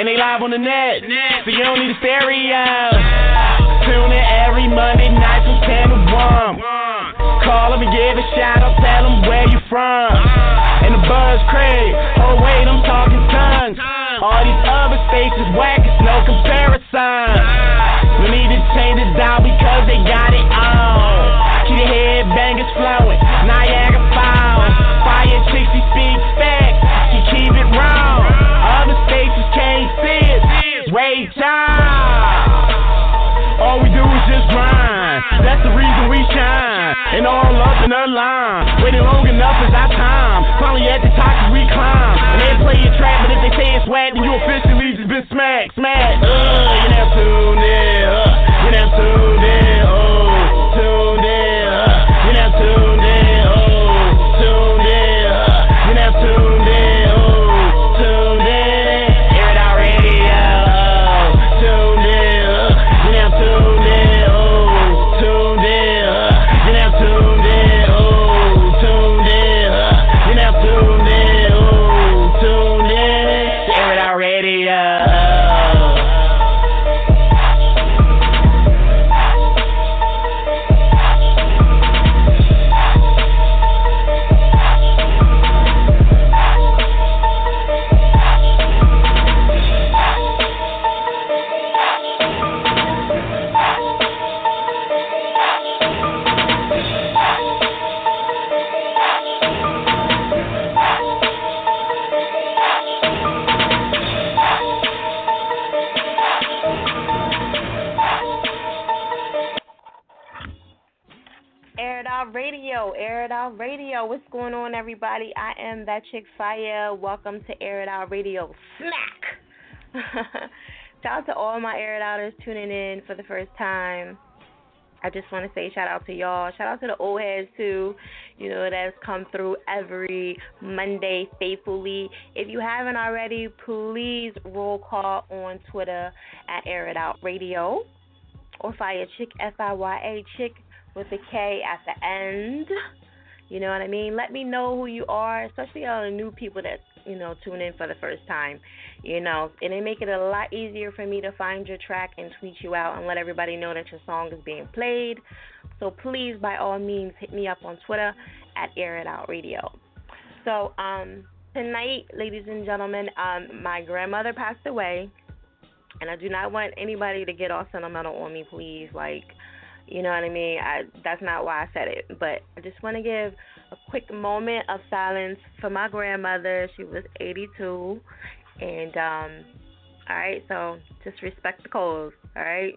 and they live on the net, so you don't need a stereo. Tune in every Monday night from 10 to 1. Call them and give a shout out, tell them where you from. And the buzz crazy. Oh, wait, I'm talking tons. All these other stations whack, it's no comparison. No need to change it down because they got it on. Keep the headbangers flowing, Niagara Falls. Fire chicks, she speaks That's the reason we shine. And all up in the line. Waiting long enough is our time. Finally at the top we climb. And they play your trap, but if they say it's swag, then you officially just been smacked, smacked. Uh, you never tuned in. Uh, you never tuned in. What's going on, everybody? I am that chick Fire. Welcome to Air It Out Radio. Smack! shout out to all my Air It Outers tuning in for the first time. I just want to say shout out to y'all. Shout out to the old heads too. You know that's come through every Monday faithfully. If you haven't already, please roll call on Twitter at Air It Out Radio or Fire Chick F I Y A Chick with a K at the end. You know what I mean? Let me know who you are, especially all the new people that you know tune in for the first time. You know, and it make it a lot easier for me to find your track and tweet you out and let everybody know that your song is being played. So please, by all means, hit me up on Twitter at Air It Out Radio. So um, tonight, ladies and gentlemen, um, my grandmother passed away, and I do not want anybody to get all sentimental on me, please. Like you know what I mean? I, that's not why I said it, but I just want to give a quick moment of silence for my grandmother. She was 82, and um, all right, so just respect the cause, all right?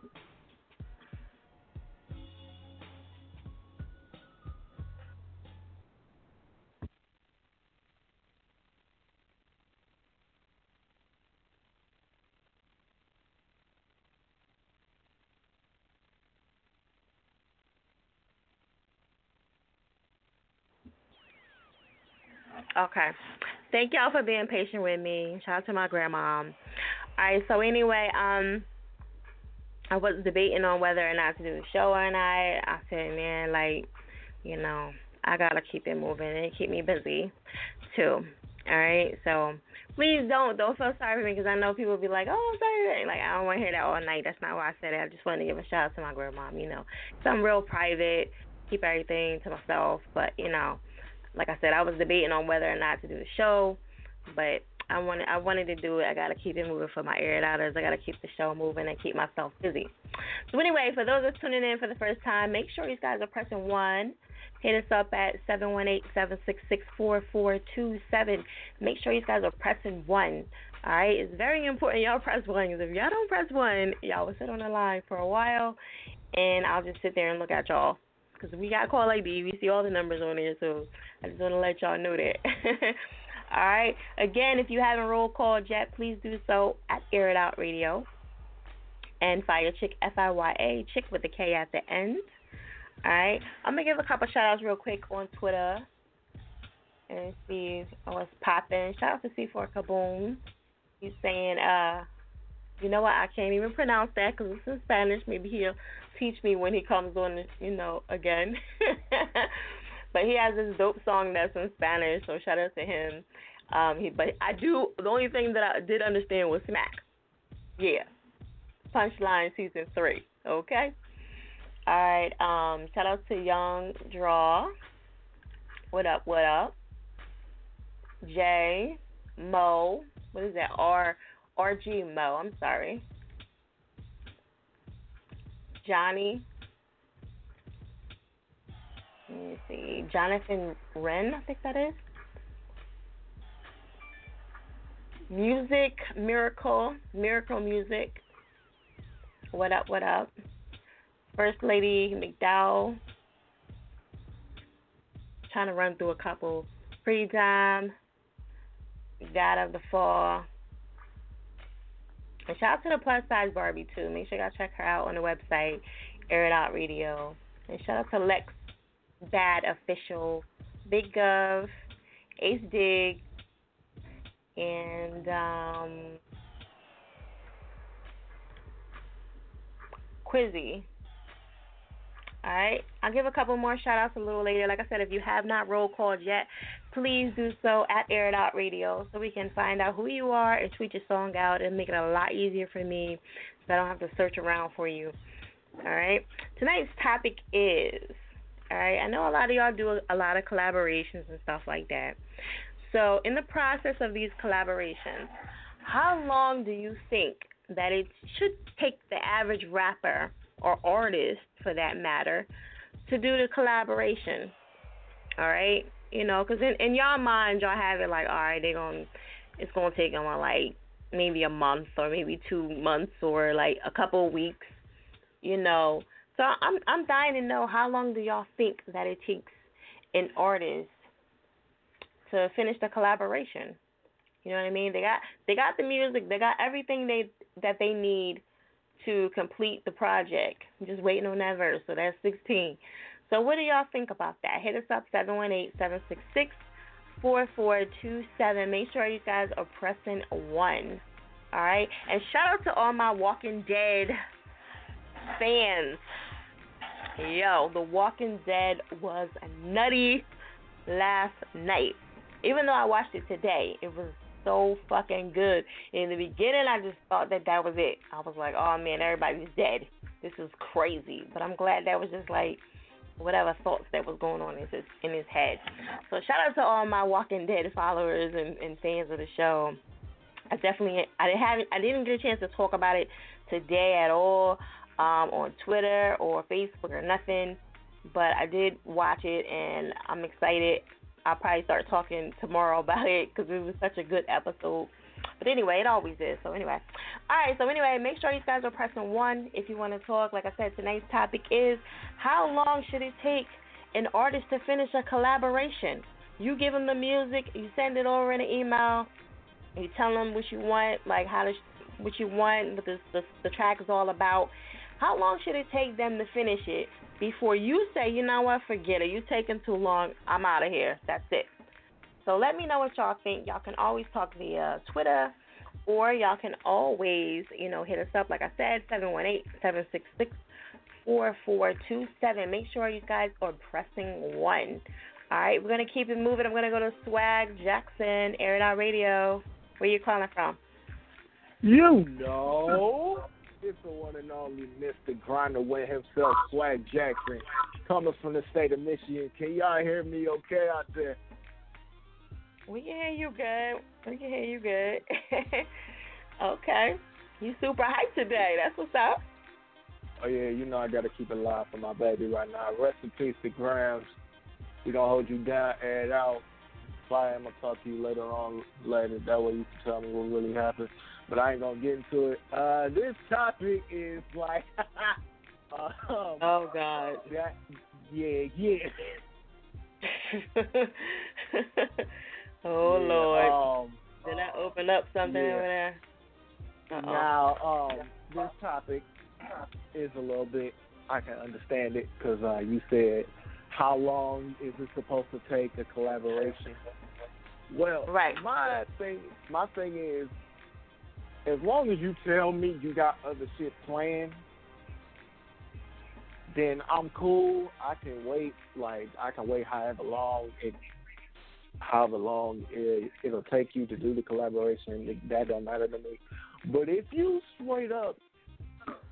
Okay. Thank y'all for being patient with me. Shout out to my grandma. All right, so anyway, um I was debating on whether or not to do the show or not. I said, man, like, you know, I gotta keep it moving and keep me busy too. All right, so please don't don't feel sorry for me because I know people will be like, oh, I'm sorry, like I don't want to hear that all night. That's not why I said it. I just wanted to give a shout out to my grandma. You know, so I'm real private, keep everything to myself. But you know, like I said, I was debating on whether or not to do the show, but I wanted I wanted to do it. I gotta keep it moving for my air outers. I gotta keep the show moving and keep myself busy. So anyway, for those that's tuning in for the first time, make sure you guys are pressing one. Hit us up at seven one eight seven six six four four two seven. Make sure you guys are pressing one. All right, it's very important y'all press one. Cause if y'all don't press one, y'all will sit on the line for a while, and I'll just sit there and look at y'all. Cause we got call ID, we see all the numbers on there, so I just want to let y'all know that. All right. Again, if you haven't roll called yet, please do so at Air It Out Radio. And Fire Chick F I Y A Chick with the K at the end. All right. I'm gonna give a couple shout outs real quick on Twitter and see what's popping. Shout out to C4 Kaboom. He's saying, uh, you know what? I can't even pronounce that because it's in Spanish. Maybe he'll teach me when he comes on, you know, again. but he has this dope song that's in Spanish, so shout out to him. Um, he, but I do. The only thing that I did understand was smack. Yeah, Punchline season three. Okay. All right. Um, shout out to Young Draw. What up? What up? J Mo. What is that? R R G Mo. I'm sorry. Johnny. Let me see. Jonathan Wren, I think that is. Music Miracle. Miracle Music. What up, what up? First Lady McDowell. Trying to run through a couple. Freedom. God of the Fall. And shout out to the plus size Barbie too. Make sure y'all check her out on the website, Air It Out Radio. And shout out to Lex Bad Official, Big Gov, Ace Dig, and um, Quizzy. All right, I'll give a couple more shout outs a little later. Like I said, if you have not roll called yet, please do so at Air It Out Radio so we can find out who you are and tweet your song out and make it a lot easier for me so I don't have to search around for you. All right, tonight's topic is all right. I know a lot of y'all do a, a lot of collaborations and stuff like that. So, in the process of these collaborations, how long do you think that it should take the average rapper or artist, for that matter, to do the collaboration. All right, you know, because in in y'all mind, y'all have it like, all right, they're gonna, it's gonna take them like maybe a month or maybe two months or like a couple of weeks, you know. So I'm I'm dying to know how long do y'all think that it takes an artist to finish the collaboration? You know what I mean? They got they got the music, they got everything they that they need to complete the project. I'm just waiting on that verse. So that's 16. So what do y'all think about that? Hit us up 718-766-4427. Make sure you guys are pressing 1. All right? And shout out to all my Walking Dead fans. Yo, The Walking Dead was nutty last night. Even though I watched it today, it was so fucking good. In the beginning, I just thought that that was it. I was like, oh man, everybody's dead. This is crazy. But I'm glad that was just like whatever thoughts that was going on in his in his head. So shout out to all my Walking Dead followers and, and fans of the show. I definitely I didn't have I didn't get a chance to talk about it today at all um, on Twitter or Facebook or nothing, but I did watch it and I'm excited. I'll probably start talking tomorrow about it because it was such a good episode. But anyway, it always is. So anyway, all right. So anyway, make sure you guys are pressing one if you want to talk. Like I said, tonight's topic is how long should it take an artist to finish a collaboration? You give them the music, you send it over in an email, you tell them what you want, like how to, what you want, what the, the the track is all about. How long should it take them to finish it before you say, you know what, forget it, you're taking too long, I'm out of here, that's it. So let me know what y'all think. Y'all can always talk via Twitter, or y'all can always, you know, hit us up. Like I said, seven one eight seven six six four four two seven. Make sure you guys are pressing one. All right, we're gonna keep it moving. I'm gonna go to Swag Jackson, Air It Out Radio. Where you calling from? You know, it's the one and only Mr. Grinder Way himself, Swag Jackson, coming from the state of Michigan. Can y'all hear me okay out there? We can hear you good. We can hear you good. okay. You super hyped today. That's what's up. Oh yeah, you know I gotta keep it live for my baby right now. Rest in peace to Grams. We gonna hold you down, air it out. Fire, I'm gonna talk to you later on later. That way you can tell me what really happened. But I ain't gonna get into it. Uh this topic is like um, Oh God. That, yeah, yeah. Oh Yeah, Lord. Um, Did I open up something yeah. over there? Uh-oh. Now, um, this topic is a little bit. I can understand it because uh, you said, "How long is it supposed to take a collaboration?" Well, Right. My thing, my thing is, as long as you tell me you got other shit planned, then I'm cool. I can wait. Like I can wait however long it, however long it, it'll take you to do the collaboration. That don't matter to me. But if you straight up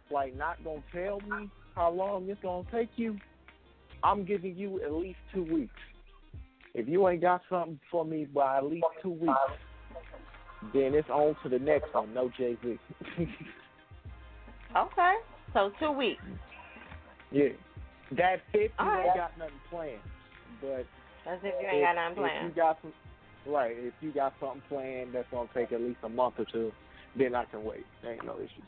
like not gonna tell me how long it's gonna take you, I'm giving you at least two weeks. If you ain't got something for me by at least two weeks, then it's on to the next one. No Jay Z. Okay. So two weeks. yeah, that's if you All right. ain't got nothing planned. But That's if you ain't got nothing if planned. you got some, right? If you got something planned that's gonna take at least a month or two, then I can wait. There ain't no issue.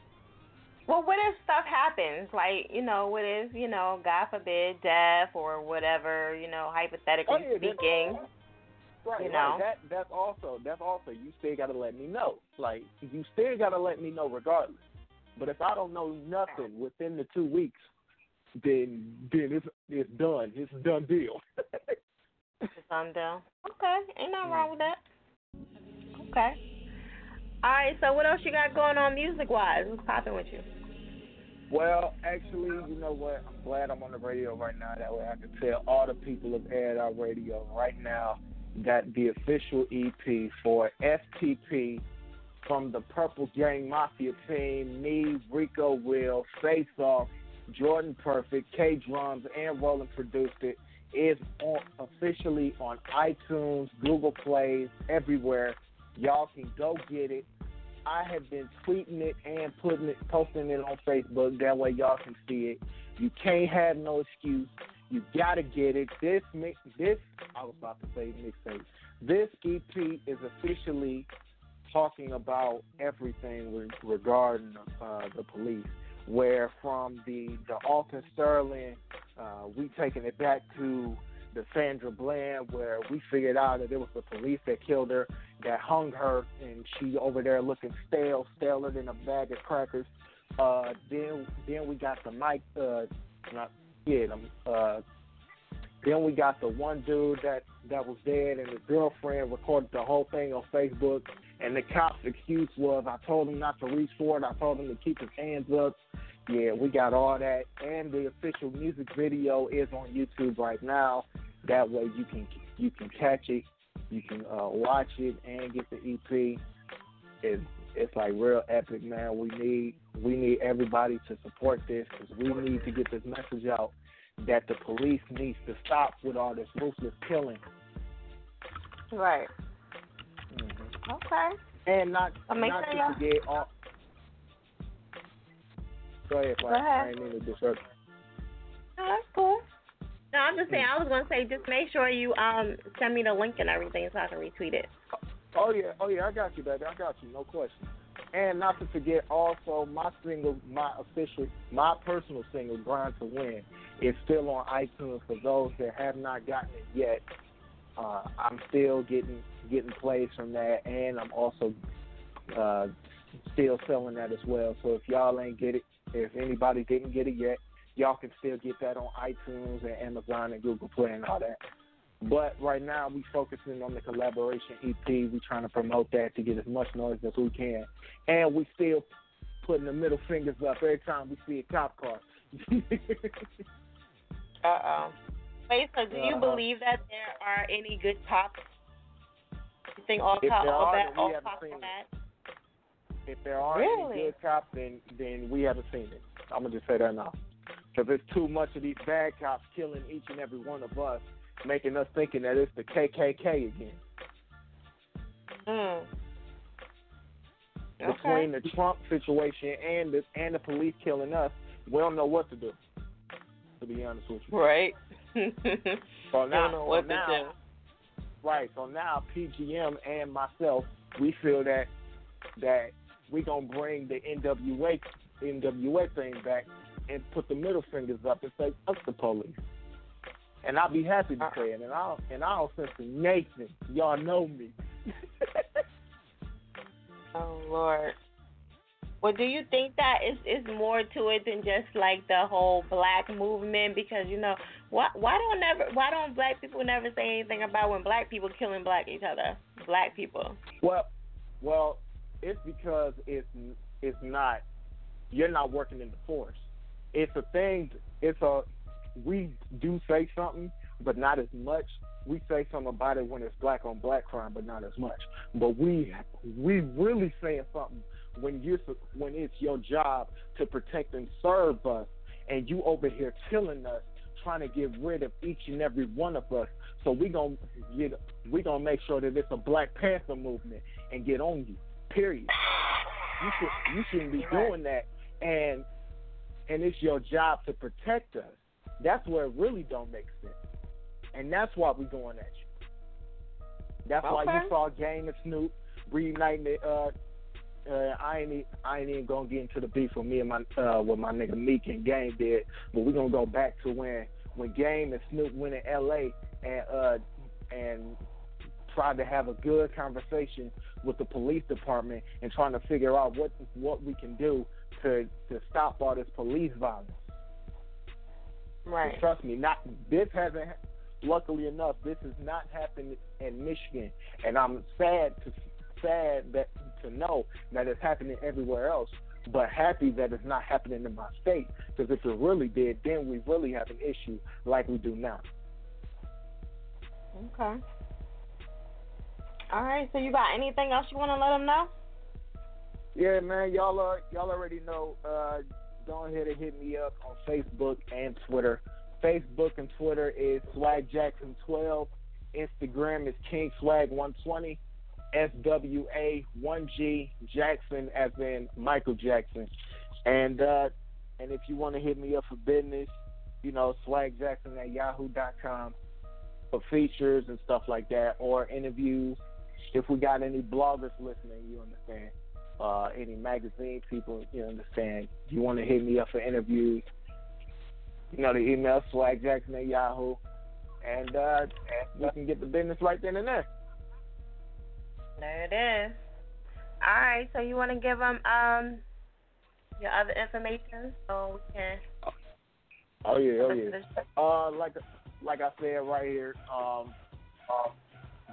Well, what if stuff happens? Like, you know, what if, you know, God forbid, death or whatever, you know, hypothetically Oh, yeah, speaking. Uh, right, You right. know? That that's also that's also you still gotta let me know. Like you still gotta let me know regardless. But if I don't know nothing within the two weeks, then then it's it's done. It's a done deal. It's undone. Okay. Ain't nothing wrong with that. Okay. All right. So what else you got going on music wise? What's popping with you? well, actually, you know what? I'm glad I'm on the radio right now. That way I can tell all the people of Air Our Radio right now that the official EP for FTP from the Purple Gang Mafia team, me, Rico Will, Face Off, Jordan Perfect, K Drums, and Roland produced it, is on, officially on iTunes, Google Plays, everywhere. Y'all can go get it. I have been tweeting it and putting it, posting it on Facebook. That way y'all can see it. You can't have no excuse. You gotta get it. This mix, this I was about to say mixtape. This EP is officially talking about everything re- regarding uh, the police. Where from the the Alton Sterling, uh, we taking it back to the Sandra Bland, where we figured out that it was the police that killed her, that hung her, and she over there looking stale, staler than a bag of crackers. Uh, then then we got the Mike, uh, not yeah, the, uh, then we got the one dude that that was dead, and his girlfriend recorded the whole thing on Facebook. And the cop's excuse was, I told him not to reach for it. I told him to keep his hands up. Yeah, we got all that, and the official music video is on YouTube right now. That way you can you can catch it, you can uh, watch it, and get the EP. It's it's like real epic, man. We need we need everybody to support this because we need to get this message out that the police needs to stop with all this ruthless killing. Right. Mm-hmm. Okay. And not Well, not sure to forget all. Go ahead, Go Frank. ahead. I ain't mean to disrupt. No, that's cool. No, I'm just saying. I was gonna say, just make sure you um send me the link and everything so I can retweet it. Oh yeah, oh yeah, I got you, baby. I got you, no question. And not to forget, also my single, my official, my personal single, "Grind to Win," is still on iTunes for those that have not gotten it yet. Uh, I'm still getting getting plays from that, and I'm also uh, still selling that as well. So if y'all ain't get it, if anybody didn't get it yet, y'all can still get that on iTunes and Amazon and Google Play and all that. But right now we're focusing on the collaboration EP. We're trying to promote that to get as much noise as we can, and we still putting the middle fingers up every time we see a cop car. Uh oh. Wait, so do you Uh-huh. believe that there are any good cops? You think all cops, all are, bad, all cops are bad? If there are Really? any good cops, then then we haven't seen it. I'm gonna just say that now, because there's too much of these bad cops killing each and every one of us, making us thinking that it's the KKK again. Mm. Between the Trump situation and the and the police killing us, we don't know what to do. To be honest with you. Right. So now, what so to now, do. Right. So now PGM and myself, we feel that that we gonna bring the NWA NWA thing back and put the middle fingers up and say fuck the police. and I'll be happy to uh-uh. say it. And I'll and I'll send to Nathan. Y'all know me. oh Lord. Well, do you think that is is more to it than just like the whole black movement? Because you know, why why don't never why don't black people never say anything about when black people killing black each other, black people? Well, well, it's because it's it's not you're not working in the force. It's a thing. It's a we do say something, but not as much. We say something about it when it's black on black crime, but not as much. But we we really saying something when you when it's your job to protect and serve us, and you over here killing us, trying to get rid of each and every one of us. So we gonna get we gonna make sure that it's a Black Panther movement and get on you. Period. You should you shouldn't be doing that, and and it's your job to protect us. That's where it really don't make sense, and that's why we going at you. That's okay. why you saw Game and Snoop reuniting the uh, uh, I ain't I ain't even gonna get into the beef with me and my uh what my nigga Meek and Game did, but we're gonna go back to when when Game and Snoop went in L.A. and uh and tried to have a good conversation with the police department and trying to figure out what what we can do to to stop all this police violence. Right. And trust me, not this hasn't. Luckily enough, this has not happened in Michigan, and I'm sad to sad that to know that it's happening everywhere else, but happy that it's not happening in my state. Because if it really did, then we really have an issue like we do now. Okay. All right. So you got anything else you want to let them know? Yeah, man. Y'all are y'all already know. Uh, go ahead and hit me up on Facebook and Twitter. Facebook and Twitter is Swag Jackson 12. Instagram is King Swag 120. SWA1G Jackson, as in Michael Jackson. And uh, and if you want to hit me up for business, you know, swagjackson at yahoo.com for features and stuff like that, or interviews. If we got any bloggers listening, you understand. Uh, any magazine people, you understand. You want to hit me up for interviews, you know, the email swagjackson at yahoo. And, uh, we can get the business right then and there. There it is. All right, so you want to give them um your other information so we can. Oh yeah, oh yeah. Uh, like like I said right here. Um, um,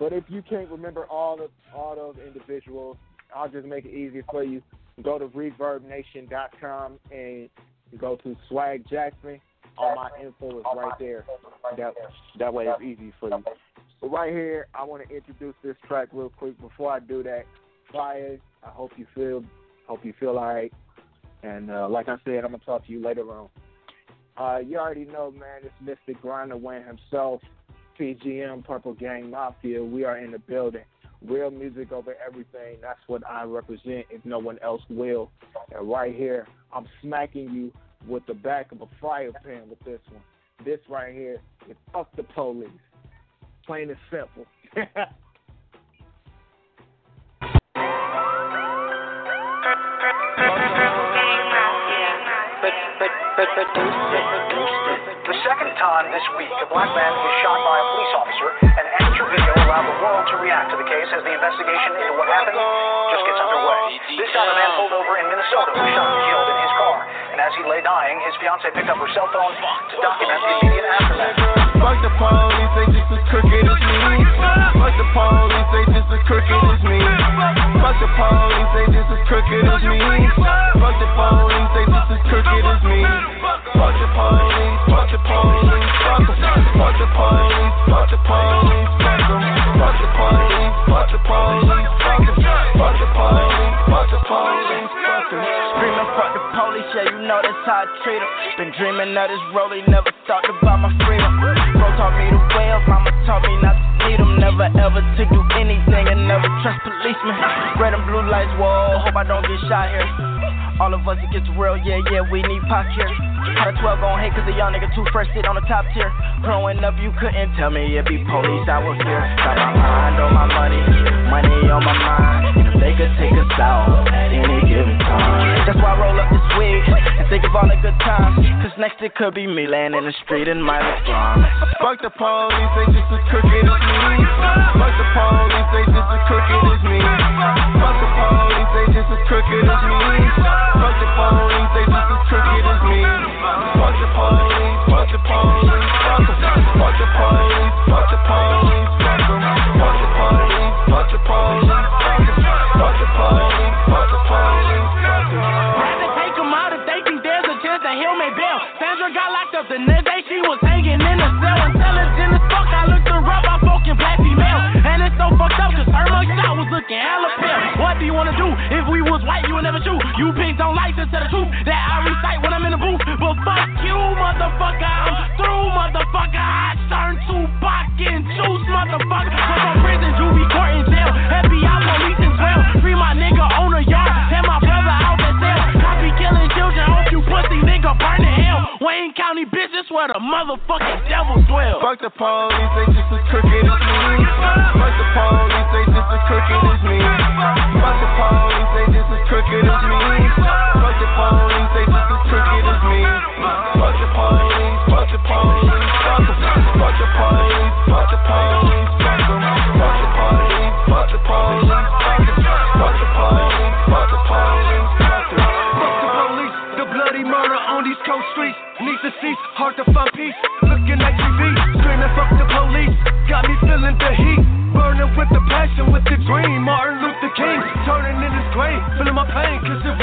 but if you can't remember all the all those individuals, I'll just make it easier for you. Go to ReverbNation.com and go to Swag Jackson. All my info is right there. That that way it's easy for you. But right here, I want to introduce this track real quick. Before I do that, Fire, I hope you feel hope you feel all right. And uh, like I said, I'm gonna talk to you later on. Uh, you already know, man, it's Mystic Grinder Wayne himself, PGM, Purple Gang Mafia. We are in the building. Real music over everything. That's what I represent if no one else will. And right here, I'm smacking you with the back of a fire pan with this one. This right here is Fuck the Police plain and simple. The second time this week, a black man was shot by a police officer. An amateur video allowed the world to react to the case as the investigation into what happened just gets underway. This time, a man pulled over in Minnesota was shot and killed in his car. And as he lay dying, his fiance picked up her cell phone to document the immediate aftermath. Fuck the police, they just as crooked as me. Fuck the police, they just as crooked as me. Fuck the police, they just as crooked as me. Fuck the police, they just as crooked as me. Fuck the police, fuck the police, fuck. Fuck the police, fuck the police, fuck. Fuck the police, fuck the police, fuck. Fuck the police, fuck the police, fuck them. Fuck the police, yeah, you know that's how I treat. Been dreaming of this rollie, never thought about my freedom. Bro taught me to wave, mama taught me not to need. Never ever to do anything and never trust policemen. Red and blue lights, whoa, hope I don't get shot here. All of us, it gets real, yeah, yeah, we need pop here. Had a 12 on hate cause the young nigga too first sit on the top tier. Growing up, you couldn't tell me it be police, I was here. Got my mind on my money, money on my mind. And if they could take us out at any given time. That's why I roll up this wig and Think of all the good times, cause next it could be me laying in the street in my slum. Fuck the police, they just as crooked as me. Fuck the police, they just as crooked as me. Fuck the police, they just as crooked as me. Fuck the police, they just as crooked as me. Fuck the police, fuck police, fuck the police, fuck the police, fuck them. Fuck the police, fuck the police, fuck them. Fuck the police, fuck the police, fuck them. Rather take him out if they think there's a chance that he'll make bail. Sandra got locked up the next day, she was hanging in a cell. Intelligent as fuck, I looked her up, I spoken black female. And it's so fucked up, cause her mugshot was looking hella pale. What do you wanna do? If we was white, you would never shoot. You pigs don't like to tell the truth that I recite when I'm in the booth. But fuck you, motherfucker, police, nigga on the yard, and my brother out the cell. Copy killing children, hope you pussy nigga burn in hell. Wayne County, bitch, this where the. Fuck the police, they just as crooked as me. Fuck the police, they just as crooked as me. Fuck the police, they just as crooked as me. Fuck the police, they just as crooked as me. Fuck the police, fuck the police, fuck them. Fuck the police, fuck the police, Needs hard to find peace. Looking at TV, screaming fuck the police. Got me feeling the heat, burning with the passion, with the dream. Martin Luther King, turning in his grave, feeling my pain, cause it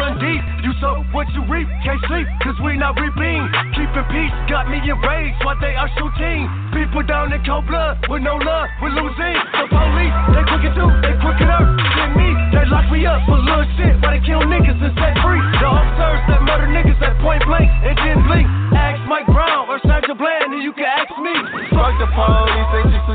what you reap, can't sleep, cause we not reaping. Keeping peace, got me enraged while they are shooting. People down in cold blood, with no love, we're losing. The police, they it too, they it up. Get me, they lock me up for little shit, why they kill niggas and set free. The officers that murder niggas at point blank and didn't blink. Ask Mike Brown or Sandra Bland, and you can ask me. Fuck the police, they just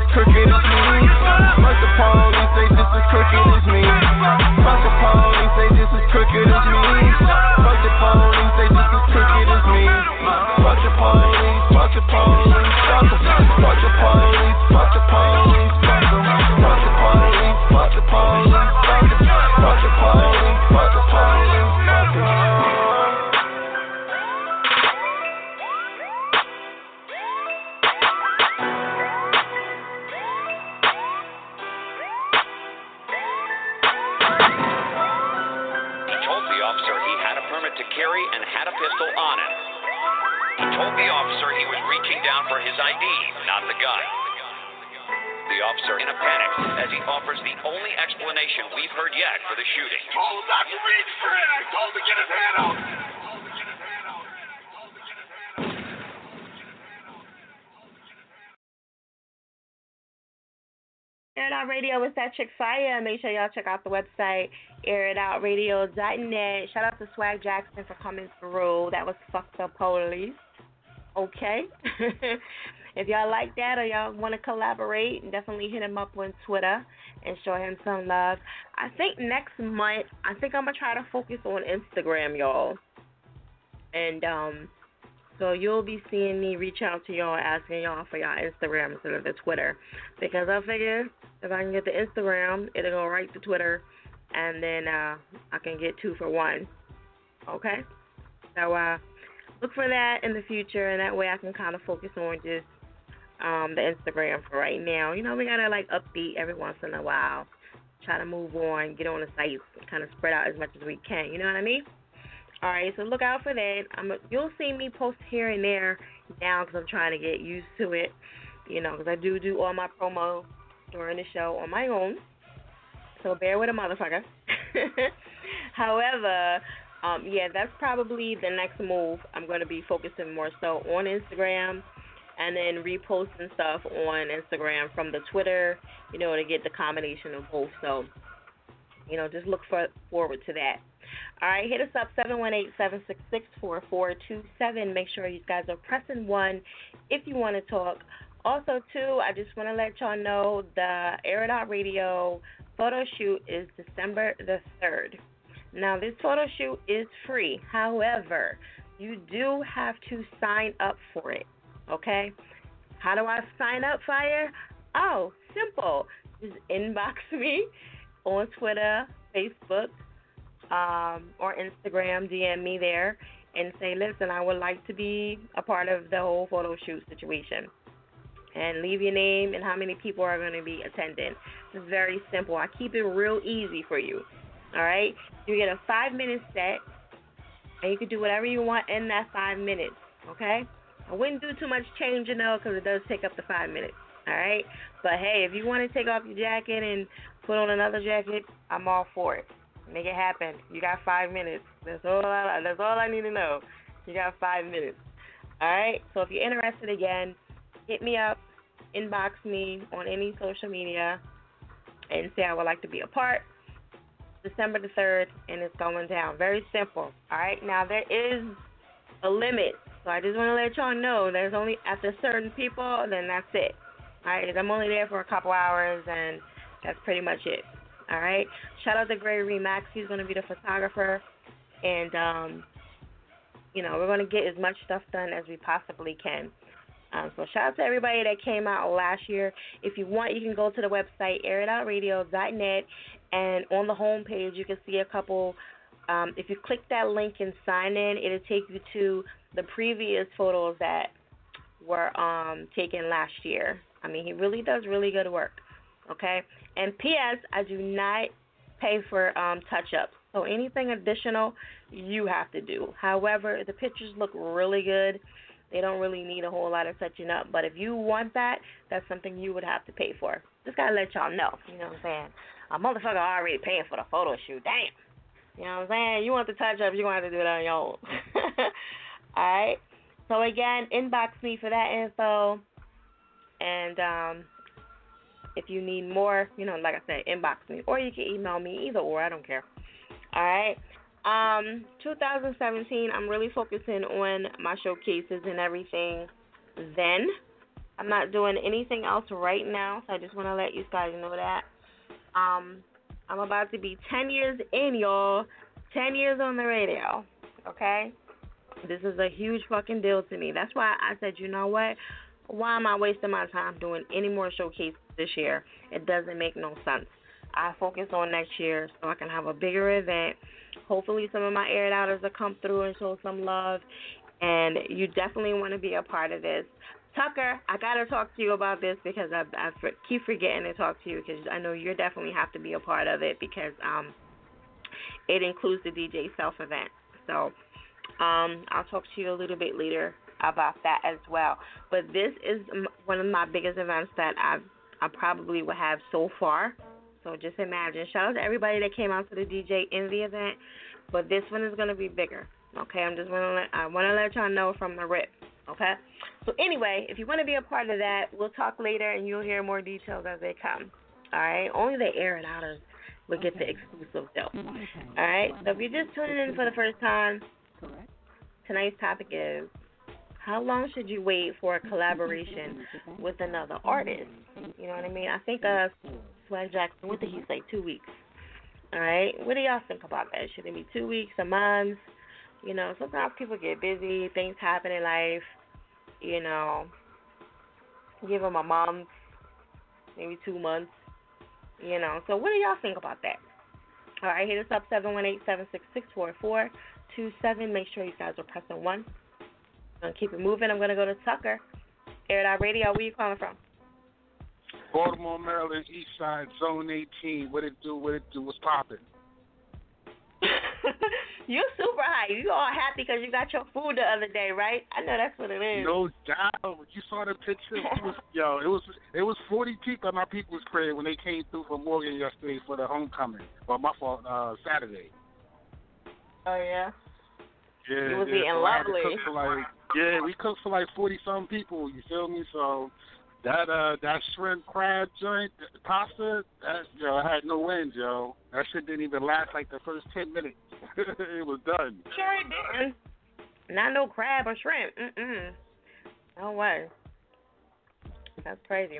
Chick fire. Make sure y'all check out the website, airitoutradio.net. Shout out to Swag Jackson for coming through. That was fucked up police. Okay. if y'all like that or y'all want to collaborate, definitely hit him up on Twitter and show him some love. I think next month, I think I'm gonna try to focus on Instagram, y'all. And um, so you'll be seeing me reach out to y'all, asking y'all for y'all Instagram instead of the Twitter, because I figure if I can get the Instagram, it'll go right to Twitter, and then uh, I can get two for one. Okay. So uh, look for that in the future, and that way I can kind of focus on just um, the Instagram for right now. You know, we gotta like update every once in a while, try to move on, get on the site, kind of spread out as much as we can. You know what I mean? All right, so look out for that. I'm a, you'll see me post here and there now because I'm trying to get used to it. You know, because I do do all my promo during the show on my own. So bear with a motherfucker. However, um, yeah, that's probably the next move. I'm going to be focusing more so on Instagram and then reposting stuff on Instagram from the Twitter, you know, to get the combination of both. So, you know, just look for, forward to that. All right, hit us up 718-766-4427. Make sure you guys are pressing one if you want to talk. Also, too, I just want to let y'all know the Out Radio photo shoot is December the 3rd. Now, this photo shoot is free. However, you do have to sign up for it. Okay? How do I sign up, Fire? Oh, simple. Just inbox me on Twitter, Facebook, um, or Instagram. DM me there, and say, listen, I would like to be a part of the whole photo shoot situation. And leave your name and how many people are going to be attending. It's very simple. I keep it real easy for you. All right? You get a five minute set, and you can do whatever you want in that five minutes. Okay? I wouldn't do too much changing though, because it does take up the five minutes. All right? But hey, if you want to take off your jacket and put on another jacket, I'm all for it. Make it happen. You got five minutes. That's all. I, that's all I need to know. You got five minutes. All right. So if you're interested again, hit me up, inbox me on any social media, and say I would like to be a part. December the third, and it's going down. Very simple. All right. Now there is a limit, so I just want to let y'all know there's only after certain people, then that's it. All right. I'm only there for a couple hours, and that's pretty much it. All right. Shout out to Gregory Max. He's going to be the photographer, and um, you know we're going to get as much stuff done as we possibly can. Um, so shout out to everybody that came out last year. If you want, you can go to the website airitoutradio.net, and on the home page you can see a couple. Um, if you click that link and sign in, it'll take you to the previous photos that were um, taken last year. I mean, he really does really good work. Okay, and P.S. I do not pay for um, touch ups. So anything additional, you have to do. However, the pictures look really good. They don't really need a whole lot of touching up. But if you want that, that's something you would have to pay for. Just gotta let y'all know. You know what I'm saying? A motherfucker already paying for the photo shoot. Damn. You know what I'm saying? You want the touch up, you're gonna have to do it on your own. Alright. So again, inbox me for that info. And um if you need more, you know, like I said, inbox me. Or you can email me, either or, I don't care. Alright. Um, 2017, I'm really focusing on my showcases and everything then. I'm not doing anything else right now, so I just want to let you guys know that. Um, I'm about to be 10 years in, y'all. 10 years on the radio, okay? This is a huge fucking deal to me. That's why I said, you know what? Why am I wasting my time doing any more showcases this year? It doesn't make no sense. I focus on next year so I can have a bigger event. Hopefully, some of my aired outers will come through and show some love. And you definitely want to be a part of this. Tucker, I gotta talk to you about this because I, I keep forgetting to talk to you because I know you definitely have to be a part of it because um it includes the DJ self event. So um I'll talk to you a little bit later about that as well. But this is one of my biggest events that I I probably will have so far. So just imagine. Shout out to everybody that came out to the DJ in the event, but this one is gonna be bigger. Okay, I'm just wanna let I wanna let y'all know from the rip. Okay. So anyway, if you want to be a part of that, we'll talk later, and you'll hear more details as they come. All right. Only the air it outers will get the exclusive though. Mm, all right. So if you're just tuning in for the first time, tonight's topic is how long should you wait for a collaboration with another artist? You know what I mean? I think uh Swag Jackson, what did he say? Two weeks. All right. What do y'all think about that? Should it be two weeks, a month? You know, sometimes people get busy, things happen in life. You know, give them a month, maybe two months. You know, so what do y'all think about that? All right, hit us up seven one eight seven six six four four two seven. Make sure you guys are pressing one. Gonna keep it moving. I'm gonna go to Tucker. Air Out Radio. Where you calling from? Baltimore, Maryland, East Side, Zone 18. What it do? What it do? What's popping? you super high. You all happy because you got your food the other day, right? I know that's what it is. No doubt. You saw the picture. It was, yo, it was it was 40 people at my people's crib when they came through for Morgan yesterday for the homecoming. Well, my fault. Uh, Saturday. Oh yeah. Yeah. You was yeah. eating so I had to lovely. like yeah, we cooked for like 40 some people. You feel me? So. That uh that shrimp crab joint pasta that yo I had no end yo that shit didn't even last like the first ten minutes it was done Sure it didn't. Not no crab or shrimp. Mm-mm. No way. That's crazy.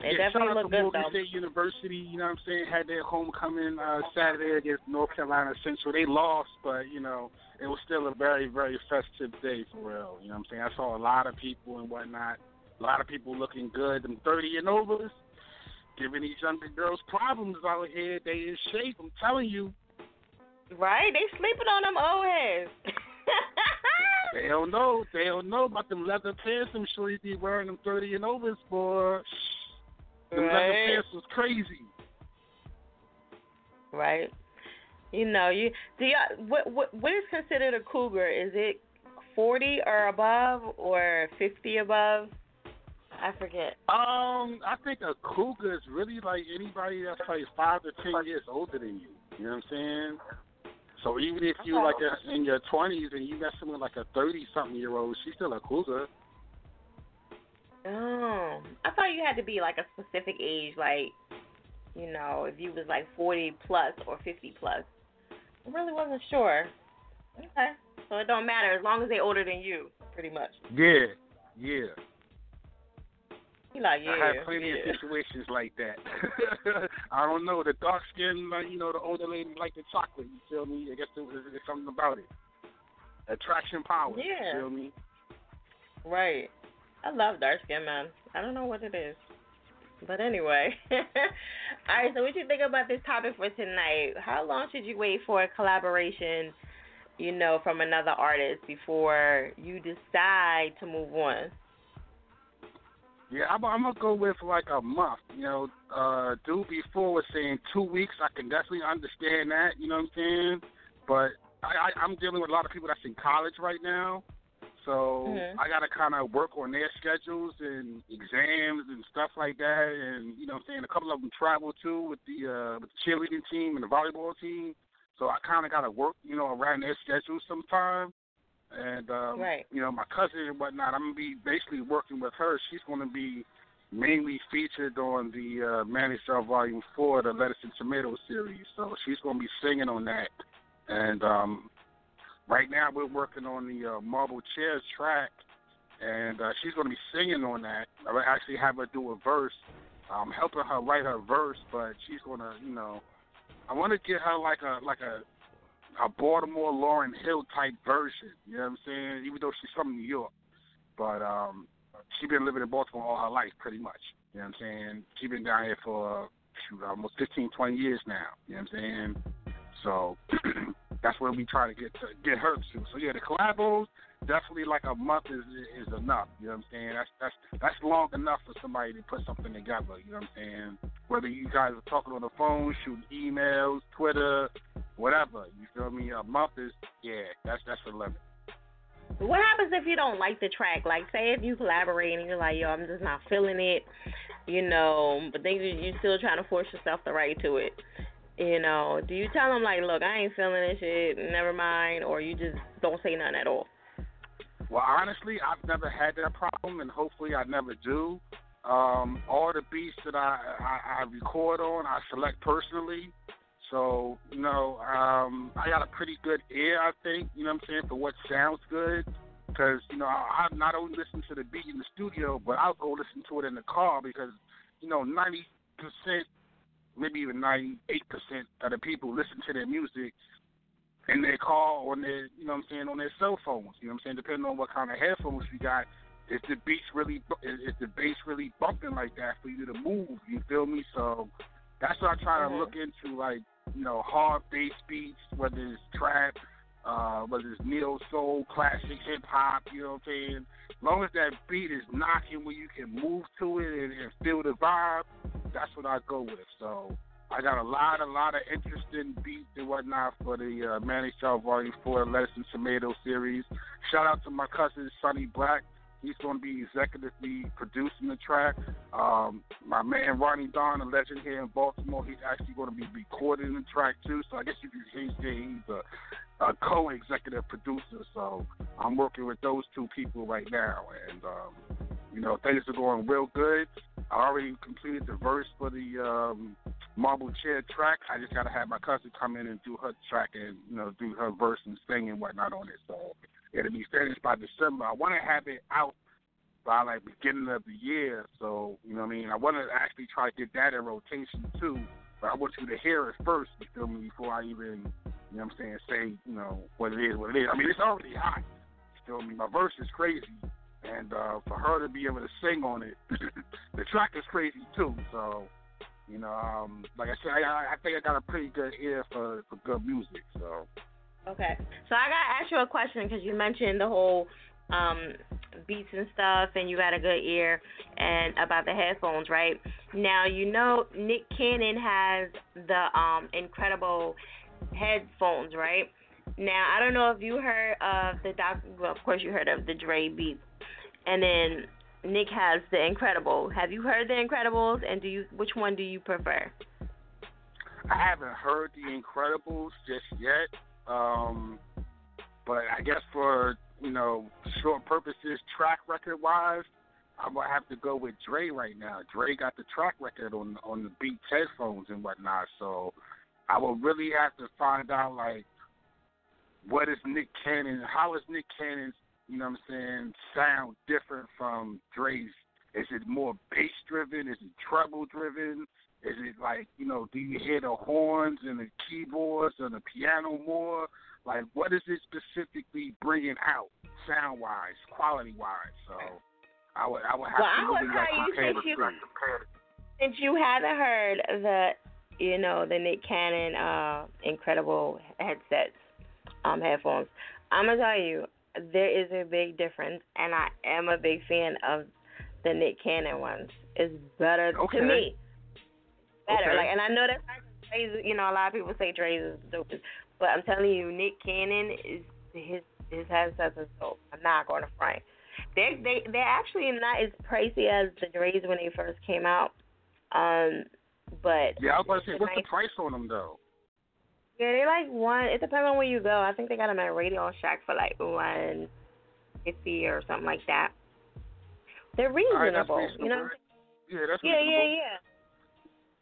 They yeah, definitely look good Morgan though. State University, you know what I'm saying, had their homecoming uh Saturday against North Carolina Central. They lost, but you know, it was still a very, very festive day for real. You know what I'm saying? I saw a lot of people and whatnot. A lot of people looking good. Them thirty and overs, giving these younger girls problems out here. They in shape, I'm telling you. Right? They sleeping on them old heads. They don't know. They don't know about them leather pants. I'm sure you be wearing them 30 and overs for. Them leather Right. pants was crazy. Right. You know, you do you what what what is considered a cougar? Is it forty or above or fifty above? I forget. Um, I think a cougar is really like anybody that's like five to ten years older than you. You know what I'm saying? So even if you like a, in your twenties and you messing with like a thirty something year old, she's still a cougar. Oh, I thought you had to be like a specific age, like you know, if you was like forty plus or fifty plus. I really wasn't sure. Okay, so it don't matter as long as they older than you, pretty much. Yeah, yeah. Like yeah. I had plenty yeah. of situations like that. I don't know the dark skin, like, you know, the older lady like the chocolate. You feel me? I guess there was there's something about it. Attraction power. Yeah. You feel me? Right. I love dark skin man. I don't know what it is. But anyway. Alright, so what you think about this topic for tonight? How long should you wait for a collaboration, you know, from another artist before you decide to move on? Yeah, I'm, I'm gonna go with like a month. You know, uh, dude before was saying two weeks. I can definitely understand that. You know what I'm saying? But I, I, I'm dealing with a lot of people that's in college right now, so Mhm. I gotta kind of work on their schedules and exams and stuff like that. And you know, I'm saying a couple of them travel too with the uh, with the cheerleading team and the volleyball team. So I kind of gotta work, you know, around their schedules sometime. And um, Right. you know, my cousin and whatnot, I'm gonna be basically working with her. She's gonna be mainly featured on the uh, Star Volume Four, the Lettuce and Tomato series. So she's gonna be singing on that. And um, right now we're working on the uh, Marble Chairs track, and uh, she's gonna be singing on that. I actually have her do a verse. I'm helping her write her verse, but she's gonna, you know, I want to get her like a like a a Baltimore Lauryn Hill type version. You know what I'm saying? Even though she's from New York, but um, she been living in Baltimore all her life, pretty much. You know what I'm saying? She's been down here for shoot, almost 15, 20 years now. You know what I'm saying? So that's where we try to get to get her to. So yeah, the collabos definitely like a month is is enough. You know what I'm saying? That's that's that's long enough for somebody to put something together. You know what I'm saying? Whether you guys are talking on the phone, shooting emails, Twitter, whatever. You feel me? A month is yeah, that's that's the limit. What happens if you don't like the track? Like, say if you collaborate and you're like, yo, I'm just not feeling it, you know, but then you you still trying to force yourself to write to it. You know, do you tell them like, look, I ain't feeling this shit, never mind, or you just don't say nothing at all? Well, honestly, I've never had that problem, and hopefully, I never do. Um, all the beats that I, I I record on, I select personally. So, you know, um, I got a pretty good ear, I think. You know what I'm saying for what sounds good. Because you know, I, I not only listen to the beat in the studio, but I'll go listen to it in the car because, you know, 90 percent, maybe even 98 percent of the people listen to their music in their car or on their, you know what I'm saying, on their cell phones. You know what I'm saying, depending on what kind of headphones you got. Is the beats really, is is the bass really bumping like that for you to move? You feel me? So that's what I try to Mhm. look into, like you know, hard bass beats, whether it's trap, uh, whether it's neo soul, classic hip hop. You know what I'm saying? Long as that beat is knocking where you can move to it and, and feel the vibe, that's what I go with. So I got a lot, a lot of interesting beats and whatnot for the uh, Manny Shaw Volume 4 Lettuce and Tomato series. Shout out to my cousin Sonny Black. He's going to be executively producing the track. Um, my man Ronnie Don, a legend here in Baltimore, he's actually going to be recording the track too. So I guess you say he's a, a co-executive producer. So I'm working with those two people right now, and um, you know things are going real good. I already completed the verse for the um, Marble Chair track. I just got to have my cousin come in and do her track and you know do her verse and sing and whatnot on it. So it'll be finished by December. I want to have it out by like beginning of the year. So you know what I mean. I want to actually try to get that in rotation too. But I want you to hear it first, you feel me, before I even, you know what I'm saying, say, you know, what it is, what it is. I mean, it's already hot. You feel me? My verse is crazy. And uh, for her to be able to sing on it, the track is crazy too. So, you know, um, like I said, I, I think I got a pretty good ear for, for good music. So, Okay. So I got to ask you a question because you mentioned the whole um, beats and stuff, and you got a good ear, and about the headphones, right? Now you know Nick Cannon has the um, NCredible headphones, right? Now I don't know if you heard of the doc. Well, of course you heard of the Dre beats, and then Nick has the NCredible. Have you heard the NCredibles, and do you which one do you prefer? I haven't heard the NCredibles just yet. Um, but I guess for you know short purposes, track record wise, I would have to go with Dre right now. Dre got the track record on on the Beats headphones and whatnot, so I would really have to find out like what is Nick Cannon? How is Nick Cannon's you know what I'm saying sound different from Dre's? Is it more bass driven? Is it treble driven? Is it like you know? Do you hear the horns and the keyboards and the piano more? Like, what is it specifically bringing out, sound wise, quality wise? So, I would I would have well, to really like compare since the you three. since you haven't heard the you know the Nick Cannon uh NCredible headsets um headphones, I'm gonna tell you there is a big difference, and I am a big fan of the Nick Cannon ones. It's better Okay. to me. Better, Okay. like, and I know that Dre's, you know, a lot of people say Dre's is the dopest, but I'm telling you, Nick Cannon is his his are dope. I'm not going to front. They they they're actually not as pricey as the Dre's when they first came out. Um, but Yeah, I was about to say, what's the nice- price on them though? yeah, they like one. It depends on where you go. I think they got them at Radio Shack for like one fifty or something like that. They're right, reasonable, reasonable. you know. Yeah, that's Yeah, yeah, reasonable. yeah.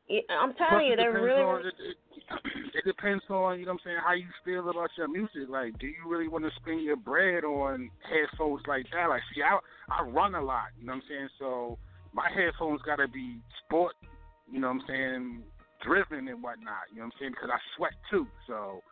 Yeah, I'm Plus, telling you, they're really. on, it, it, it depends on you know what I'm saying how you feel about your music. Like, do you really want to spend your bread on headphones like that? Like, see, I I run a lot. You know what I'm saying? So my headphones got to be sport. You know what I'm saying? Driven and whatnot. You know what I'm saying? Because I sweat too. So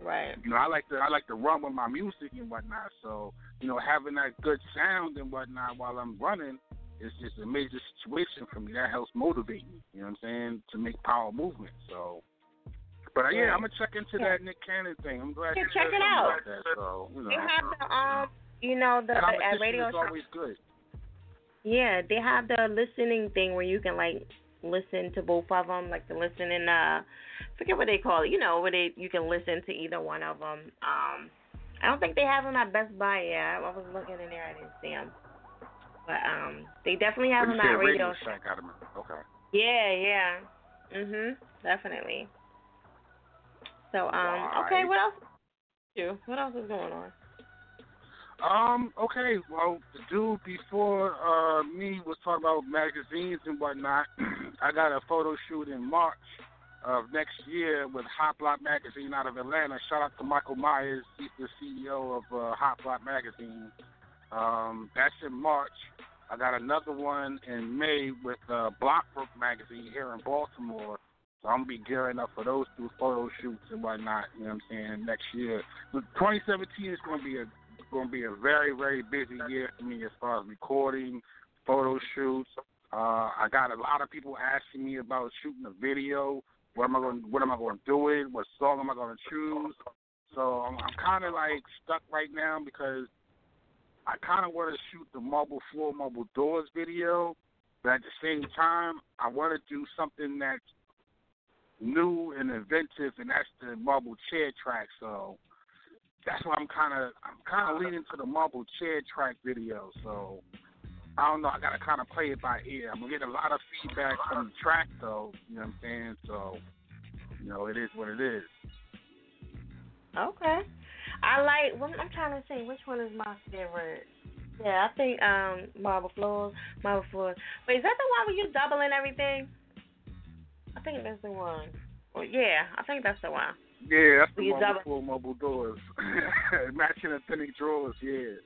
Right. you know, I like to I like to run with my music and whatnot. So you know, having that good sound and whatnot while I'm running is just a major situation for me. That helps motivate me. You know what I'm saying to make power movement. So, but yeah, I'm gonna check into Yeah. that Nick Cannon thing. I'm glad Yeah, you check it out. That. So you know, They have the um, you know, the at Radio is always good. Yeah, they have the listening thing where you can like listen to both of them, like the listening. Uh, forget what they call it. You know, where they you can listen to either one of them. Um, I don't think they have them at Best Buy yet. I was looking in there, I didn't see them. But um, they definitely have them at Radio Radio Shack. Okay. Yeah, yeah. Mhm. Definitely. So um, okay, what else? You. What else is going on? Um, okay, well, the dude before uh, me was talking about magazines and whatnot. I got a photo shoot in March of next year with Hot Block Magazine out of Atlanta. Shout out to Michael Myers, he's the CEO of uh, Hot Block Magazine. Um, that's in March. I got another one in May with uh, Blockbrook Magazine here in Baltimore. So I'm gonna be gearing up for those two photo shoots and whatnot. You know what I'm saying? Next year, but 2017 is gonna be a to be a very, very busy year for me as far as recording, photo shoots. Uh, I got a lot of people asking me about shooting a video. What am I going? What am I going to do it? What song am I going to choose? So I'm, I'm kind of like stuck right now because I kind of want to shoot the marble floor, marble doors video, but at the same time, I want to do something that's new and inventive, and that's the marble chair track. So that's why I'm kind of I'm kind of leaning to the marble chair track video. So I don't know. I gotta kind of play it by ear. I'm gonna get a lot of feedback from the track though. You know what I'm saying? So you know, it is what it is. Okay. I like. I'm trying to say which one is my favorite. Yeah, I think um marble floors, marble floors. Wait, is that the one where you double and everything? I think that's the one. Well, yeah, I think that's the one. Yeah, that's the marble double- floor, marble doors, matching authentic drawers. Yeah,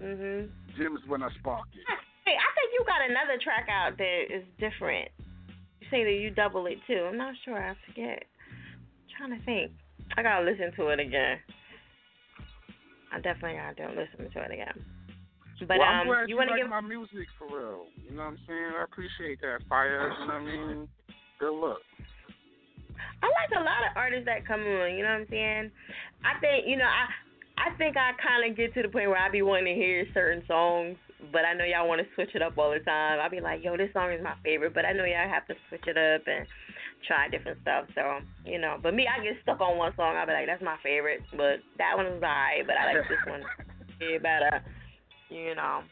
Mhm. Jim's when I spark it. Hey, I think you got another track out that is different. You say that you double it too. I'm not sure. I forget. I'm trying to think. I gotta listen to it again. I definitely gotta listen to it again. But well, I'm um, you want to like give my music for real. You know what I'm saying? I appreciate that, fire. You know what I mean? Good luck. I like a lot of artists that come on. You know what I'm saying? I think you know I I think I kind of get to the point where I be wanting to hear certain songs, but I know y'all want to switch it up all the time. I be like, yo, this song is my favorite, but I know y'all have to switch it up and try different stuff. So you know, but me, I get stuck on one song. I be like, that's my favorite, but that one is alright, but I like this one way better. You know.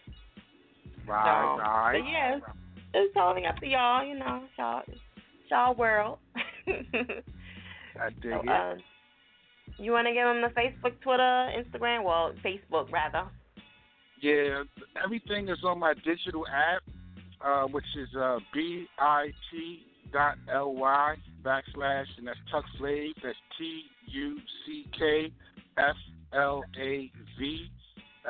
Right, so, right. But yeah, it's totally up to y'all. You know, y'all, y'all world. I dig so, it. um, you want to give them the Facebook, Twitter, Instagram? Well, Facebook rather. Yeah, everything is on my digital app, uh, which is uh, bit dot ly backslash, and that's Tuck Flav. That's T U C K F L A V.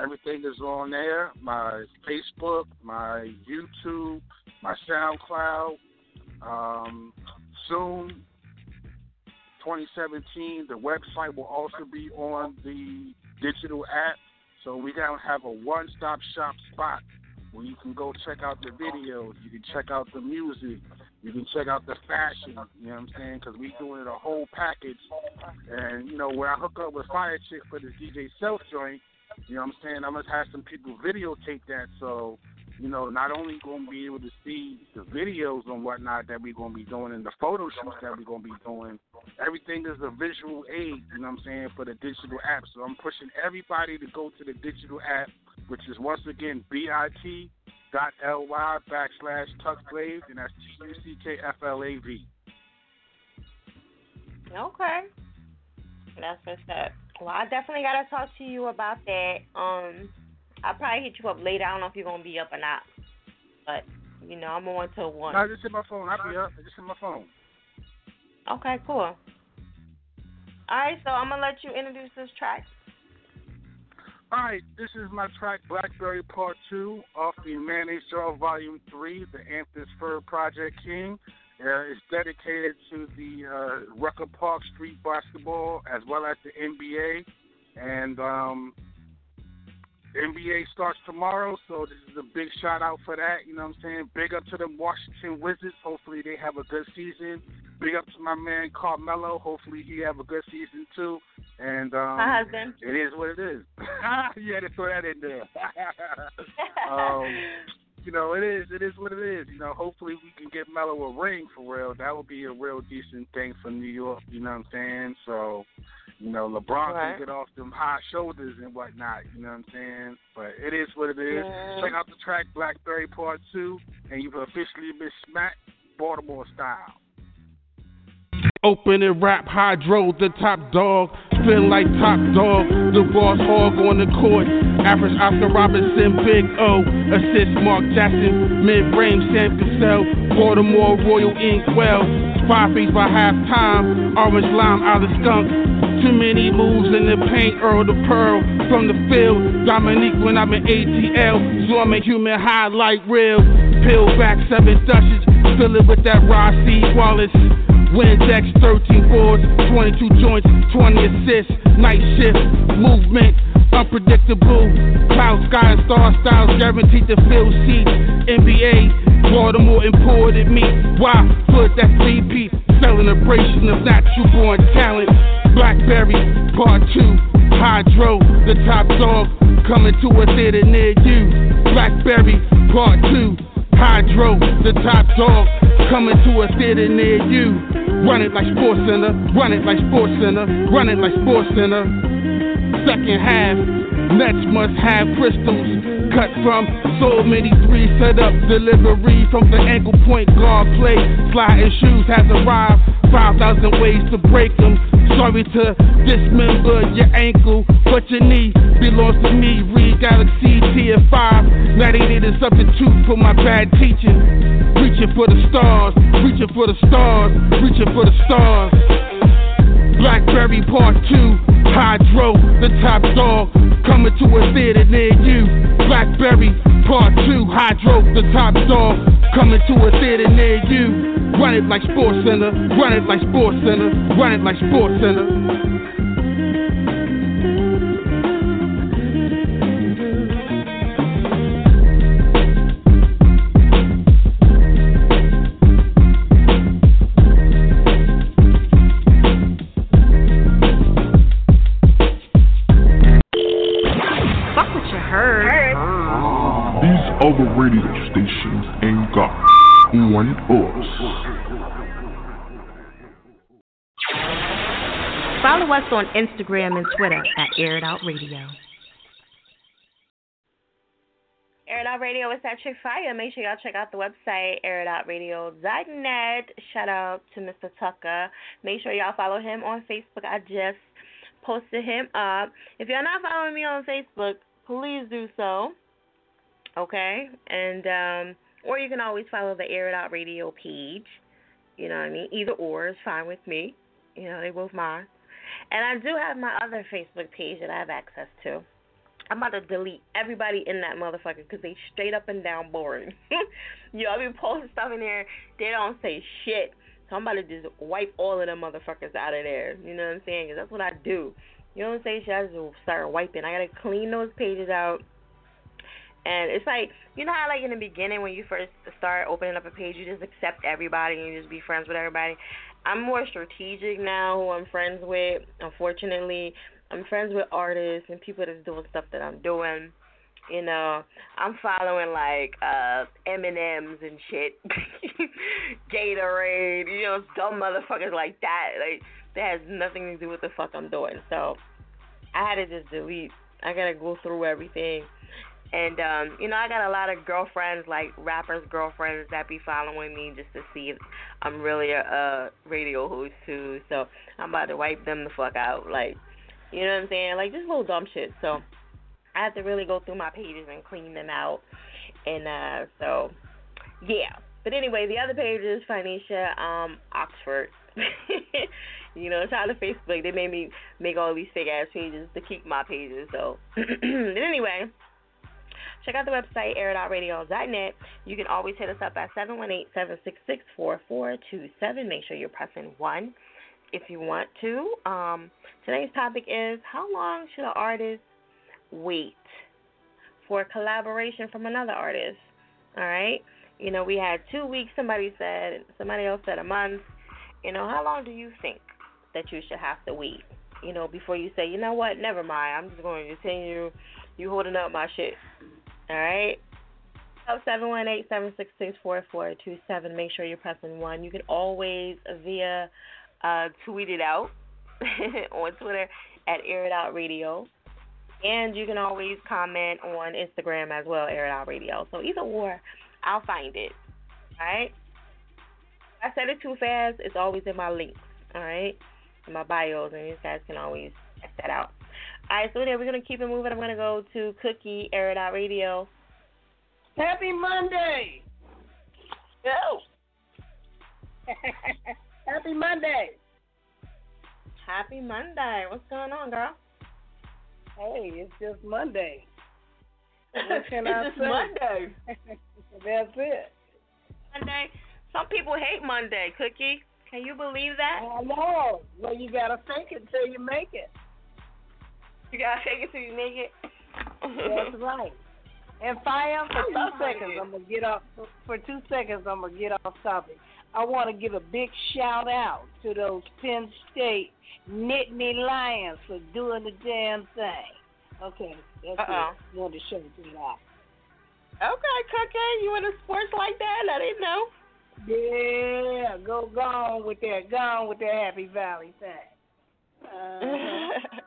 Everything is on there. My Facebook, my YouTube, my SoundCloud. Um, soon, 2017, the website will also be on the digital app. So we gonna have a one-stop shop spot where you can go check out the videos, you can check out the music, you can check out the fashion. You know what I'm saying? Because we doing it a whole package. And you know where I hook up with Fire Chick for this DJ Self joint. You know what I'm saying? I'm gonna have some people videotape that so you know, not only to be able to see the videos and whatnot that we're to be doing and the photo shoots that we're to be doing, everything is a visual aid, you know what I'm saying, for the digital app. So I'm pushing everybody to go to the digital app, which is once again bit dot ly backslash tuckflav, and that's T U C K F L A V. Okay. That's what's up. Well, I definitely got to talk to you about that. Um, I'll probably hit you up later. I don't know if you're gonna be up or not, but you know I'm on till one. No, just hit my phone. I'll be up. Just hit my phone. Okay, cool. All right, so I'm gonna let you introduce this track. All right, this is my track Blackberry Part 2 off the Jar Volume 3, the Anthus Fur Project King. Uh, it's dedicated to the uh, Rucker Park Street Basketball as well as the NBA. And um, NBA starts tomorrow, so this is a big shout out for that. You know what I'm saying? Big up to the Washington Wizards. Hopefully they have a good season. Big up to my man Carmelo. Hopefully he have a good season too. And um, my husband. It is what it is. you had to throw that in there. um, you know, it is. It is what it is. You know, hopefully we can get Melo a ring for real. That would be a real decent thing for New York. You know what I'm saying? So you know, LeBron right. can get off them high shoulders and whatnot. You know what I'm saying? But it is what it is. Yeah. Check out the track Blackberry Part Two, and you've officially been smacked Baltimore style. Open and rap hydro, the top dog. Feel like top dog, the boss hog on the court. Average Oscar Robertson, Big O. Assist Mark Jackson, mid range Sam Cassell. Baltimore Royal Inkwell. Five feet by halftime. Orange lime out of skunk. Too many moves in the paint, Earl the Pearl. From the field, Dominique when I'm in ATL. So I'm a human highlight reel. Peel back seven Dutches. Fill it with that Steve Wallace. Windex 13 boards, 22 joints, 20 assists, night shift, movement, unpredictable. Cloud sky and star styles guaranteed to fill seats. NBA, Baltimore imported me. Why put that three piece? Celebration of natural born talent. Blackberry, part two. Hydro, the top dog, coming to a theater near you. Blackberry, part two. Hydro, the top dog, coming to a theater near you. Run it like Sports Center, run it like Sports Center, run it like Sports Center. Second half, Nets must have crystals. Cut from so many three set up delivery from the ankle point guard play. Sliding shoes has arrived. 5,000 ways to break them. Sorry to dismember your ankle, but your knee belongs to me. Read Galaxy Tier 5. Now they need a substitute for my bad teaching. Reaching for the stars, reaching for the stars, reaching for the stars. Blackberry Part 2, Hydro, the top dog, coming to a theater near you. Blackberry Part 2, Hydro, the top dog, coming to a theater near you. Run it like Sports Center, run it like Sports Center, run it like Sports Center. Us on Instagram and Twitter at Air It Out Radio. Air It Out Radio is at Chick Fire. Make sure y'all check out the website, airitoutradio.net. Shout out to Mr. Tucker. Make sure y'all follow him on Facebook. I just posted him up. If you're not following me on Facebook, please do so. Okay? And um or you can always follow the Air It Out Radio page. You know what I mean? Either or is fine with me. You know, they both mine. And I do have my other Facebook page that I have access to. I'm about to delete everybody in that motherfucker because they straight up and down boring. I be posting stuff in there, they don't say shit. So I'm about to just wipe all of them motherfuckers out of there. You know what I'm saying? Because that's what I do. You don't say shit, I just start wiping. I gotta clean those pages out. And it's like, you know how like in the beginning when you first start opening up a page, you just accept everybody and you just be friends with everybody. I'm more strategic now who I'm friends with. Unfortunately, I'm friends with artists and people that's doing stuff that I'm doing. You know, I'm following like uh M&M's and shit, Gatorade, you know, dumb motherfuckers like that. Like that has nothing to do with the fuck I'm doing. So I had to just delete. I gotta go through everything. And um, you know, I got a lot of girlfriends, like rappers' girlfriends, that be following me just to see if I'm really a, a radio host too. So I'm about to wipe them the fuck out. Like, you know what I'm saying? Like just little dumb shit. So I have to really go through my pages and clean them out. And uh, so yeah. But anyway, the other page is Phoenicia um, Oxford. you know, shout out to Facebook. They made me make all these fake ass pages to keep my pages. So but anyway. Check out the website, airitoutradio.net. You can always hit us up at 718-766-4427. Make sure you're pressing 1 if you want to. Um, today's topic is how long should an artist wait for a collaboration from another artist? All right? You know, we had two weeks, somebody said, somebody else said a month. You know, how long do you think that you should have to wait? You know, before you say, you know what, never mind, I'm just going to continue you holding up my shit. All right. Two seven. Make sure you're pressing one. You can always via uh, tweet it out on Twitter at Air It Out Radio, and you can always comment on Instagram as well, Air It Out Radio. So either or, I'll find it. All right. I said it too fast. It's always in my links. All right, in my bios, and you guys can always check that out. All right, so there we're gonna keep it moving. I'm gonna go to Cookie Air It Out Radio. Happy Monday. Yo. Happy Monday. Happy Monday. What's going on, girl? Hey, it's just Monday. What can I it's say? Monday. That's it. Monday. Some people hate Monday, Cookie. Can you believe that? I know. Well, you gotta fake it till you make it. You gotta take it till you make it. That's right. And fire for two seconds. I'm gonna get off for two seconds. I'm gonna get off topic. I want to give a big shout out to those Penn State Nittany Lions for doing the damn thing. Okay, that's Uh-oh. it. Wanted to show you out. Okay, Cookie. You into sports like that? I didn't know. Yeah, go go on with that. Go on with that Happy Valley thing. Uh,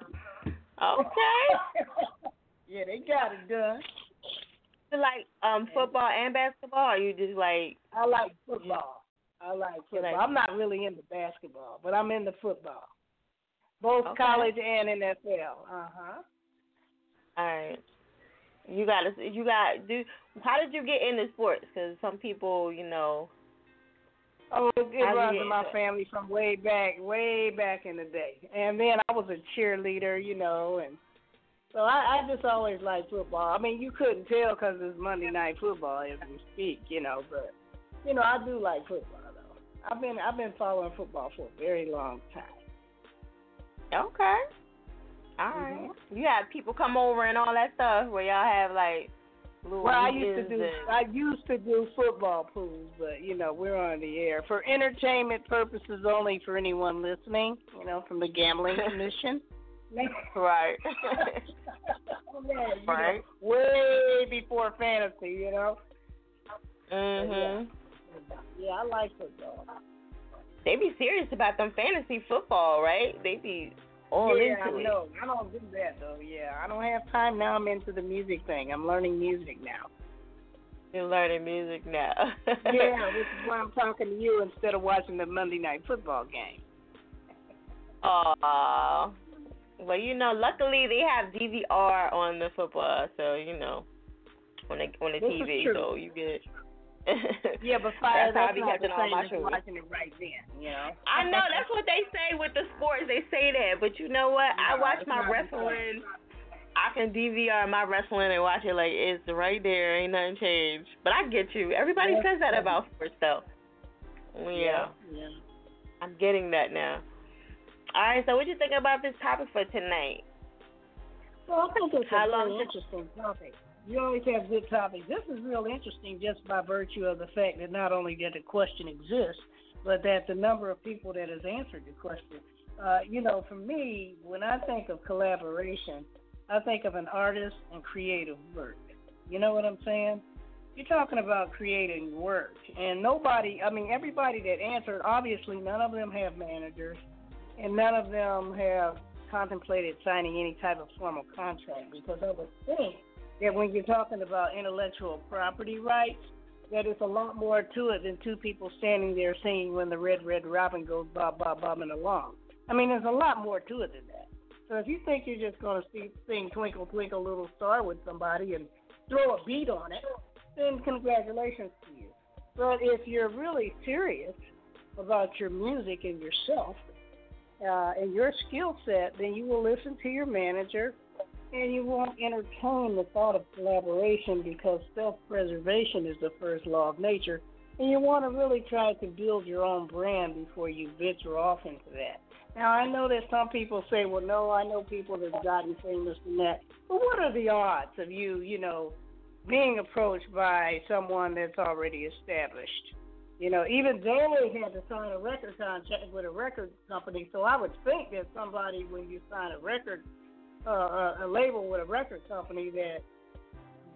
okay. yeah, they got it done. You like um football and basketball, or you just like I like football. I like football. I'm not really into basketball, but I'm into football. Both Okay. college and NFL. Uh huh. all right. You got to you got do. How did you get into sports? Because some people, you know. Oh, it, runs in my family from way back, way back in the day. And then I was a cheerleader, you know, and so I, I just always liked football. I mean, you couldn't tell because it's Monday night football as we speak, you know, but you know, I do like football though. I've been I've been following football for a very long time. Okay. All right. Mm-hmm. You have people come over and all that stuff where y'all have like Well, I used to do and- I used to do football pools, but you know we're on the air for entertainment purposes only for anyone listening. You know, from the gambling commission. right. Yeah, you know, Right. way before fantasy, you know. Mhm. Yeah, I like football. They be serious about them fantasy football, right? They be all yeah, into I it. know. I don't do that though. Yeah, I don't have time now. I'm into the music thing. I'm learning music now. You're learning music now. yeah, which is why I'm talking to you instead of watching the Monday night football game. Aw. Well, you know, luckily they have DVR on the football, so you know, on the on the This TV, so you get. Yeah, but fire That's how I that's be not the catching all my watching it right then. You know. I know that's what they say with the sports. They say that, but you know what? I watch my wrestling. I can DVR my wrestling and watch it like it's right there. Ain't nothing changed. But I get you. Everybody Yes, says that about sports though. Yeah, Yeah. I'm getting that now. All right. So what you think about this topic for tonight? Well, I think it's How a long interesting topic. You always have good topics. This is real interesting just by virtue of the fact that not only did the question exist, but that the number of people that has answered the question. Uh, you know, for me, when I think of collaboration, I think of an artist and creative work. You know what I'm saying? You're talking about creating work, and nobody, I mean, everybody that answered, obviously, none of them have managers, and none of them have contemplated signing any type of formal contract because I would think that when you're talking about intellectual property rights, that it's a lot more to it than two people standing there singing when the red, red robin goes bob, bob, bobbing along. I mean, there's a lot more to it than that. So if you think you're just going to sing Twinkle, Twinkle, Little Star with somebody and throw a beat on it, then congratulations to you. But if you're really serious about your music and yourself uh, and your skill set, then you will listen to your manager and you won't entertain the thought of collaboration because self preservation is the first law of nature. And you want to really try to build your own brand before you venture off into that. Now, I know that some people say, well, no, I know people that have gotten famous and that. But what are the odds of you, you know, being approached by someone that's already established? You know, even they had to sign a record contract with a record company, so I would think that somebody, when you sign a record uh, a, label with a record company that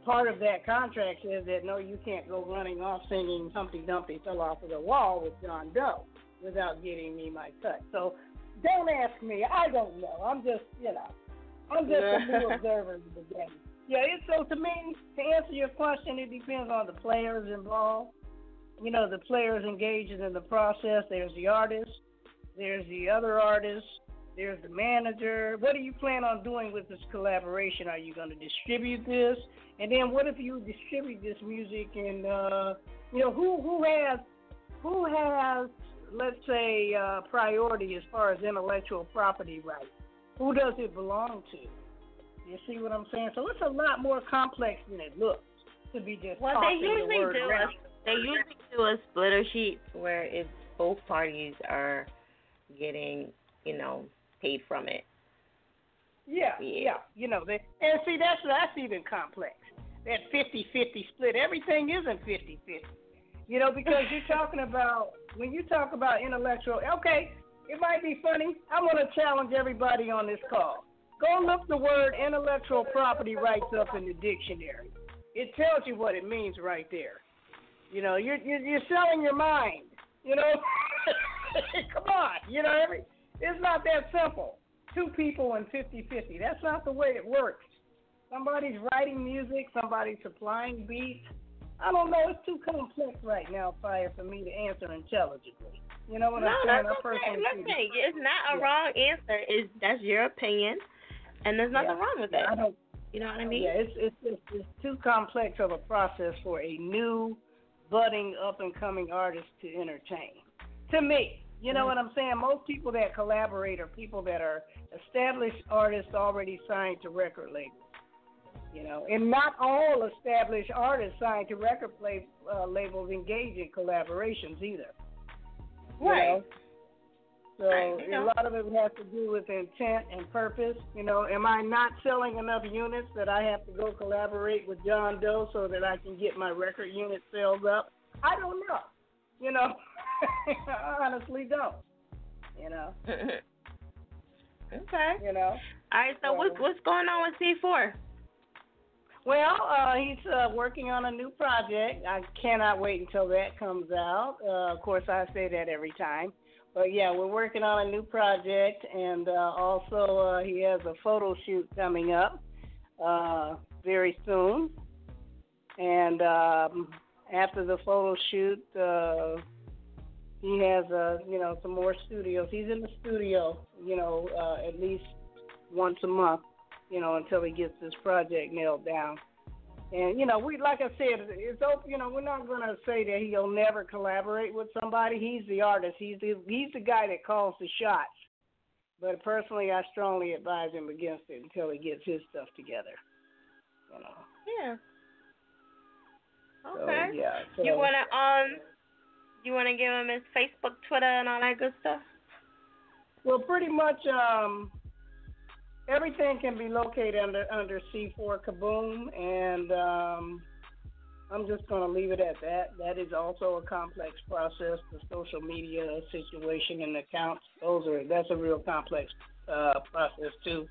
part of that contract says that no, you can't go running off singing Humpty Dumpty fell off of the wall with John Doe without getting me my cut. So don't ask me. I don't know. I'm just, you know, I'm just a new observer of the game. Yeah, it's, so to me, to answer your question, it depends on the players involved. You know, the players engaged in the process. There's the artist. There's the other artist. There's the manager. What do you plan on doing with this collaboration? Are you going to distribute this? And then what if you distribute this music and uh, you know who who has who has let's say uh, priority as far as intellectual property rights? Who does it belong to? You see what I'm saying? So it's a lot more complex than it looks to be just Well, they the usually word do a they usually do a splitter sheet where it's both parties are getting you know paid from it. Yeah, Yeah. yeah. You know, they, and see, that's that's even complex. That 50-50 split. Everything isn't 50-50. You know, because you're talking about when you talk about intellectual. Okay, it might be funny. I'm going to challenge everybody on this call. Go look the word intellectual property rights up in the dictionary. It tells you what it means right there. You know, you're you're, you're selling your mind. You know, come on. You know, every it's not that simple. Two people and 50-50. That's not the way it works. Somebody's writing music, somebody's supplying beats. I don't know. It's too complex right now, Fire, for me to answer intelligently. You know what no, I'm saying? that's okay. Listen, it's not a Yeah. wrong answer. It's that's your opinion, and there's nothing Yeah. wrong with Yeah, I that. don't, You know what I mean? Yeah, it's, it's it's it's too complex of a process for a new, budding, up and coming artist to entertain. To me, you know what I'm saying? Most people that collaborate are people that are established artists already signed to record labels. You know, and not all established artists signed to record play, uh, labels engage in collaborations either. You Right. know? So Right, you know. a lot of it has to do with intent and purpose. You know, am I not selling enough units that I have to go collaborate with John Doe so that I can get my record unit sales up? I don't know. You know, I honestly don't. You know, okay. you know. All right. So what's what's going on with C four? Well, uh, he's uh, working on a new project. I cannot wait until that comes out. Uh, of course, I say that every time. But yeah, we're working on a new project, and uh, also uh, he has a photo shoot coming up uh, very soon. And um, after the photo shoot, uh, he has uh, you know some more studios. He's in the studio, you know, uh, at least once a month, you know, until he gets this project nailed down. And you know, we like I said, it's open. You know, we're not to say that he'll never collaborate with somebody. He's the artist. He's the he's the guy that calls the shots. But personally, I strongly advise him against it until he gets his stuff together. You know. Yeah. So, Okay. yeah. So, You wanna um, you wanna give him his Facebook, Twitter, and all that good stuff? Well, pretty much um, everything can be located under under C4 Kaboom, and um, I'm just going to leave it at that. That is also a complex process. The social media situation and accounts, those are that's a real complex uh, process too,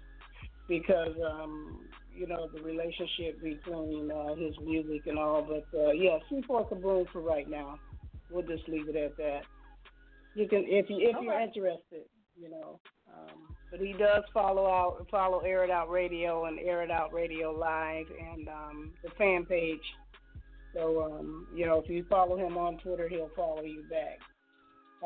because um, you know the relationship between uh, his music and all. But uh, yeah, C4 Kaboom for right now. We'll just leave it at that. You can if you if you're interested, you know. Um, but he does follow out follow Air It Out Radio and Air It Out Radio Live and um, the fan page. So um, you know, if you follow him on Twitter, he'll follow you back.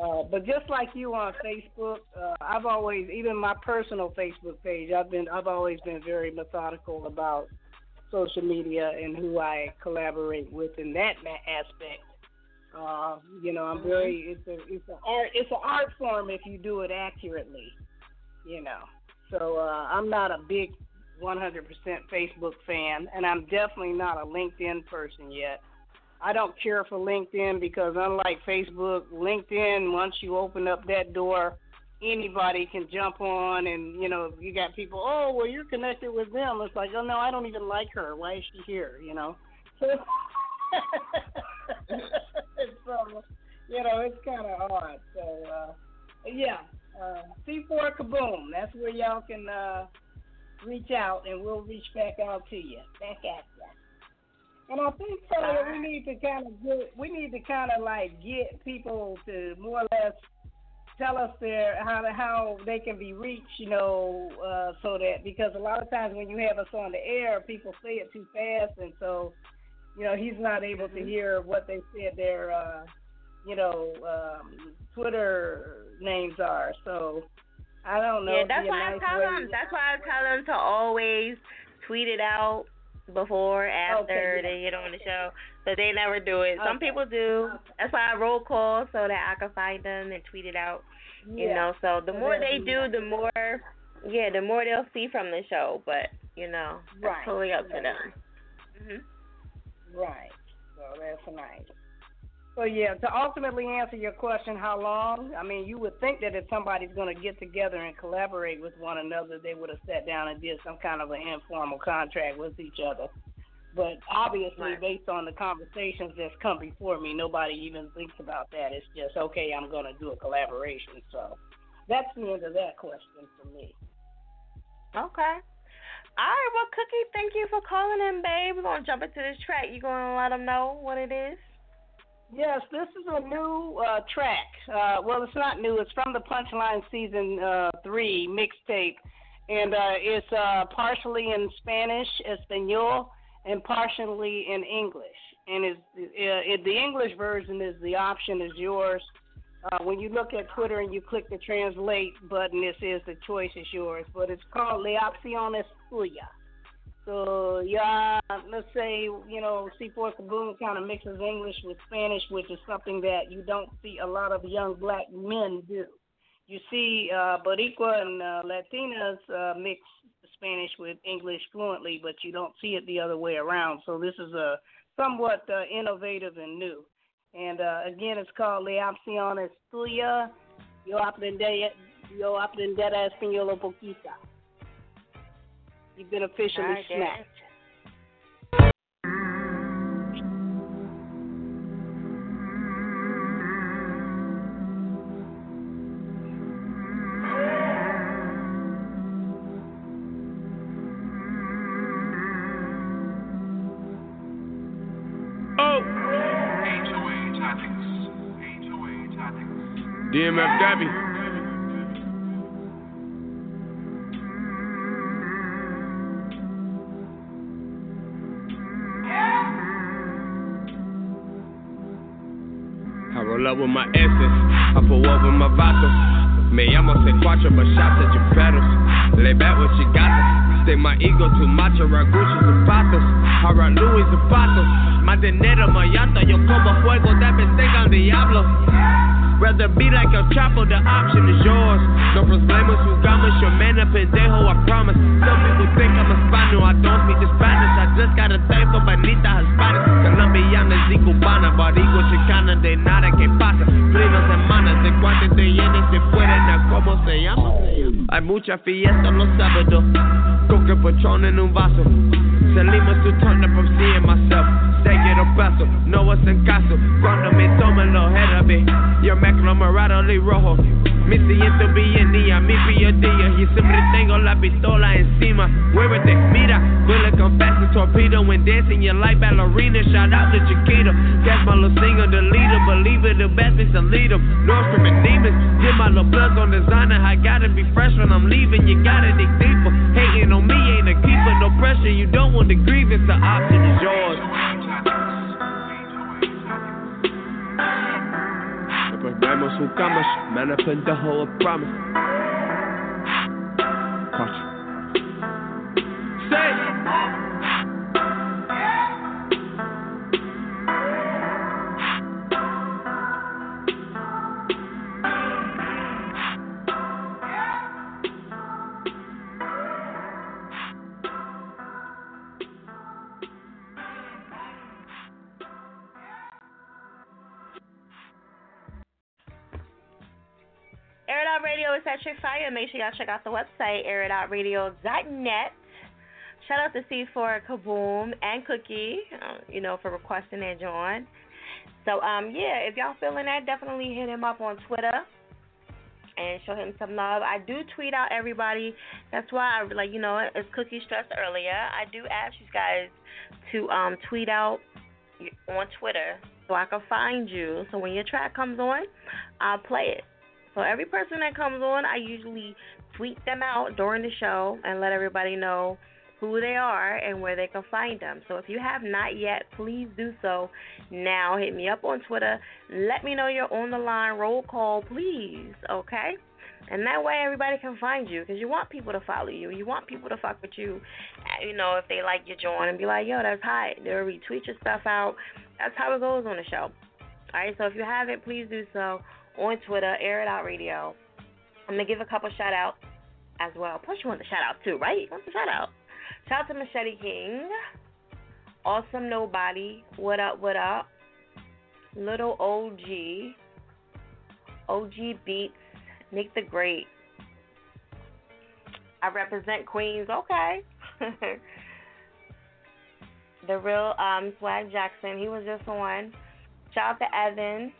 Uh, but just like you on Facebook, uh, I've always, even my personal Facebook page, I've been, I've always been very methodical about social media and who I collaborate with in that aspect. Uh, you know, I'm very, it's a, it's a art, it's an art form if you do it accurately. You know, so uh, I'm not a big 100% Facebook fan, and I'm definitely not a LinkedIn person yet. I don't care for LinkedIn because unlike Facebook, LinkedIn once you open up that door, anybody can jump on and you know, you got people, "Oh, well you're connected with them." It's like, "Oh no, I don't even like her. Why is she here?" you know. So so, you know, it's kind of odd. So uh yeah, uh C4 Kaboom, that's where y'all can uh reach out and we'll reach back out to you. Back at you. And I think so that we need to kind of get, we need to kind of like get people to more or less tell us their how to, how they can be reached, you know, uh, so that because a lot of times when you have us on the air, people say it too fast, and so you know he's not able to hear what they said their uh, you know um, Twitter names are. So I don't know. Yeah, that's why I tell them. That's why I tell them to always tweet it out before, after Okay, yeah. they get on the show. But they never do it. Some people do. That's why I roll call so that I can find them and tweet it out. You Yeah. know, so the So more they do, the more, yeah, the more they'll see from the show. But you know, Right. totally up to them. Mhm. Right. So that's nice. So yeah, to ultimately answer your question, how long? I mean, you would think that if somebody's going to get together and collaborate with one another, they would have sat down and did some kind of an informal contract with each other. But obviously, Right. based on the conversations that's come before me, nobody even thinks about that. It's just okay, I'm going to do a collaboration. So that's the end of that question for me. Okay. All right, well, Cookie, thank you for calling in, babe. We're gonna jump into this track. You gonna let them know what it is? Yes, this is a new uh, track. Uh, well, it's not new. It's from the Punchline Season uh, 3 mixtape. And uh, it's uh, partially in Spanish, Espanol, and partially in English. And it's, uh, it, the English version is the option is yours. When you look at Twitter and you click the translate button, it says the choice is yours. But it's called La Opción es. So yeah, let's say you know C4 Kaboom kind of mixes English with Spanish, which is something that you don't see a lot of young black men do. You see uh, Boricua and uh, Latinas uh, mix Spanish with English fluently, but you don't see it the other way around. So this is a somewhat uh, innovative and new. And uh, again, it's called La Opción es Tuya. Yo aprendí, yo español un poquito. You've been officially I smacked. Guess. DMF oh. Debbie. With my essence. I pull up with my vato. Me llamo C4, but shots at your pedals. Lay back what you got. Stay my ego too macho, rock Gucci zapatos. I rock Louis zapatos. My dinero, my yata. Yo como fuego, that bitch I'm Diablo. Rather be like El Chapo, the option is yours. No problemas, jugamos, your man a pendejo, I promise. Some people think I'm a Hispano, I don't speak the Spanish. I just got a thing for Benita Hispanic. Colombianas y cubanas, barigo chicana, de nada que pasa. Primas semanas, de cuánto te llenes, se pueden a cómo se llama. Hay mucha fiesta los sábados, coca patrón en un vaso. Salimos to turn up, I'm seeing myself. Sé quiero paso, no hacen caso. Cuando me toman los head Yo me morado y rojo. Me siento bien día, mi día y siempre tengo la pistola encima. Muévete, mira, bullet come fast as torpedo when dancing your life ballerina. Shout out to Chiquito, that's my little singer, the leader, believer, the best is to lead them. Nordstrom and demons, get my little plugs on designer. I gotta be fresh when I'm leaving, you gotta dig deeper. Hating on me ain't a keeper, no pressure, you don't want the grievance, the option is yours. Vemos jugamos, man, I put the whole promise. Watch. Say. Air It Out Radio is at Chick Fire. Make sure y'all check out the website, airitoutradio.net. Shout out to C4 Kaboom and Cookie, uh, you know, for requesting their join. So, um, yeah, if y'all feeling that, definitely hit him up on Twitter and show him some love. I do tweet out everybody. That's why I like, you know, as Cookie stressed earlier, I do ask you guys to um tweet out on Twitter so I can find you. So when your track comes on, I'll play it. So every person that comes on, I usually tweet them out during the show and let everybody know who they are and where they can find them. So if you have not yet, please do so now. Hit me up on Twitter. Let me know you're on the line. Roll call, please. Okay? And that way everybody can find you because you want people to follow you. You want people to fuck with you. Uh, You know, if they like your joint and be like, yo, that's hot. They'll retweet your stuff out. That's how it goes on the show. All right, so if you haven't, please do so on Twitter, Air It Out Radio. I'm to give a couple shout outs as well. Plus, you want the shout out too, right? You want the shout out. Shout out to Machete King. Awesome Nobody. What up, what up? Little OG. OG Beats. Nick the Great. I represent Queens. Okay. the real um, Swag Jackson. He was just on. Shout out to Evan.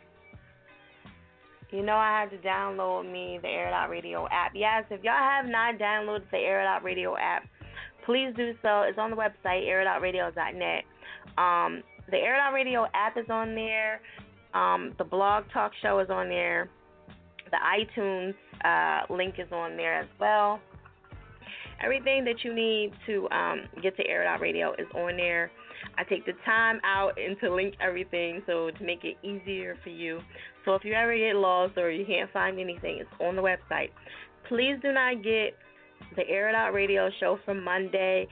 You know I had to download me the Air Out Radio app. Yes, if y'all have not downloaded the Air Out Radio app, please do so. It's on the website, airitoutradio.net. Um, the Air Out Radio app is on there. Um, the blog talk show is on there. The iTunes uh, link is on there as well. Everything that you need to um, get to Air Out Radio is on there. I take the time out and to link everything so to make it easier for you. So if you ever get lost or you can't find anything, it's on the website. Please do not get the Air It Out Radio show from Monday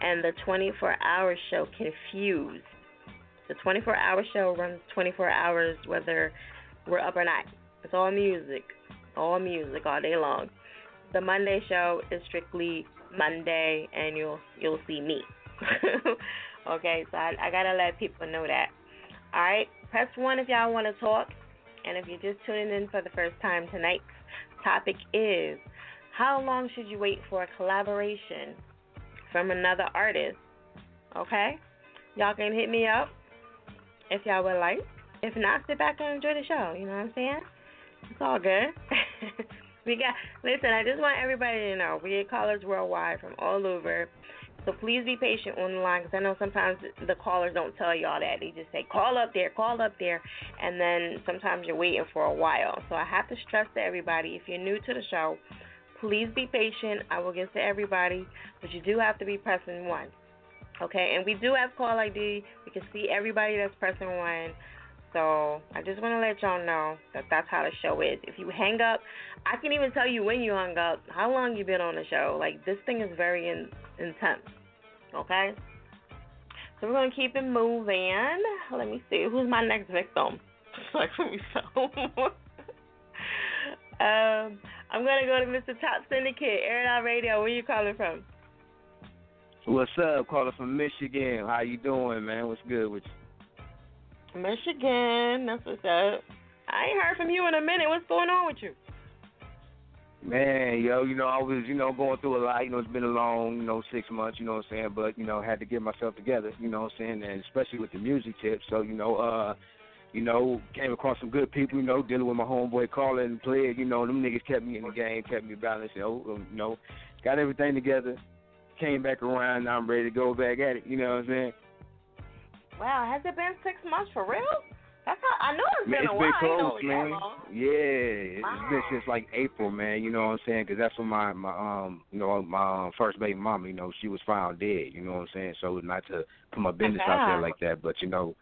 and the 24 hour show confused. The 24 hour show runs 24 hours whether we're up or not. It's all music, all music all day long. The Monday show is strictly Monday, and you'll you'll see me. okay, so I, I gotta let people know that. All right, press one if y'all want to talk, and if you're just tuning in for the first time, tonight's topic is how long should you wait for a collaboration from another artist? Okay, y'all can hit me up if y'all would like. If not, sit back and enjoy the show. You know what I'm saying? It's all good. we got listen. I just want everybody to know we get callers worldwide from all over. So please be patient on the line because I know sometimes the callers don't tell y'all that. They just say, call up there, call up there. And then sometimes you're waiting for a while. So I have to stress to everybody if you're new to the show, please be patient. I will get to everybody, but you do have to be pressing one. Okay, and we do have call ID. We can see everybody that's pressing one. So I just want to let y'all know that that's how the show is. If you hang up, I can even tell you when you hung up, how long you been on the show. Like this thing is very in, intense. Okay. So we're gonna keep it moving. Let me see who's my next victim. like me so. um, I'm gonna go to Mr. Top Syndicate, Air Out Radio. Where you calling from? What's up? Calling from Michigan. How you doing, man? What's good with you? Michigan. That's what's up. I ain't heard from you in a minute. What's going on with you? Man, yo, you know, I was, you know, going through a lot. You know, it's been a long, you know, six months, you know what I'm saying? But, you know, had to get myself together, you know what I'm saying? And especially with the music tips. So, you know, uh, you know, came across some good people, you know, dealing with my homeboy Carlin and played, you know, them niggas kept me in the game, kept me balanced, you know, you know, got everything together, came back around, now I'm ready to go back at it, you know what I'm saying? Wow, has it been six months for real? That's how I know it's Man, been it's a been while. close, man. Yeah, Wow. it's been since like April, man. You know what I'm saying? Because that's when my my um you know my um, first baby mama, you know, she was found dead. You know what I'm saying? So not to put my business out there like that, but you know,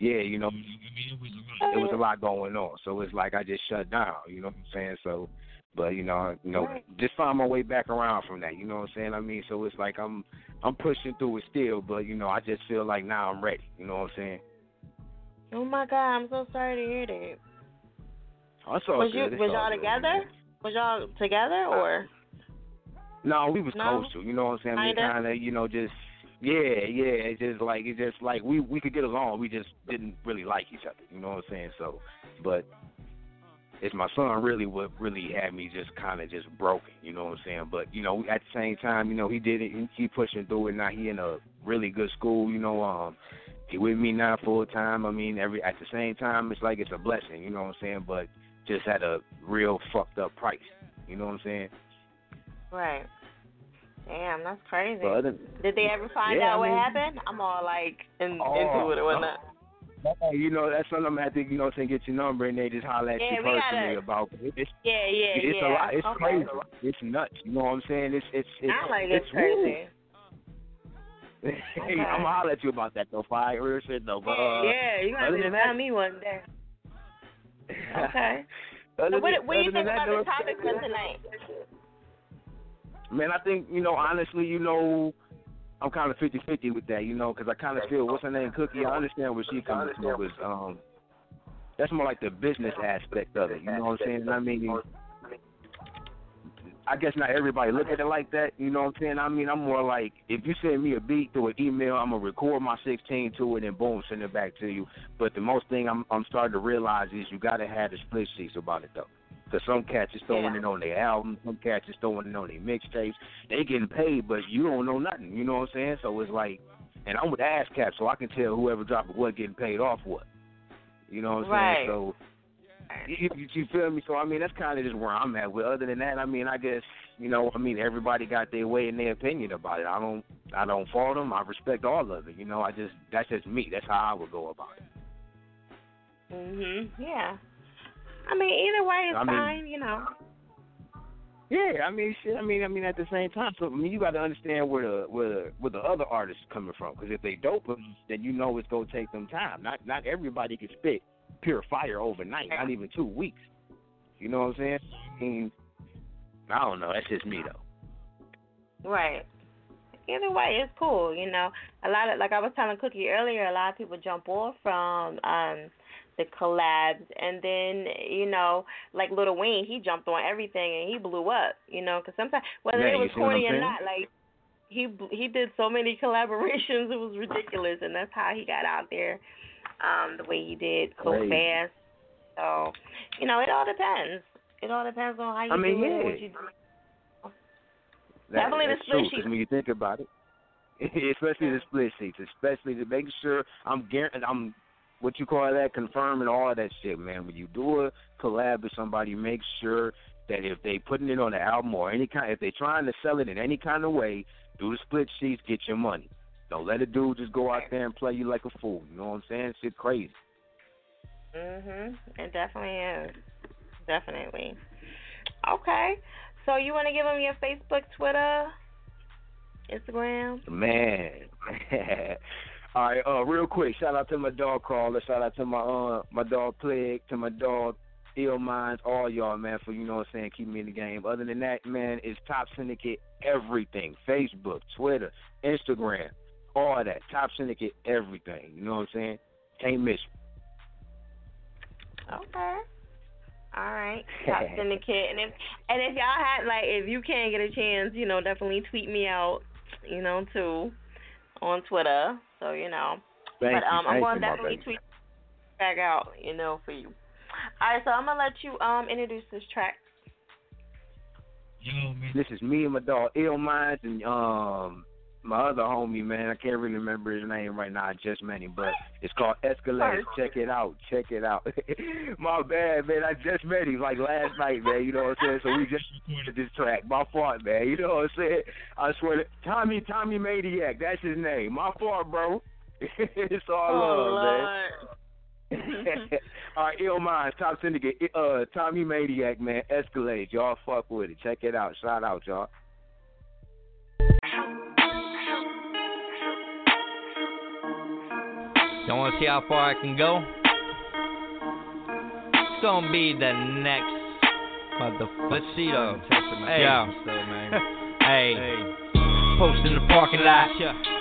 yeah, you know, it was a lot going on. So it's like I just shut down. You know what I'm saying? So, but you know, you know, just find my way back around from that. You know what I'm saying? I mean, so it's like I'm I'm pushing through it still, but you know, I just feel like now I'm ready. You know what I'm saying? Oh my God, I'm so sorry to hear that. Oh, That's all was good. you was all y'all together? Was y'all together uh, or? No, we was No? close to. You know what I'm saying? We kind of, you know, just yeah, yeah. It's just like it's just like we we could get along. We just didn't really like each other. You know what I'm saying? So, but it's my son really what really had me just kind of just broken. You know what I'm saying? But you know, at the same time, you know, he did it. He keep pushing through it. Now he in a really good school. You know, um, he with me now full time. I mean, every at the same time, it's like it's a blessing. You know what I'm saying? But just at a real fucked up price. You know what I'm saying? Right. Damn, that's crazy. But Did they ever find Yeah, out I what mean- happened? I'm all like in, Oh, into it or whatnot. You know, that's something I'm gonna have to, you know, to get your number and they just holler at Yeah, you we gotta- personally about. It's Yeah, yeah, it's yeah. a lot. It's okay. crazy. It's nuts. You know what I'm saying? It's it's it's. I like it's crazy. woo. hey, I'm gonna holler at you about that though. Fire real shit though. But, uh, yeah, you than tell that- me one day. Okay. so what, what do you think about the topic for tonight? Man, I think you know honestly, you know, I'm kind of 50-50 with that, you know, because I kind of feel what's her name, Cookie. I understand where she comes from. Was um, that's more like the business aspect of it. You know what I'm saying? I mean, I guess not everybody look at it like that. You know what I'm saying? I mean, I'm more like if you send me a beat through an email, I'm gonna record my 16 to it and boom, send it back to you. But the most thing I'm I'm starting to realize is you gotta have the split sheets about it though. Cause some cats is throwing Yeah. it on their albums, some cats is throwing it on their mixtapes. They getting paid, but you don't know nothing. You know what I'm saying? So it's like, and I'm with ASCAP, so I can tell whoever dropped what getting paid off what. You know what I'm Right. saying? So you, you, you feel me? So I mean, that's kind of just where I'm at. But other than that, I mean, I guess you know, I mean, everybody got their way and their opinion about it. I don't, I don't fault them. I respect all of it. You know, I just that's just me. That's how I would go about it. Mhm. Yeah. I mean, either way is I mean- fine. You know. Yeah, I mean, shit. I mean, I mean, at the same time, so I mean, you got to understand where the where the, where the other artists coming from. Because if they dope them, then you know it's gonna take them time. Not not everybody can spit pure fire overnight. Not even two weeks. You know what I'm saying? I mean, I don't know. That's just me though. Right. Either way, it's cool. You know, a lot of like I was telling Cookie earlier, a lot of people jump off from um the collabs, and then you know, like Lil Wayne, he jumped on everything and he blew up. You know, because sometimes whether Yeah, it was see what I'm corny or not, like he he did so many collaborations, it was ridiculous, and that's how he got out there um the way he did so Crazy. fast. So, you know, it all depends. It all depends on how you I mean, do it what you do. That, Definitely the split true, when you think about it, especially the split sheets, especially to make sure I'm guaranteed, I'm what you call that, confirming all that shit, man. When you do a collab with somebody, make sure that if they putting it on the album or any kind, if they trying to sell it in any kind of way, do the split sheets, get your money. Don't let a dude just go out there and play you like a fool. You know what I'm saying? Shit crazy. Mhm. It definitely is. Definitely. Okay. So you want to give them your Facebook, Twitter, Instagram? Man, man. All right, uh, real quick, shout out to my dog caller, shout out to my uh my dog Plague, to my dog Ill Minds, all y'all man for you know what I'm saying, keep me in the game. Other than that, man, it's Top Syndicate everything. Facebook, Twitter, Instagram, all that. Top Syndicate everything. You know what I'm saying? Can't miss me. Okay. All right, Top Syndicate, and if and if y'all had like, if you can get a chance, you know, definitely tweet me out, you know, too, on Twitter. So you know, Thank but you, um, I'm gonna definitely tweet back out, you know, for you. All right, so I'm gonna let you um introduce this track. This is me and my dog Ill Minds and um my other homie man. I can't really remember his name right now. I just met him, but it's called Escalade. Check it out. Check it out. my bad, man. I just met him like last night, man. You know what I'm saying? So we just recorded this track. My fault, man. You know what I'm saying? I swear to Tommy Tommy Maniac. That's his name. My fault, bro. it's all Oh, love, man. All right, Ill Minds, Top Syndicate, uh, Tommy Maniac, man, Escalade. Y'all fuck with it. Check it out. Shout out, y'all. Y'all want to see how far I can go? It's gonna be the next motherfucker. Let's see though. Hey, still, man. hey. Post in the parking lot.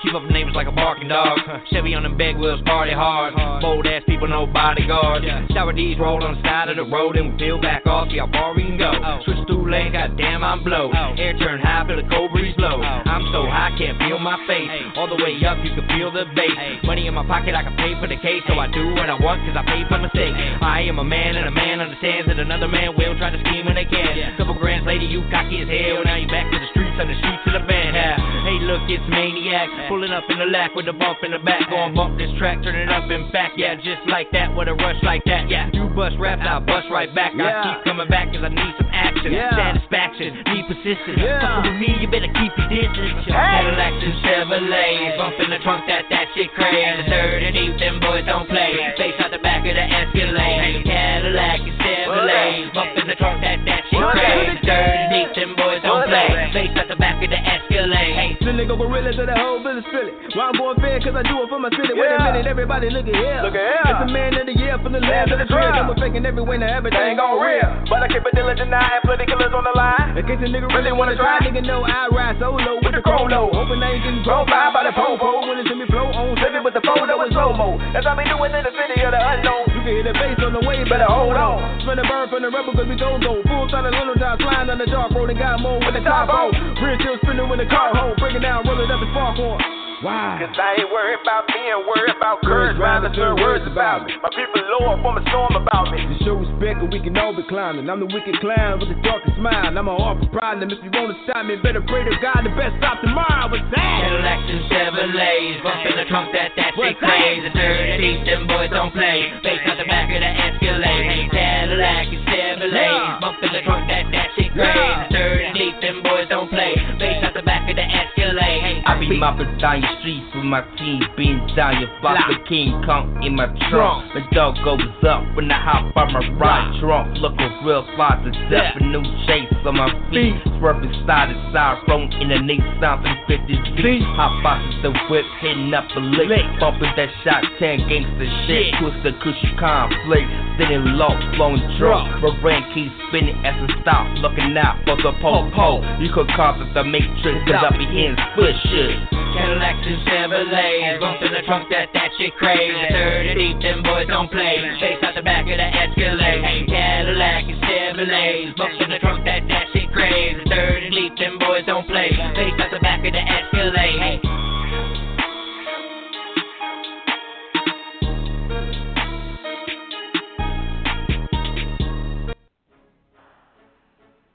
Keep up the neighbors like a barking dog. Chevy on the big wheels, party hard. Bold ass people, no bodyguards. Shower D's roll on the side of the road and we peel back off, see how far we can go. Oh. Switch through lane, goddamn, I'm blow. Oh. Air turn high, feel the cold breeze blow. Oh. I'm so high, can't feel my face. All the way up, you can feel the bass. Money in my pocket, I can pay for the case. So I do what I want, cause I paid for mistakes. I am a man, and a man understands that another man will try to scheme when they can. Couple grands later, you cocky as hell. Now you back to the streets, on the streets of the van. Yeah. Hey, look, it's maniac. Pulling up in the lack with a bump in the back. Going bump this track, turn it up and back. Yeah, just like that, with a rush like that. Yeah, you bust raps, I bust right back. I keep coming back cause I need some action. Yeah. Satisfaction, need persistence. Yeah. Fucking with me, you better keep your distance. Cadillacs and Chevrolets. Bump in the trunk, that, that shit crazy. The third and eighth, them boys don't play. Face out the back of the Escalade. Cadillac and Chevrolets. Bump in the trunk, that, that shit crazy. The third and eighth, them boys don't play. Face out the back of the Escalade. Hey, The nigga gorilla to the whole business feel it. Why I'm going fair, cause I do it for my city. Wait a Yeah. minute, everybody look at here. Look at here. It's the man of the year from the land of the. And we're faking every now everything Ain't gon' real. But I keep it diligent now and plenty killers on the line. In case a nigga really wanna try, nigga know I ride solo with the chrono. Hoping I ain't getting drove by by the popo. Willing to me flow on, it with the photo and slow mo. That's how we doing in the city of the unknown. You can hear the bass on the way, better hold on. Spin the burn from the rebel cause we go go. Full time little time flying on the dark road and got more with the top on. Rear still spinning with the car home. Break it down, roll it up and spark on. Wow. Cause I ain't worried about being worried about courage, rhymes and certain words about me. My people lower from a storm about me. To show respect, or we can all be climbing. I'm the wicked clown with the darkest smile. I'm a awful problem. If you wanna stop me, better pray to God. The best stop tomorrow. What's that? Cadillacs and Chevrolets, bump in the trunk, that that shit crazy. The third and eighth, them boys don't play. Face out the back of the Escalade. Cadillac and Chevrolets, bump in the trunk, that that shit crazy. The third and eighth, them boys don't play. Face out the back of the Escalade. I be mopping down your streets with my team, being down your block. The King Kong in my trunk. My dog goes up when I hop on my ride trunk. Looking real fly to death, a new chase on my feet. Swerving side to side, rolling in the Nissan 350 Z. Hop out the whip, hitting up a lick. Bumping that shot 10 gangsta shit. Twist the cushy conflict. Sitting low, flowing drunk. Moran keeps spinning as a stop. Looking out for the po-po. You could call it the Matrix, cause I be in split shit. Cadillacs and Chevrolets, bump in the trunk, that that shit crazy. Third and eighth, them boys don't play. Face out the back of the Escalade. Cadillac and Chevrolets, bump in the trunk, that that shit crazy. Third and eighth, them boys don't play. Face out the back of the Escalade.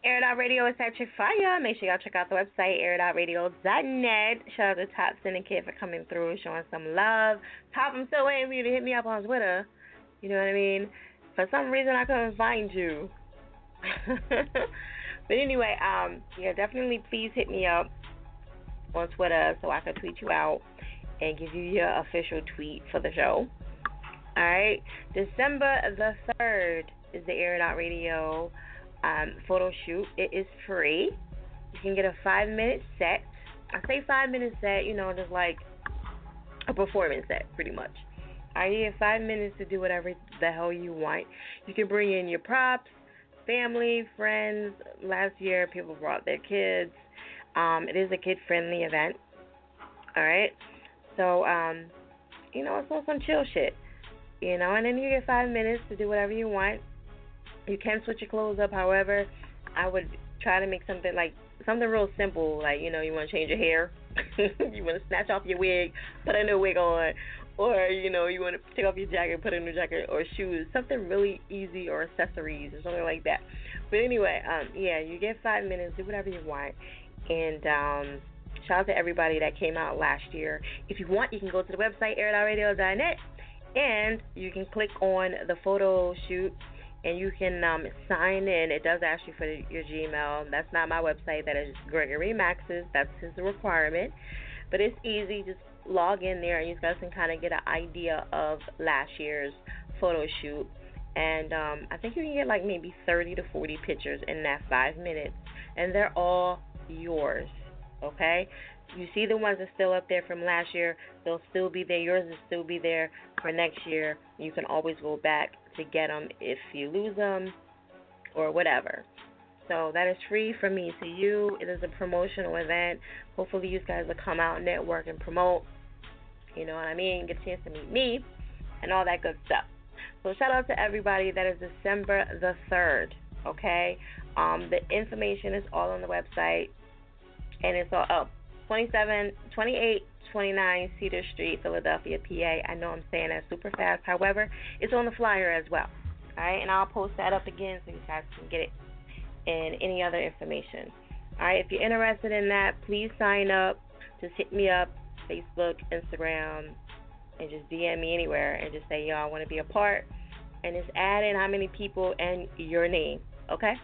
Air It Out Radio is at your fire. Make sure y'all check out the website, airitoutradio.net. Shout out to Top Syndicate for coming through, showing some love. Top, I'm still waiting for you to hit me up on Twitter. You know what I mean? For some reason, I couldn't find you. but anyway, um, yeah, definitely please hit me up on Twitter so I can tweet you out and give you your official tweet for the show. All right, December the third is the Air Radio um, photo shoot. It is free. You can get a five minute set. I say five minute set, you know, just like a performance set, pretty much. I get five minutes to do whatever the hell you want. You can bring in your props, family, friends. Last year, people brought their kids. Um, it is a kid friendly event. All right. So, um, you know, it's all some chill shit. You know, and then you get five minutes to do whatever you want. You can switch your clothes up. However, I would try to make something like something real simple. Like, you know, you want to change your hair. you want to snatch off your wig, put a new wig on, or you know you want to take off your jacket, put a new jacket or shoes, something really easy or accessories or something like that. But anyway, um, yeah, you get five minutes, do whatever you want, and um, shout out to everybody that came out last year. If you want, you can go to the website airitoutradio.net and you can click on the photo shoot and you can um, sign in. It does ask you for your Gmail. That's not my website. That is Gregory Max's. That's his requirement. But it's easy. Just log in there and you guys can kind of get an idea of last year's photo shoot. And um, I think you can get like maybe 30 to 40 pictures in that five minutes, and they're all yours. Okay? You see the ones that still up there from last year, they'll still be there. Yours will still be there for next year. You can always go back to get them if you lose them or whatever. So that is free from me to you. It is a promotional event. Hopefully, you guys will come out, network, and promote. You know what I mean? Get a chance to meet me and all that good stuff. So shout out to everybody. That is December the third. Okay. Um, the information is all on the website, and it's all up. 27, 28, 29 Cedar Street, Philadelphia, PA. I know I'm saying that super fast. However, it's on the flyer as well. All right, and I'll post that up again so you guys can get it and any other information. All right, if you're interested in that, please sign up. Just hit me up, Facebook, Instagram, and just DM me anywhere and just say, yo, I want to be a part. And just add in how many people and your name. Okay?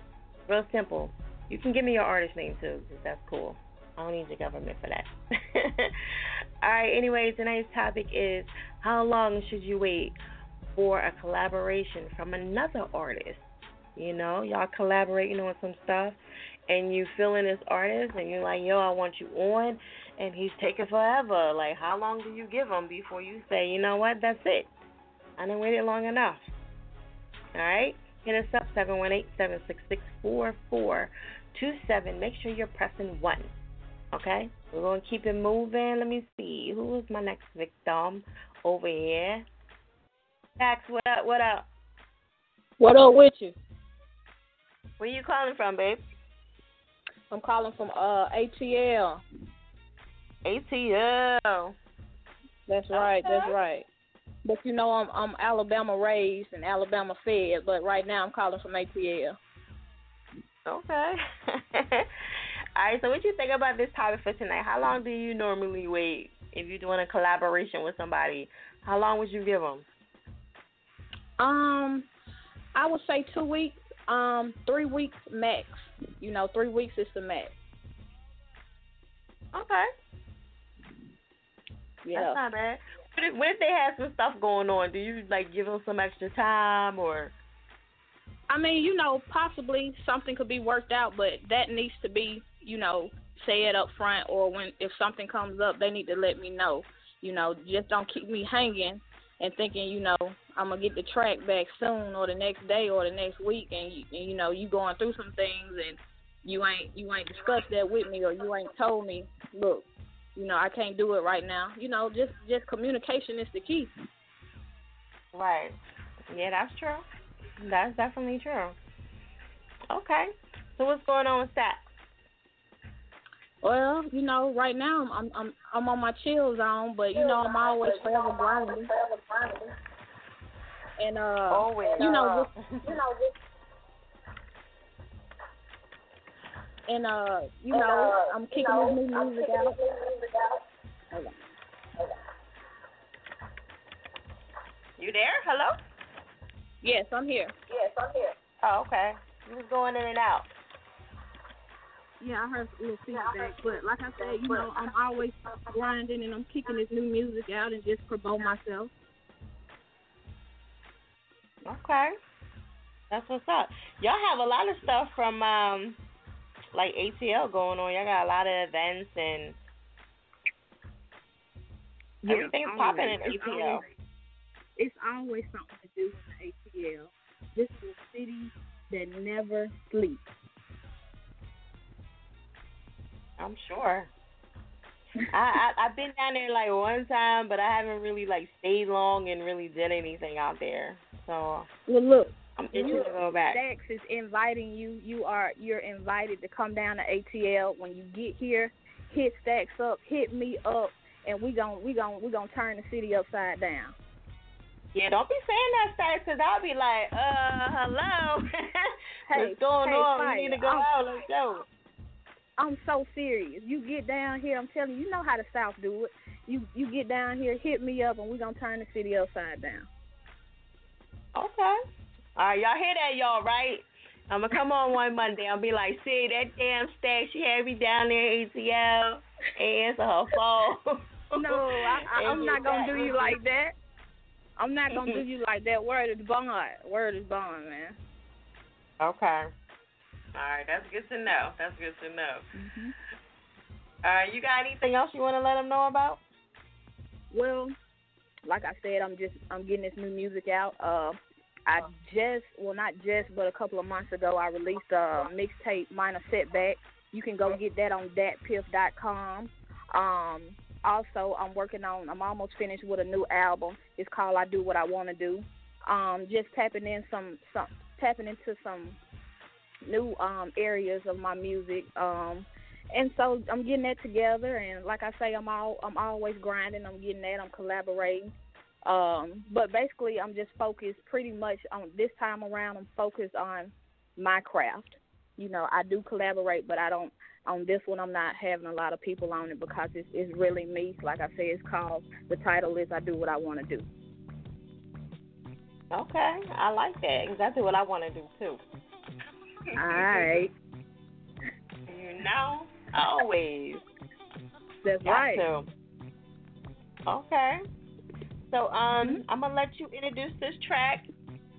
Real simple. You can give me your artist name too, because that's cool. I don't need the government for that. All right, anyway, tonight's topic is how long should you wait for a collaboration from another artist? You know, y'all collaborating on some stuff, and you feeling this artist, and you're like, yo, I want you on, and he's taking forever. Like, how long do you give him before you say, you know what, that's it? I didn't wait long enough. All right, hit us up seven one eight seven six six four four two seven. Make sure you're pressing one. Okay, we're gonna keep it moving. Let me see who is my next victim over here. Max, what up? What up? What up with you? Where you calling from, babe? I'm calling from uh ATL. ATL. That's right. Okay. That's right. But you know, I'm I'm Alabama raised and Alabama fed, but right now I'm calling from ATL. Okay. All right. So, what you think about this topic for tonight? How long do you normally wait if you're doing a collaboration with somebody? How long would you give them? Um, I would say two weeks. Um, three weeks max. You know, three weeks is the max. Okay. Yeah. That's not bad. What if, what if they have some stuff going on? Do you like give them some extra time or? I mean, you know, possibly something could be worked out, but that needs to be, you know, say it up front or when if something comes up, they need to let me know. You know, just don't keep me hanging and thinking, you know, I'm gonna get the track back soon or the next day or the next week, and you, and, you know, you going through some things and you ain't you ain't discussed that with me or you ain't told me, look, you know, I can't do it right now. You know, just just communication is the key. Right. Yeah, that's true. That's definitely true. Okay. So what's going on with that? Well, you know, right now I'm I'm I'm on my chill zone, but you know I'm always forever grinding. And uh, Always. you know, just, you know, just, and uh, you know, I'm kicking this new music out. Hold on. You there? Hello? Yes, I'm here. Yes, I'm here. Oh, okay. You was going in and out. Yeah, I heard a little feedback, but like I said, you know, I'm always grinding and I'm kicking this new music out and just promote myself. Okay. That's what's up. Y'all have a lot of stuff from um like ATL going on. Y'all got a lot of events and Yeah, everything's always. popping in It's ATL. always- It's always something to do in the ATL. This is a city that never sleeps. I'm sure. I, I I've been down there like one time, but I haven't really like stayed long and really did anything out there. So Well, look, I'm itching to go back. Is inviting you. You are you're invited to come down to ATL. When you get here, hit Stacks up, hit me up, and we gon' we gon' we gonna turn the city upside down. Yeah, don't be saying that, Stacks, because I'll be like, uh, hello. Hey, What's going hey, on? Fire, we need to go I'm- out. Let's go. I'm so serious. You get down here, I'm telling you, you know how the South do it. You you get down here, hit me up, and we're gonna turn the city upside down. Okay. All right, y'all hear that, y'all, right? I'm gonna come on one Monday. I'll be like, see that damn stack. She had me down there ATL. Answer her phone. No, I, I, I'm not gonna do you like that. I'm not gonna do you like that. Word is bond. Word is bond, man. Okay. All right, that's good to know. That's good to know. Mm-hmm. All right, you got anything else you want to let them know about? Well, like I said, I'm just I'm getting this new music out. Uh, I just well not just but a couple of months ago I released a mixtape Minor Setback. You can go get that on datpiff.com. Um, also I'm working on I'm almost finished with a new album. It's called I Do What I Want to Do. Um, just tapping in some some tapping into some new um areas of my music. Um, and so I'm getting that together, and like I say, I'm all I'm always grinding. I'm getting that. I'm collaborating. Um, but basically, I'm just focused pretty much on this time around. I'm focused on my craft. You know, I do collaborate, but I don't. On this one, I'm not having a lot of people on it because it's it's really me. Like I say, it's called. The title is I do what I want to do. Okay, I like that. Exactly what I want to do too. All right. You know, always. That's Got right. to. Okay. So um, I'm gonna let you introduce this track.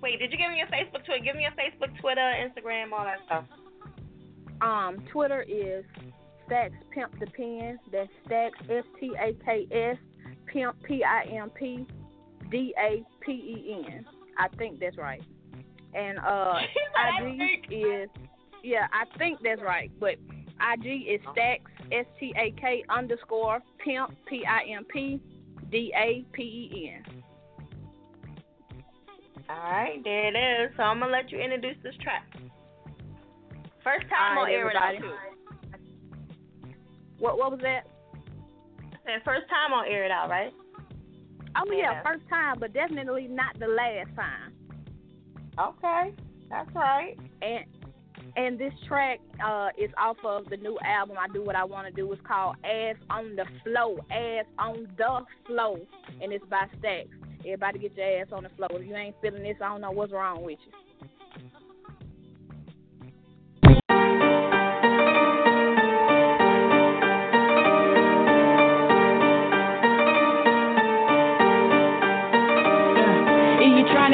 Wait, did you give me your Facebook Twitter? Give me your Facebook, Twitter, Instagram, all that stuff. Um, Twitter is Stacks Pimp the Pen. That's Stacks S T A K S Pimp P I M P D A P E N. I think that's right. And uh IG is yeah, I think that's right. But IG is Stacks S T A K underscore Pimp P I M P D A P E N. All right, there it is. So I'm gonna let you introduce this track. First time All on air it out too. What what was that? I first time on air it out, right? Oh yeah, Yeah. first time, but definitely not the last time. Okay, that's right. And and this track uh is off of the new album I Do What I Wanna Do. It's called Ass on the Flow. Ass on the Flow. And it's by Stacks. Everybody get your ass on the floor. If you ain't feeling this, I don't know what's wrong with you.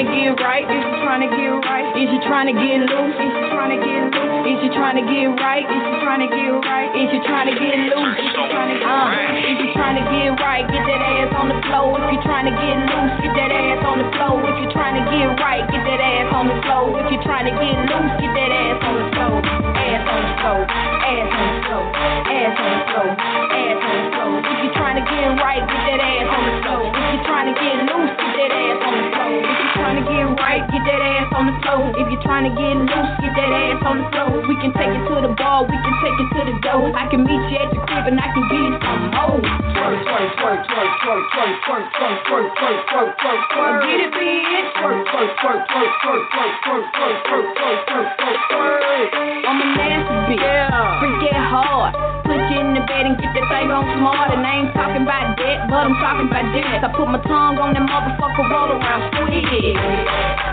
Trying to get right? Is you trying to get right? Is you trying to get loose? Is you trying to get loose? Is you trying to get right? Is you trying to get right? Is you trying to get loose? Is you trying to uh, Is you trying to get right? Get that ass on the floor. If you're trying to get loose, get that ass on the floor. If you're trying to get right, get that ass on the floor. If you're trying to get loose, get that ass on the floor. Ass on the floor. Ass on the floor. Ass on the floor. Ass on the floor. If you're trying to get right, get that ass on the floor. If you're trying to get loose, get that ass on the floor. If you're trying to get right, get that ass on the floor. If you're trying to get loose, get that ass on the floor. We can take it to the bar, we can take it to the door. I can meet you at your crib and I can give you some more. Twerk, twerk, twerk, twerk, twerk, twerk, twerk, twerk, twerk, twerk, twerk, twerk, twerk. Get it, bitch. Twerk, twerk, twerk, twerk, twerk, twerk, twerk, twerk, twerk, twerk, twerk, twerk, twerk. I'm a nasty bitch. Yeah. Freak get hard. You in the bed and get that thing on smart. And I ain't talking about that, but I'm talking about this. I put my tongue on that motherfucker, roll around squid.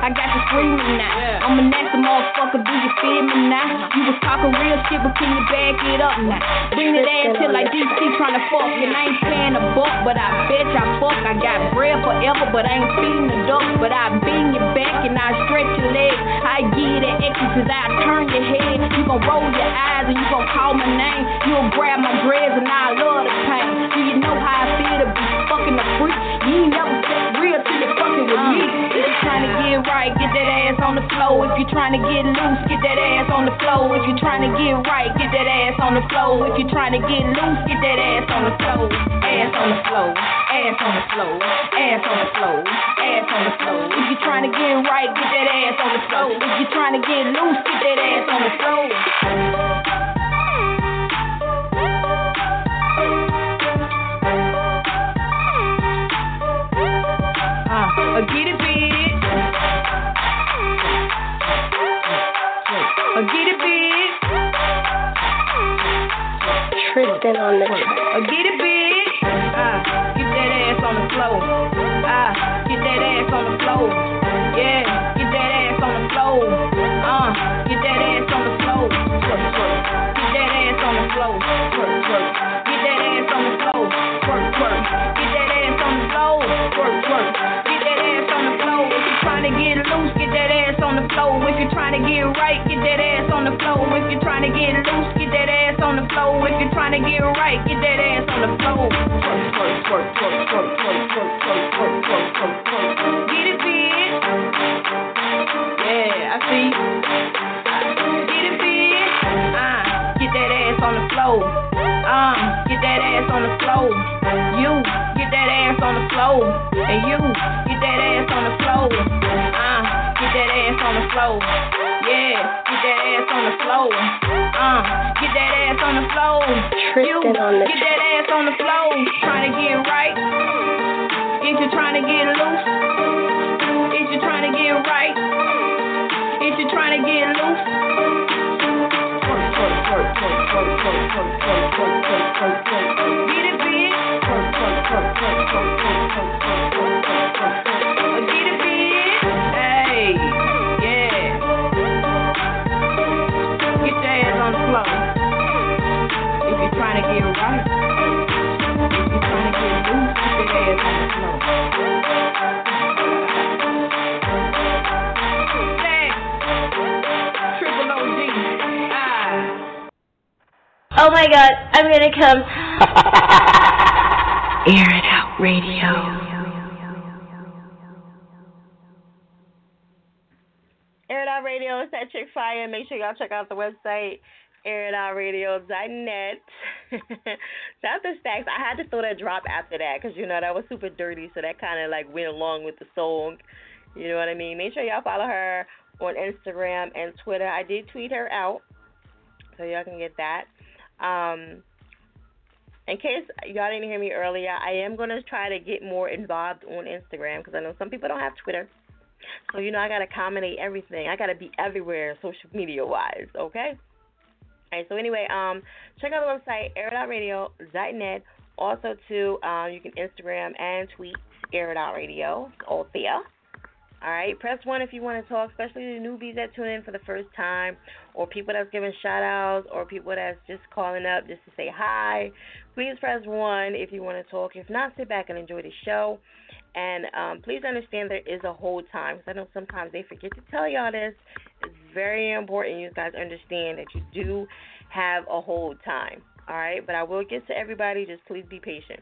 I got the screaming now. I'm a nasty motherfucker, do you feel me now? You was talking real shit, but can you back it up now? Bring that ass till like DC trying to fuck. And I ain't paying a buck, but I bet I fuck. I got bread forever, but I ain't feeding the duck. But I bend your back and I stretch your legs. I give you extra cause I turn your head. You gon' roll your eyes and you gon' call my name. You'll grab my dreads and I love the pain. Do you know how I feel to be fucking a freak? You ain't never said real till you're fucking with me. If you're trying to get right, get that ass on the floor. If you're trying to get loose, get that ass on the floor. If you're trying to get right, get that ass on the floor. If you're trying to get loose, get that ass on the floor. Ass on the floor, ass on the floor, ass on the floor, ass on the floor. If you're trying to get right, get that ass on the floor. If you're trying to get loose, get that ass on the floor. Tristan on the Uh, get it big. Uh, get that ass on the floor. Uh, get that ass on the floor. Yeah, get that ass on the floor. Uh, get that ass on the floor. Twerk, twerk. Get that ass on the floor. Twerk, twerk. Get that ass on the floor. Twerk, twerk. Get that ass on the floor. Twerk, twerk. Get that ass on the floor. If you're trying to get loose, get that ass on the floor. If you're trying to get right, get that ass on the floor. If you're trying to get loose, get that ass on the floor. If you're trying to get right, get that ass on the floor. Get it, bitch. Yeah, I see. Get it, bitch. Uh, get that ass on the floor. Um, get that ass on the floor. You get that ass on the floor, and you get that ass on the floor. Uh get that ass on the floor. Yeah, get that ass on the floor. Uh, get that ass on the floor. You Tristan on the get that ass on the floor. Trying to get right. If you're trying to get loose. If you're trying to get right. If you're trying to get loose. Twerk, twerk, twerk, trying to get right. If you're trying to get loose, get your ass on the floor. Triple OG. Ah. Oh my god, I'm gonna come. Air it out radio. Air It Out Radio is that chick fire. Make sure y'all check out the website, airitoutradio.net. Shout out to Stacks. I had to throw that drop after that because, you know, that was super dirty, so that kind of like went along with the song. You know what I mean? Make sure y'all follow her on Instagram and Twitter. I did tweet her out, so y'all can get that. Um, in case y'all didn't hear me earlier, I am going to try to get more involved on Instagram because I know some people don't have Twitter. So, you know, I got to accommodate everything. I got to be everywhere social media wise, okay? All right, so anyway, um, check out the website, airitoutradio.net. Also, too, um, you can Instagram and tweet Air It all there. All right, press one if you want to talk, especially the newbies that tune in for the first time, or people that's giving shout outs, or people that's just calling up just to say hi. Please press one if you want to talk. If not, sit back and enjoy the show. And um, please understand there is a hold time because I know sometimes they forget to tell y'all this. Very important you guys understand that you do have a hold time. All right, but I will get to everybody. Just please be patient.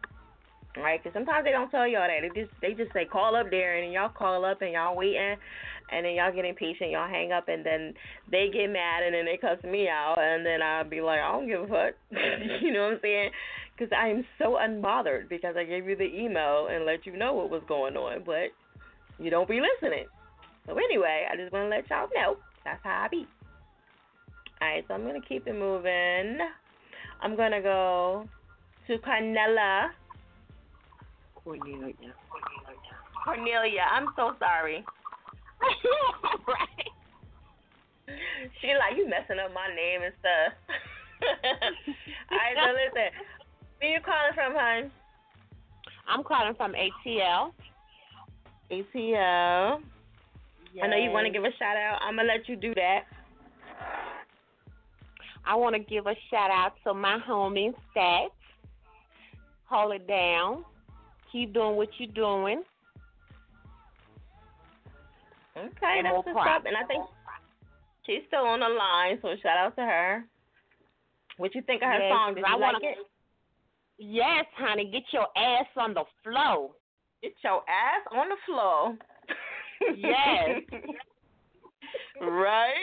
All right, because sometimes they don't tell y'all that. They just they just say call up there, and y'all call up and y'all waiting, and then y'all get impatient, y'all hang up, and then they get mad, and then they cuss me out, and then I'll be like, I don't give a fuck. you know what I'm saying? Because I am so unbothered because I gave you the email and let you know what was going on, but you don't be listening. So anyway, I just want to let y'all know that's how I be. All right, so I'm gonna keep it moving. I'm gonna go to Carnella. Cornelia. Cornelia, I'm so sorry. right. She like you messing up my name and stuff. All right, so listen. Where you calling from, hon? I'm calling from ATL. ATL. I know you want to give a shout out. I'm gonna let you do that. I want to give a shout out to my homie Stacks. Hold it down. Keep doing what you're doing. Okay, And that's what's up. And I think she's still on the line, so shout out to her. What you think of her Yes, song? Did I you wanna- like it? Yes, honey. Get your ass on the floor. Get your ass on the floor. Yes. right?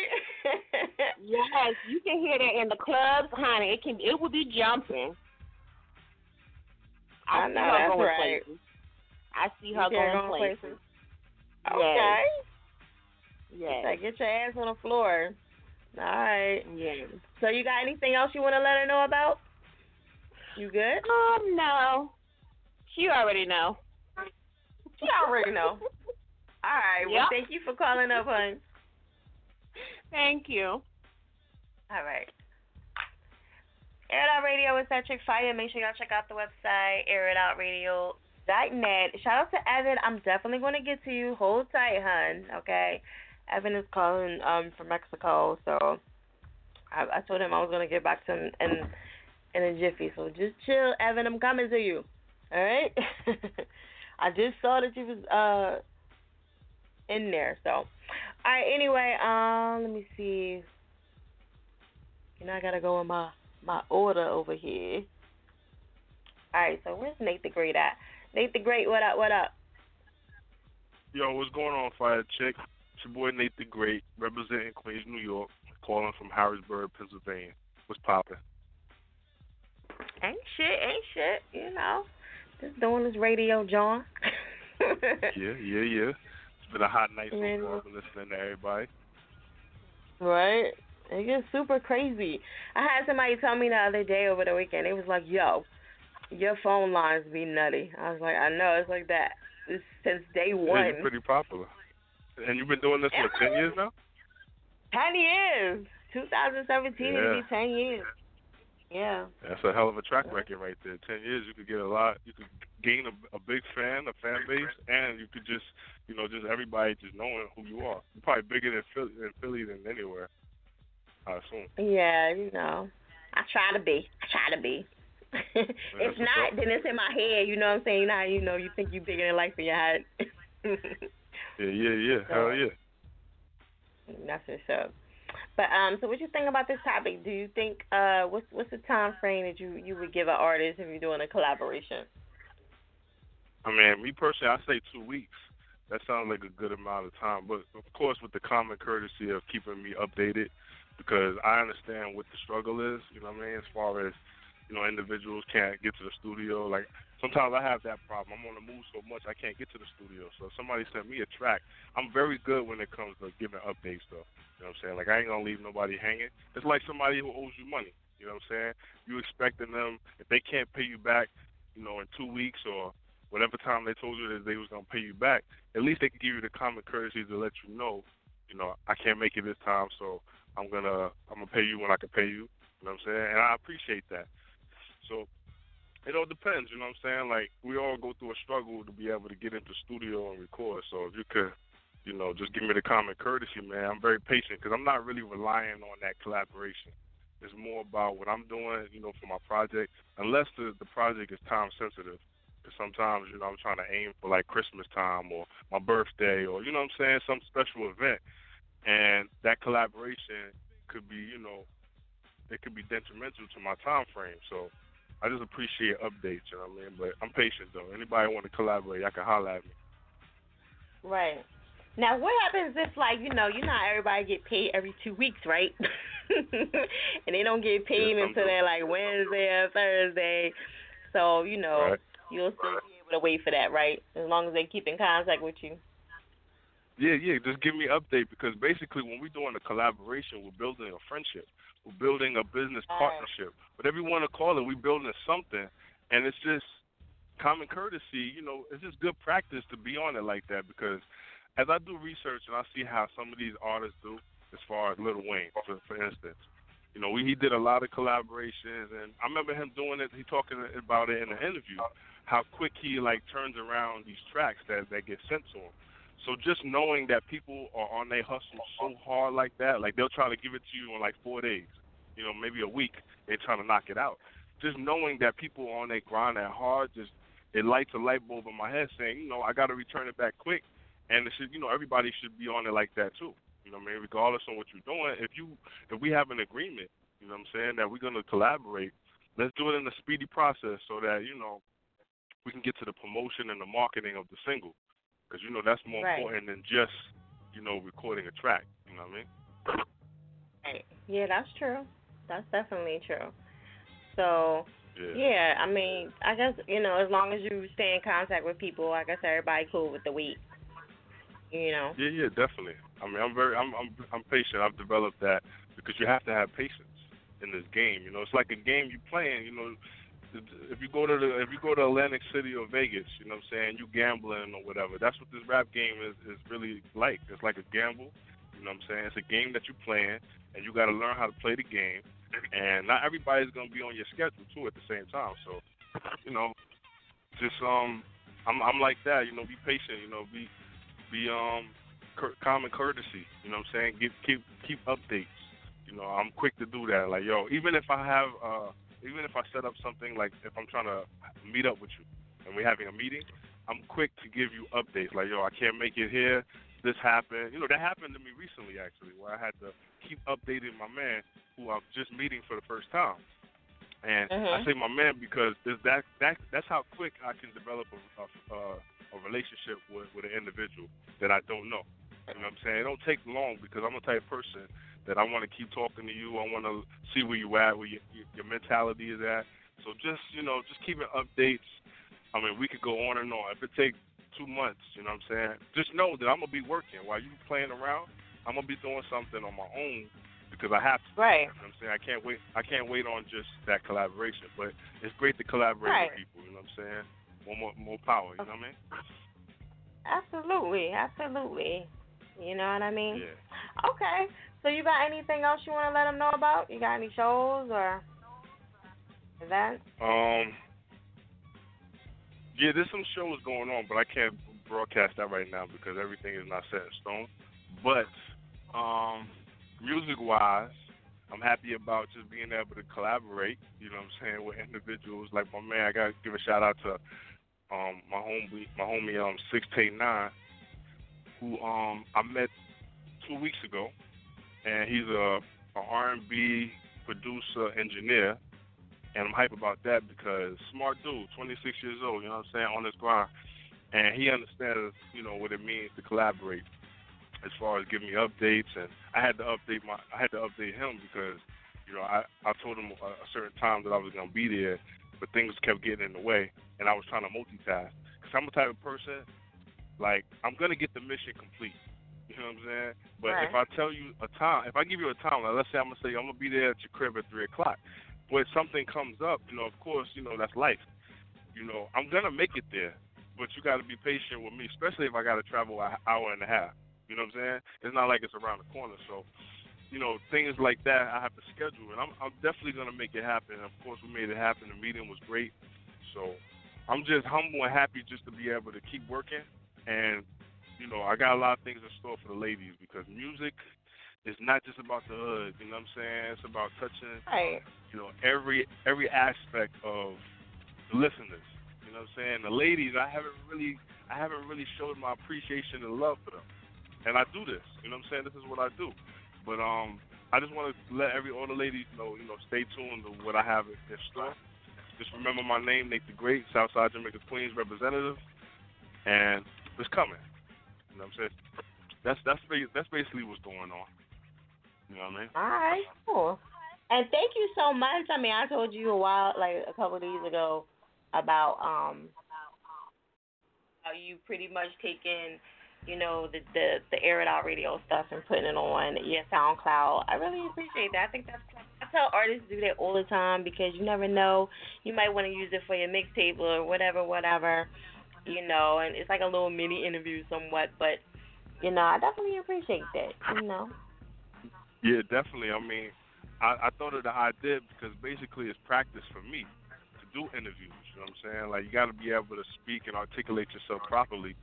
yes, you can hear that in the clubs, honey. It can. It will be jumping. I, I know, that's right. places. I see her going, going places. places. Okay. Yes. Say, get your ass on the floor. All right. Yes. So you got anything else you want to let her know about? You good? Um, no. She already know. She already know. All right. Well, Yep. thank you for calling up, hon. Thank you. All right. Air It Out Radio is that chick fire. Make sure y'all check out the website, airitoutradio.net. Shout out to Evan. I'm definitely going to get to you. Hold tight, hun. Okay. Evan is calling um from Mexico, so I, I told him I was going to get back to him in in a jiffy. So just chill, Evan. I'm coming to you. All right. I just saw that you was uh in there. So, all right. Anyway, um, let me see. You know, I gotta go in my my order over here. All right. So where's Nate the Great at? Nate the Great, what up? What up? Yo, what's going on, Fire Chick? It's your boy Nate the Great, representing Queens, New York, calling from Harrisburg, Pennsylvania. What's poppin'? Ain't shit. Ain't shit. You know, just doing this radio, John. Yeah, yeah, yeah. It's been a hot night so far. I've been listening to everybody. Right? It gets super crazy. I had somebody tell me the other day over the weekend. It was like, "Yo, your phone lines be nutty." I was like, "I know it's like that it's since day Yeah, one, you're pretty popular. And you've been doing this for ten years now? ten years, 2017 it'll be ten years." Yeah. That's a hell of a track record right there. Ten years, you could get a lot. You could gain a, a big fan, a fan base, and you could just, you know, just everybody just knowing who you are. You're probably bigger than Philly, than Philly than anywhere. I assume. Yeah, you know. I try to be. I try to be. if not, then it's in my head. You know what I'm saying? Now you know you think you're bigger than life in your head. Yeah, yeah, yeah. Hell yeah. That's what's up. But um, so what you think about this topic? Do you think uh, what's what's the time frame that you you would give an artist if you're doing a collaboration? I mean, me personally, I say two weeks. That sounds like a good amount of time, but of course, with the common courtesy of keeping me updated, because I understand what the struggle is. You know what I mean? As far as you know, individuals can't get to the studio. Like sometimes I have that problem. I'm on the move so much I can't get to the studio. So if somebody sent me a track, I'm very good when it comes to giving updates, though. You know what I'm saying? Like I ain't gonna leave nobody hanging. It's like somebody who owes you money. You know what I'm saying? You expecting them if they can't pay you back, you know, in two weeks or whatever time they told you that they was gonna pay you back. At least they can give you the common courtesy to let you know, you know, I can't make it this time, so I'm gonna I'm gonna pay you when I can pay you. You know what I'm saying? And I appreciate that. So it all depends, you know what I'm saying? Like we all go through a struggle to be able to get into studio and record. So if you could, you know, just give me the common courtesy, man. I'm very patient because I'm not really relying on that collaboration. It's more about what I'm doing, you know, for my project. Unless the the project is time sensitive, because sometimes, you know, I'm trying to aim for like Christmas time or my birthday or you know what I'm saying, some special event, and that collaboration could be, you know, it could be detrimental to my time frame. So I just appreciate updates, you know what I mean? But I'm patient though. Anybody want to collaborate, I can holler at me. Right. Now, what happens if, like, you know, you know, how everybody get paid every two weeks, right? and they don't get paid some until they're like Wednesday or Thursday. So, you know, Right. you'll still be able to wait for that, right? As long as they keep in contact with you. Yeah, yeah. Just give me update because basically when we're doing a collaboration, we're building a friendship. We're building a business partnership. Whatever you want to call it, we're building something, and it's just common courtesy. You know, it's just good practice to be on it like that because as I do research and I see how some of these artists do, as far as Lil Wayne, for, for instance. You know, we, he did a lot of collaborations, and I remember him doing it. He talking about it in an interview, how quick he like turns around these tracks that that get sent to him. So just knowing that people are on their hustle so hard like that, like they'll try to give it to you in like four days, you know, maybe a week. They're trying to knock it out. Just knowing that people are on their grind that hard, just it lights a light bulb in my head, saying, you know, I got to return it back quick, and it should, you know, everybody should be on it like that too. You know, I mean, regardless of what you're doing, if you if we have an agreement, you know, what I'm saying that we're gonna collaborate, let's do it in a speedy process so that you know we can get to the promotion and the marketing of the single because you know that's more Right. important than just you know recording a track. You know what I mean? Right. Yeah, that's true. That's definitely true. So Yeah. yeah, I mean, I guess you know, as long as you stay in contact with people, I guess everybody cool with the week. You know. Yeah, yeah, definitely. I mean, I'm very, I'm, I'm, I'm patient. I've developed that because you have to have patience in this game. You know, it's like a game you're playing. You know, if you go to the, if you go to Atlantic City or Vegas, you know what I'm saying, you gambling or whatever. That's what this rap game is, is really like. It's like a gamble. You know what I'm saying? It's a game that you're playing, and you got to learn how to play the game. And not everybody's gonna be on your schedule too at the same time. So, you know, just um, I'm, I'm like that. You know, be patient. You know, be be um common courtesy. You know what I'm saying? Give keep keep updates. You know, I'm quick to do that. Like yo, even if I have uh even if I set up something like if I'm trying to meet up with you and we're having a meeting, I'm quick to give you updates. Like yo, I can't make it here. This happened. You know, that happened to me recently actually, where I had to keep updating my man who I'm just meeting for the first time. And I Mhm. say my man because that that that's how quick I can develop a a, a, a relationship with with an individual that I don't know. You know what I'm saying? It don't take long because I'm the type of person that I want to keep talking to you. I want to see where you at, where your, your mentality is at. So just you know, just keeping updates. I mean, we could go on and on. If it takes two months, you know what I'm saying? Just know that I'm gonna be working while you playing around. I'm gonna be doing something on my own because I have to. Right. You know what I'm saying? I can't wait. I can't wait on just that collaboration. But it's great to collaborate Right. with people. You know what I'm saying? More more more power. You know what I mean? Absolutely, absolutely. You know what I mean? Yeah. Okay. So you got anything else you want to let them know about? You got any shows or events? Um. Yeah, there's some shows going on, but I can't broadcast that right now because everything is not set in stone. But um, music wise, I'm happy about just being able to collaborate. You know what I'm saying with individuals like my man. I gotta give a shout out to um my homie, my homie um Six Nine, who um I met two weeks ago, and he's a, a R&B producer engineer. And I'm hype about that because smart dude, 26 years old, you know what I'm saying, on his grind, and he understands, you know, what it means to collaborate as far as giving me updates, and I had to update my, I had to update him because, you know, I I told him a, certain time that I was gonna be there, but things kept getting in the way, and I was trying to multitask. Because I'm the type of person, like I'm gonna get the mission complete. You know what I'm saying? But Right. if I tell you a time, if I give you a time, like let's say I'm gonna say I'm gonna be there at your crib at three o'clock, when something comes up, you know, of course, you know that's life. You know, I'm gonna make it there, but you got to be patient with me, especially if I got to travel an hour and a half. You know what I'm saying? It's not like it's around the corner, so you know things like that I have to schedule, and I'm I'm definitely gonna make it happen. Of course, we made it happen. The meeting was great, so I'm just humble and happy just to be able to keep working, and you know I got a lot of things in store for the ladies because music is not just about the hood. You know what I'm saying? It's about touching Right. you know every every aspect of the listeners. You know what I'm saying? The ladies, I haven't really I haven't really showed my appreciation and love for them, and I do this. You know what I'm saying? This is what I do. But um, I just want to let every all the ladies know, you know, stay tuned to what I have in store. Just remember my name, Nate the Great, Southside Jamaica Queens representative, and it's coming. You know what I'm saying? That's that's that's basically what's going on. You know what I mean? All right, cool. And thank you so much. I mean, I told you a while, like a couple of days ago, about um how you pretty much taking, you know, the the the air it out radio stuff and putting it on your SoundCloud. I really appreciate that. I think that's I tell artists do that all the time because you never know. You might want to use it for your mixtape or whatever, whatever. You know, and it's like a little mini interview somewhat, but you know, I definitely appreciate that. You know. Yeah, definitely. I mean, I, I thought of the idea because basically it's practice for me to do interviews. You know what I'm saying? Like you got to be able to speak and articulate yourself properly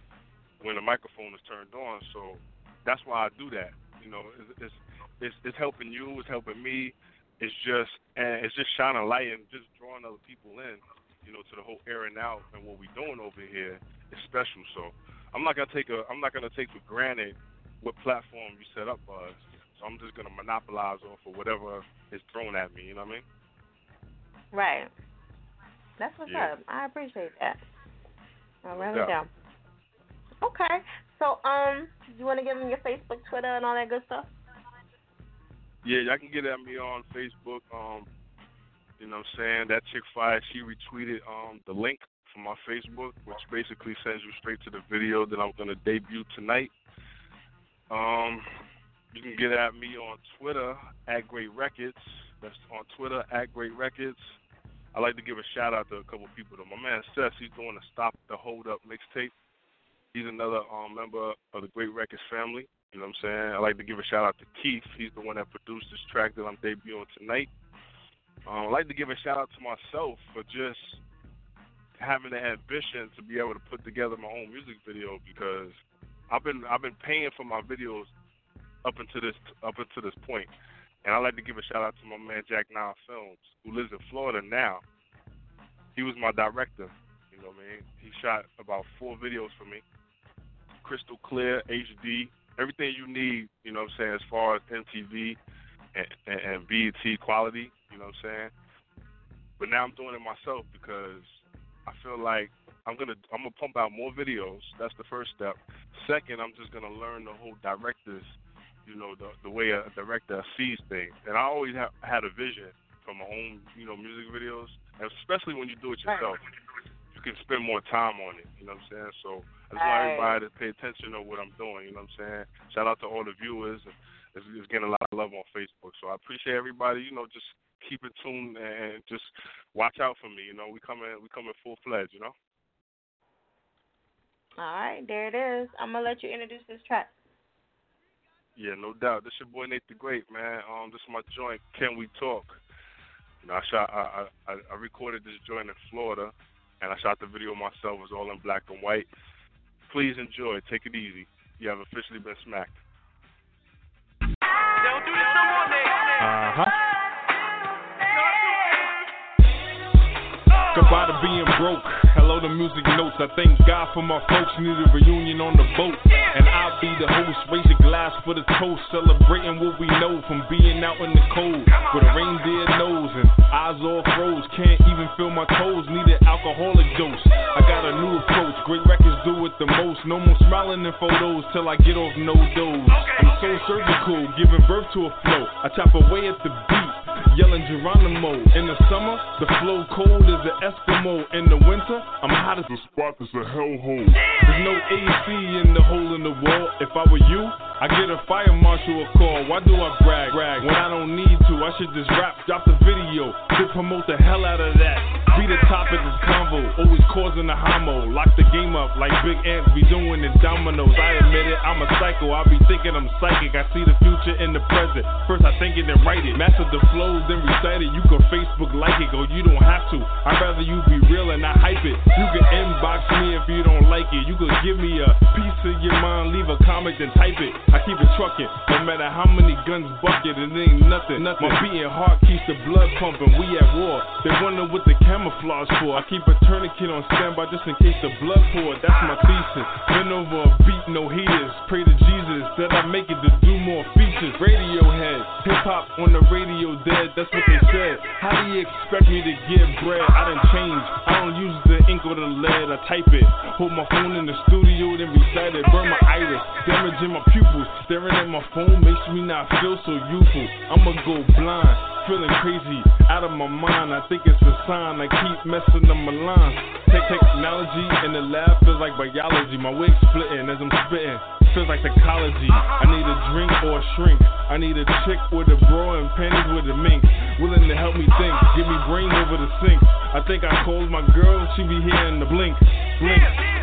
when the microphone is turned on. So that's why I do that. You know, it's it's it's, it's helping you, it's helping me. It's just and it's just shining light and just drawing other people in. You know, to the whole airing out and what we're doing over here is special. So I'm not gonna take a I'm not gonna take for granted what platform you set up for us. So I'm just gonna monopolize off of whatever is thrown at me. You know what I mean? Right. That's what's Yeah. up. I appreciate that. I'll write it down. Okay. So, um, you want to give them your Facebook, Twitter, and all that good stuff? Yeah, y'all can get at me on Facebook. Um, you know what I'm saying? That chick fire, she retweeted um the link from my Facebook, which basically sends you straight to the video that I'm gonna debut tonight. Um, you can get at me on Twitter at Great Records. That's on Twitter at Great Records. I like to give a shout out to a couple people though. My man Seth, he's doing a Stop the Hold Up mixtape. He's another um, member of the Great Records family. You know what I'm saying? I like to give a shout out to Keith. He's the one that produced this track that I'm debuting tonight. Um, I like to give a shout out to myself for just having the ambition to be able to put together my own music video because I've been I've been paying for my videos up until this up until this point. And I'd like to give a shout out to my man Jack Nine Films, who lives in Florida now. He was my director. You know what I mean? He shot about four videos for me. Crystal clear, HD, everything you need, you know what I'm saying, as far as MTV and, and, and quality, you know what I'm saying? But now I'm doing it myself because I feel like I'm gonna I'm gonna pump out more videos. That's the first step. Second, I'm just gonna learn the whole director's, you know, the the way a director sees things. And I always have had a vision for my own, you know, music videos, and especially when you do it yourself, you can spend more time on it. You know what I'm saying? So I just want everybody to pay attention to what I'm doing. You know what I'm saying? Shout out to all the viewers. It's, it's getting a lot of love on Facebook. So I appreciate everybody. You know, just keep it tuned and just watch out for me. You know, we coming we coming full fledged. You know. All right, there it is. I'm gonna let you introduce this track. Yeah, no doubt. This your boy Nate the Great, man. Um, this is my joint. Can we talk? You know, I shot, I, I, I recorded this joint in Florida, and I shot the video myself. It was all in black and white. Please enjoy. Take it easy. You have officially been smacked. Uh huh. Goodbye to being broke. Hello to music notes. I thank God for my folks. Need a reunion on the boat. And I'll be the host. Raise your glass for the toast. Celebrating what we know from being out in the cold. With a reindeer nose and eyes all froze. Can't even feel my toes. Need an alcoholic dose. I got a new approach. Great records do it the most. No more smiling in photos till I get off no dose. I'm so surgical, giving birth to a flow. I chop away at the beat, yelling Geronimo. In the summer, the flow cold as an Eskimo. In the winter, I'm hot as the spot that's a hellhole. There's no AC in the hole in the wall. If I were you, I get a fire marshal a call. Why do I brag? brag when I don't need to? I should just rap, drop the video, to promote the hell out of that. Be the topic of convo, always causing a homo. Lock the game up like big ants be doing in dominoes. I admit it, I'm a psycho. I be thinking I'm psychic. I see the future in the present. First I think it and write it. Master the flow, then recite it. You can Facebook like it, or you don't have to. I'd rather you be real and not hype it. You can inbox me if you don't like it. You can give me a piece of your mind, leave a comment, then type it. I keep it trucking, no matter how many guns bucket, it ain't nothing. nothing. My beating heart keeps the blood pumping. We at war. They wonder what the camouflage for. I keep a tourniquet on standby just in case the blood pour. That's my thesis. Been over a beat, no heaters. Pray to Jesus that I make it to do more features. Radiohead, hip hop on the radio dead. That's what they said. How do you expect me to get bread? I done changed. I don't use the ink or the lead. I type it. Hold my phone in the studio, then recite it. Burn my iris, damaging my pupils. Staring at my phone makes me not feel so youthful. I'ma go blind, feeling crazy, out of my mind. I think it's a sign I keep messing up my lines. Tech technology in the lab feels like biology. My wig splitting as I'm spitting. Feels like psychology. I need a drink or a shrink. I need a chick with a bra and panties with a mink. Willing to help me think. Give me brain over the sink. I think I called my girl. She be here in the blink. Blink.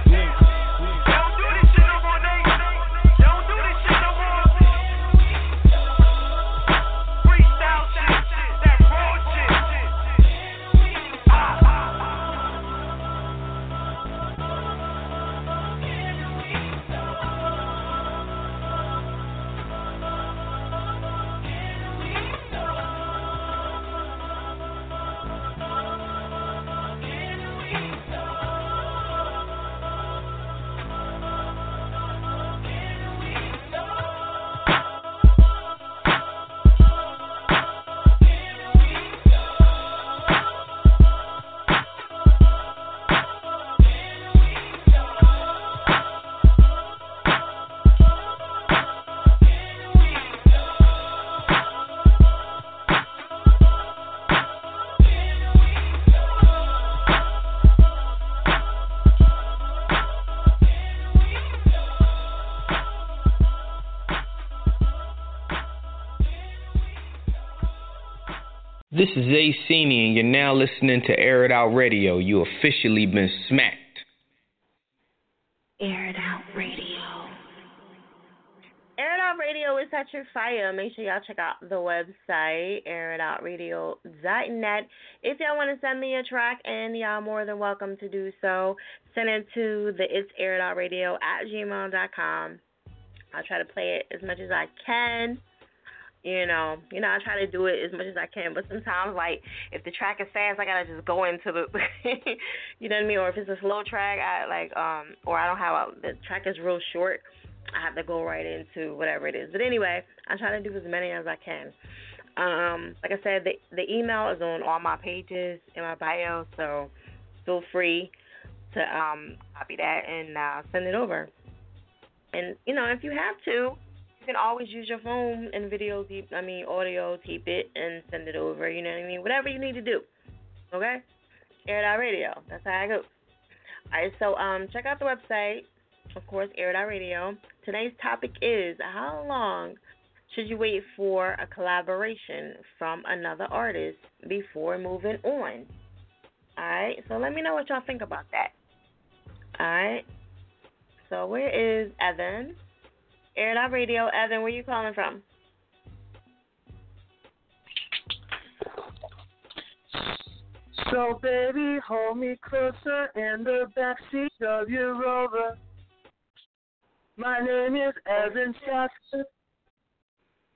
This is Acini, and you're now listening to Air It Out Radio. You officially been smacked. Air It Out Radio. Air It Out Radio is at your fire. Make sure y'all check out the website, airitoutradio.net. If y'all want to send me a track, and y'all more than welcome to do so, send it to the It's Air It Out Radio at gmail.com. I'll try to play it as much as I can. You know, you know, I try to do it as much as I can, but sometimes, like, if the track is fast, I gotta just go into the, you know what I mean? Or if it's a slow track, I like, um, or I don't have a, the track is real short, I have to go right into whatever it is. But anyway, I try to do as many as I can. Um, like I said, the the email is on all my pages in my bio, so feel free to um copy that and uh, send it over. And you know, if you have to, can always use your phone and video. I mean, audio tape it and send it over. You know what I mean? Whatever you need to do. Okay. Air It Out Radio. That's how I go. All right. So um, check out the website. Of course, Air It Out Radio. Today's topic is how long should you wait for a collaboration from another artist before moving on? All right. So let me know what y'all think about that. All right. So where is Evan? Air It Out Radio. Evan, where you calling from? So baby, hold me closer in the backseat of your Rover. My name is Evan Jackson.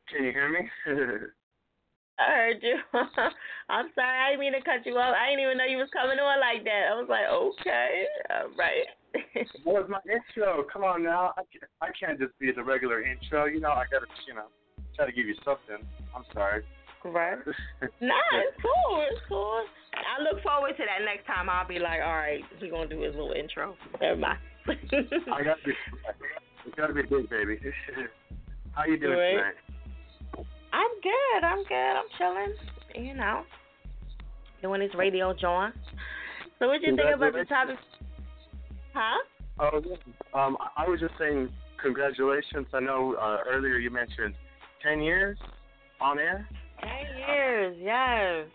Can you hear me? I heard you. I'm sorry, I didn't mean to cut you off. I didn't even know you was coming on like that. I was like, okay, all right. that was my intro. Come on now, I can't, I can't just be the regular intro. You know, I gotta, you know, try to give you something. I'm sorry. Right. nah, it's cool. It's cool. I look forward to that next time. I'll be like, all right, he gonna do his little intro. Never mind. I gotta be, it's gotta be big, baby. How you doing Right. tonight? I'm good. I'm good. I'm chilling. You know, doing this radio joint. So what you think about the topic? Huh? Oh, yeah. um, I was just saying congratulations. I know uh, earlier you mentioned ten years on air. Ten years. Yes.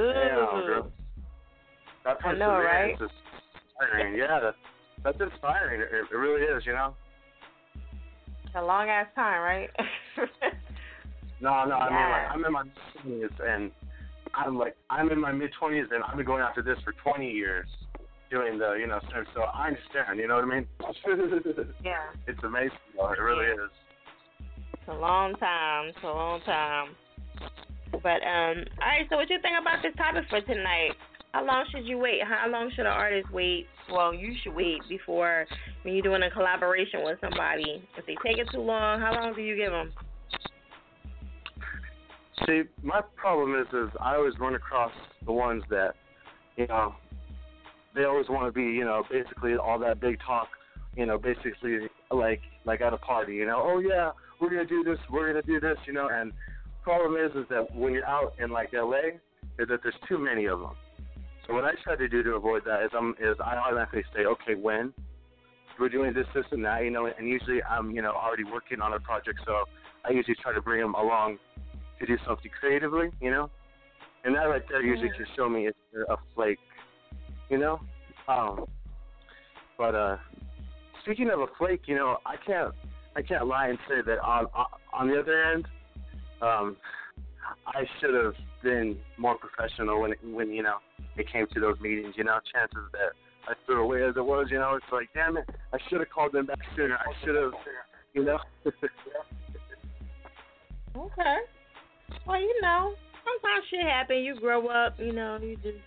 Ooh. Damn, girl. That I know, right? is inspiring. Yeah, that's that's inspiring. It, it really is. You know. It's a long ass time, right? No, no. I mean, like, I'm in my twenties, and I'm like, I'm in my mid twenties, and I've been going after this for 20 years, doing the, you know, so, so I understand. You know what I mean? yeah. It's amazing. Though. It really is. It's a long time. It's a long time. But um, all right. So what you think about this topic for tonight? How long should you wait? How long should an artist wait? Well, you should wait before when you're doing a collaboration with somebody. If they take it too long, how long do you give them? See, my problem is, is I always run across the ones that, you know, they always want to be, you know, basically all that big talk, you know, basically like like at a party, you know, oh yeah, we're gonna do this, we're gonna do this, you know, and problem is, is that when you're out in like LA, is that there's too many of them. So what I try to do to avoid that is I'm is I automatically say, okay, when we're doing this, this, and that, you know, and usually I'm, you know, already working on a project, so I usually try to bring them along to do something creatively, you know. And that right there usually can show me if they're a flake, you know. Um, but uh, speaking of a flake, you know, I can't I can't lie and say that on on the other end, um, I should have been more professional when when you know it came to those meetings. You know, chances that I threw away as it was, you know, it's like damn it, I should have called them back sooner. I should have, you know. Okay. Well, you know, sometimes shit happens. You grow up, you know, you just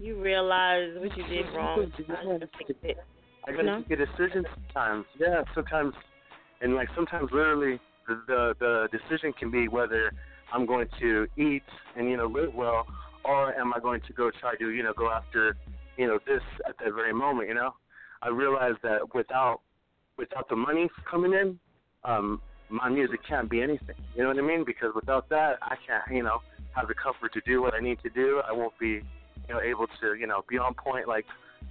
you realize what you did wrong. You have to fix it. I gotta make a decision sometimes. Yeah, sometimes, and like sometimes literally the, the the decision can be whether I'm going to eat and you know live well, or am I going to go try to you know go after you know this at that very moment. You know, I realized that without without the money coming in, um, my music can't be anything. You know what I mean? Because without that, I can't you know have the comfort to do what I need to do. I won't be you know able to you know be on point like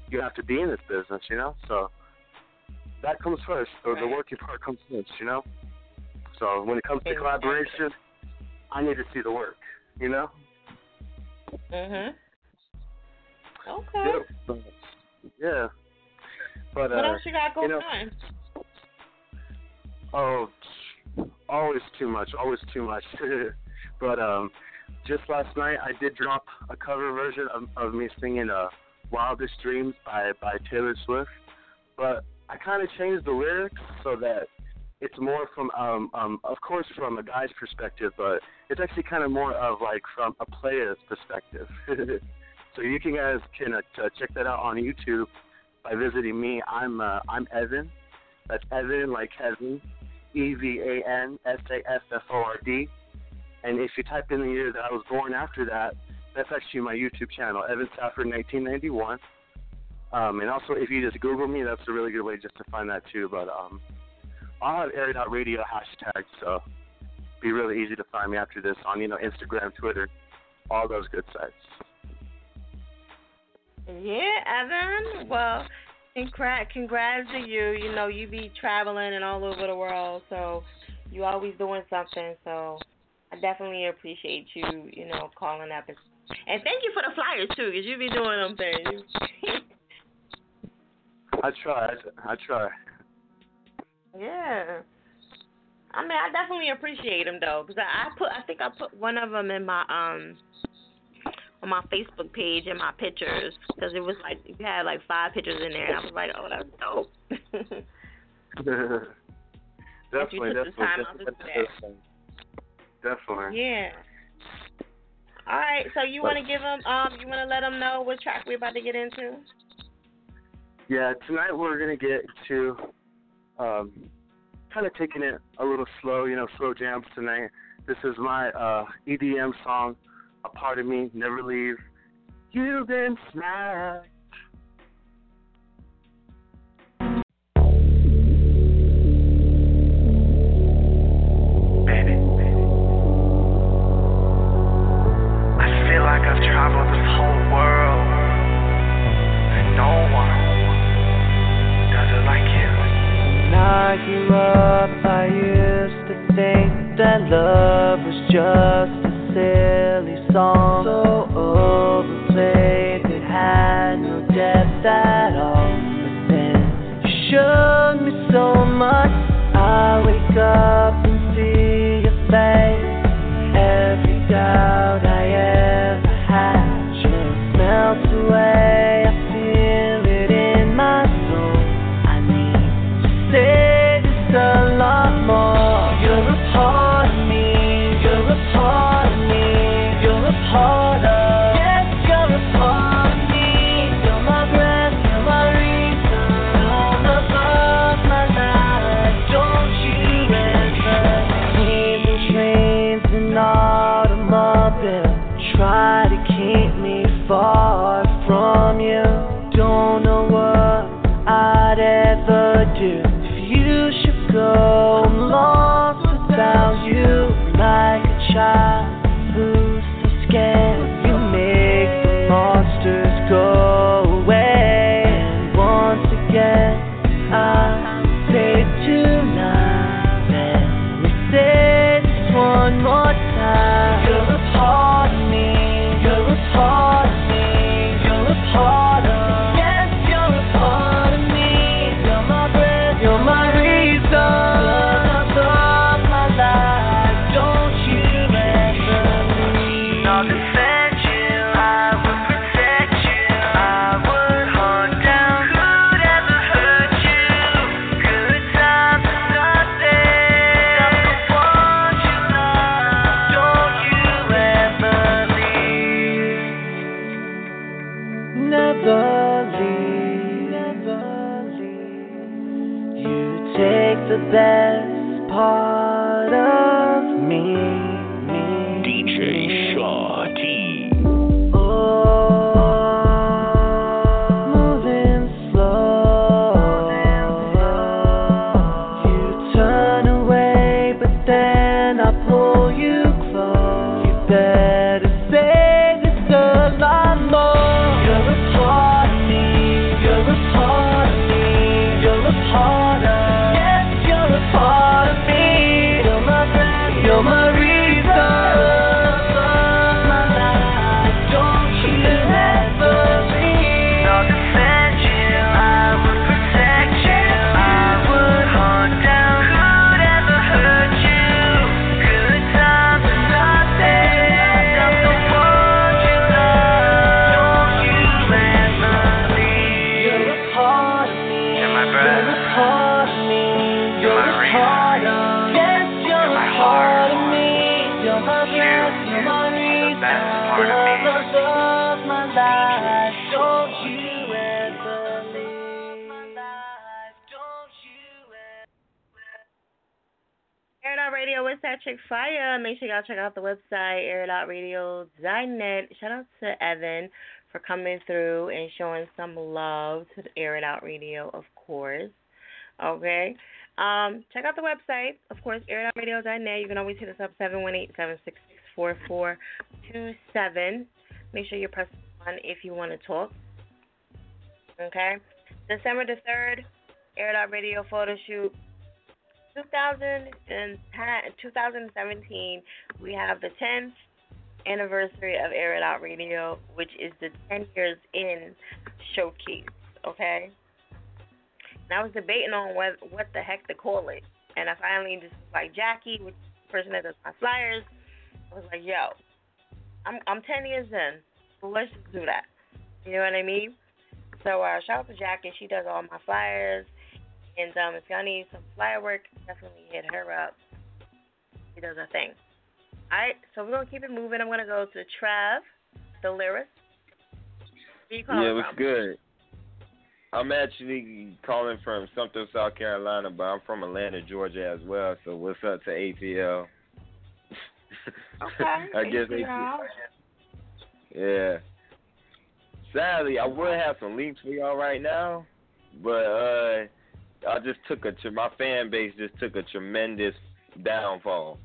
you have to be in this business, you know. So that comes first. So the working part comes first, you know. So when it comes to collaboration, I need to see the work. You know. Mhm. Okay. Yep. Yeah. But what uh, else you got going you know, on? Oh, always too much, always too much. but um, just last night I did drop a cover version of, of me singing uh, "Wildest Dreams" by by Taylor Swift. But I kind of changed the lyrics so that it's more from um um of course from a guy's perspective, but it's actually kind of more of like from a player's perspective. so you can guys can uh, check that out on YouTube by visiting me. I'm uh, I'm Evan. That's Evan like Kevin, E V A N S A S F O R D. And if you type in the year that I was born after that, that's actually my YouTube channel, Evan Stafford 1991. Um, and also, if you just Google me, that's a really good way just to find that too. But um, I'll have Air Radio hashtag, so be really easy to find me after this on you know Instagram, Twitter, all those good sites. Yeah, Evan. Well, congrats, congrats to you. You know, you be traveling and all over the world, so you always doing something. So I definitely appreciate you. You know, calling up and and thank you for the flyers too, because you be doing them things. I try. I try. yeah. I mean, I definitely appreciate them though, because I, I put, I think I put one of them in my um on my Facebook page in my pictures because it was like you had like five pictures in there, and I was like, oh, that's dope. definitely, definitely, time out to do definitely, definitely. yeah. All right, so you want to give them, um, you want to let them know what track we're about to get into? Yeah, tonight we're gonna get to um, kind of taking it a little slow, you know, slow jams tonight. This is my uh, EDM song, "A Part of Me Never Leave." You've been smacked. Chick fire. Make sure y'all check out the website, airitoutradio.net. Shout out to Evan for coming through and showing some love to the Air It Out Radio, of course. Okay. Um, check out the website, of course, airitoutradio.net. You can always hit us up, 718-766-4427. Make sure you press 1 if you want to talk. Okay. December the 3rd, Air It Out Radio photo shoot. 2010, 2017, we have the 10th anniversary of Air It Out Radio, which is the 10 years in showcase. Okay. And I was debating on what what the heck to call it, and I finally just like Jackie, which is the person that does my flyers. I was like, yo, I'm I'm 10 years in, so let's just do that. You know what I mean? So uh, shout out to Jackie. She does all my flyers. And um, if y'all need some flyer work, definitely hit her up. She does her thing. Alright, so we're gonna keep it moving. I'm gonna go to Trav, the you Yeah, from? what's good? I'm actually calling from Sumter, South Carolina, but I'm from Atlanta, Georgia as well. So what's up to ATL? Okay. I guess ATL. Yeah. Sadly, I would have some links for y'all right now, but uh, I just took a my fan base just took a tremendous downfall.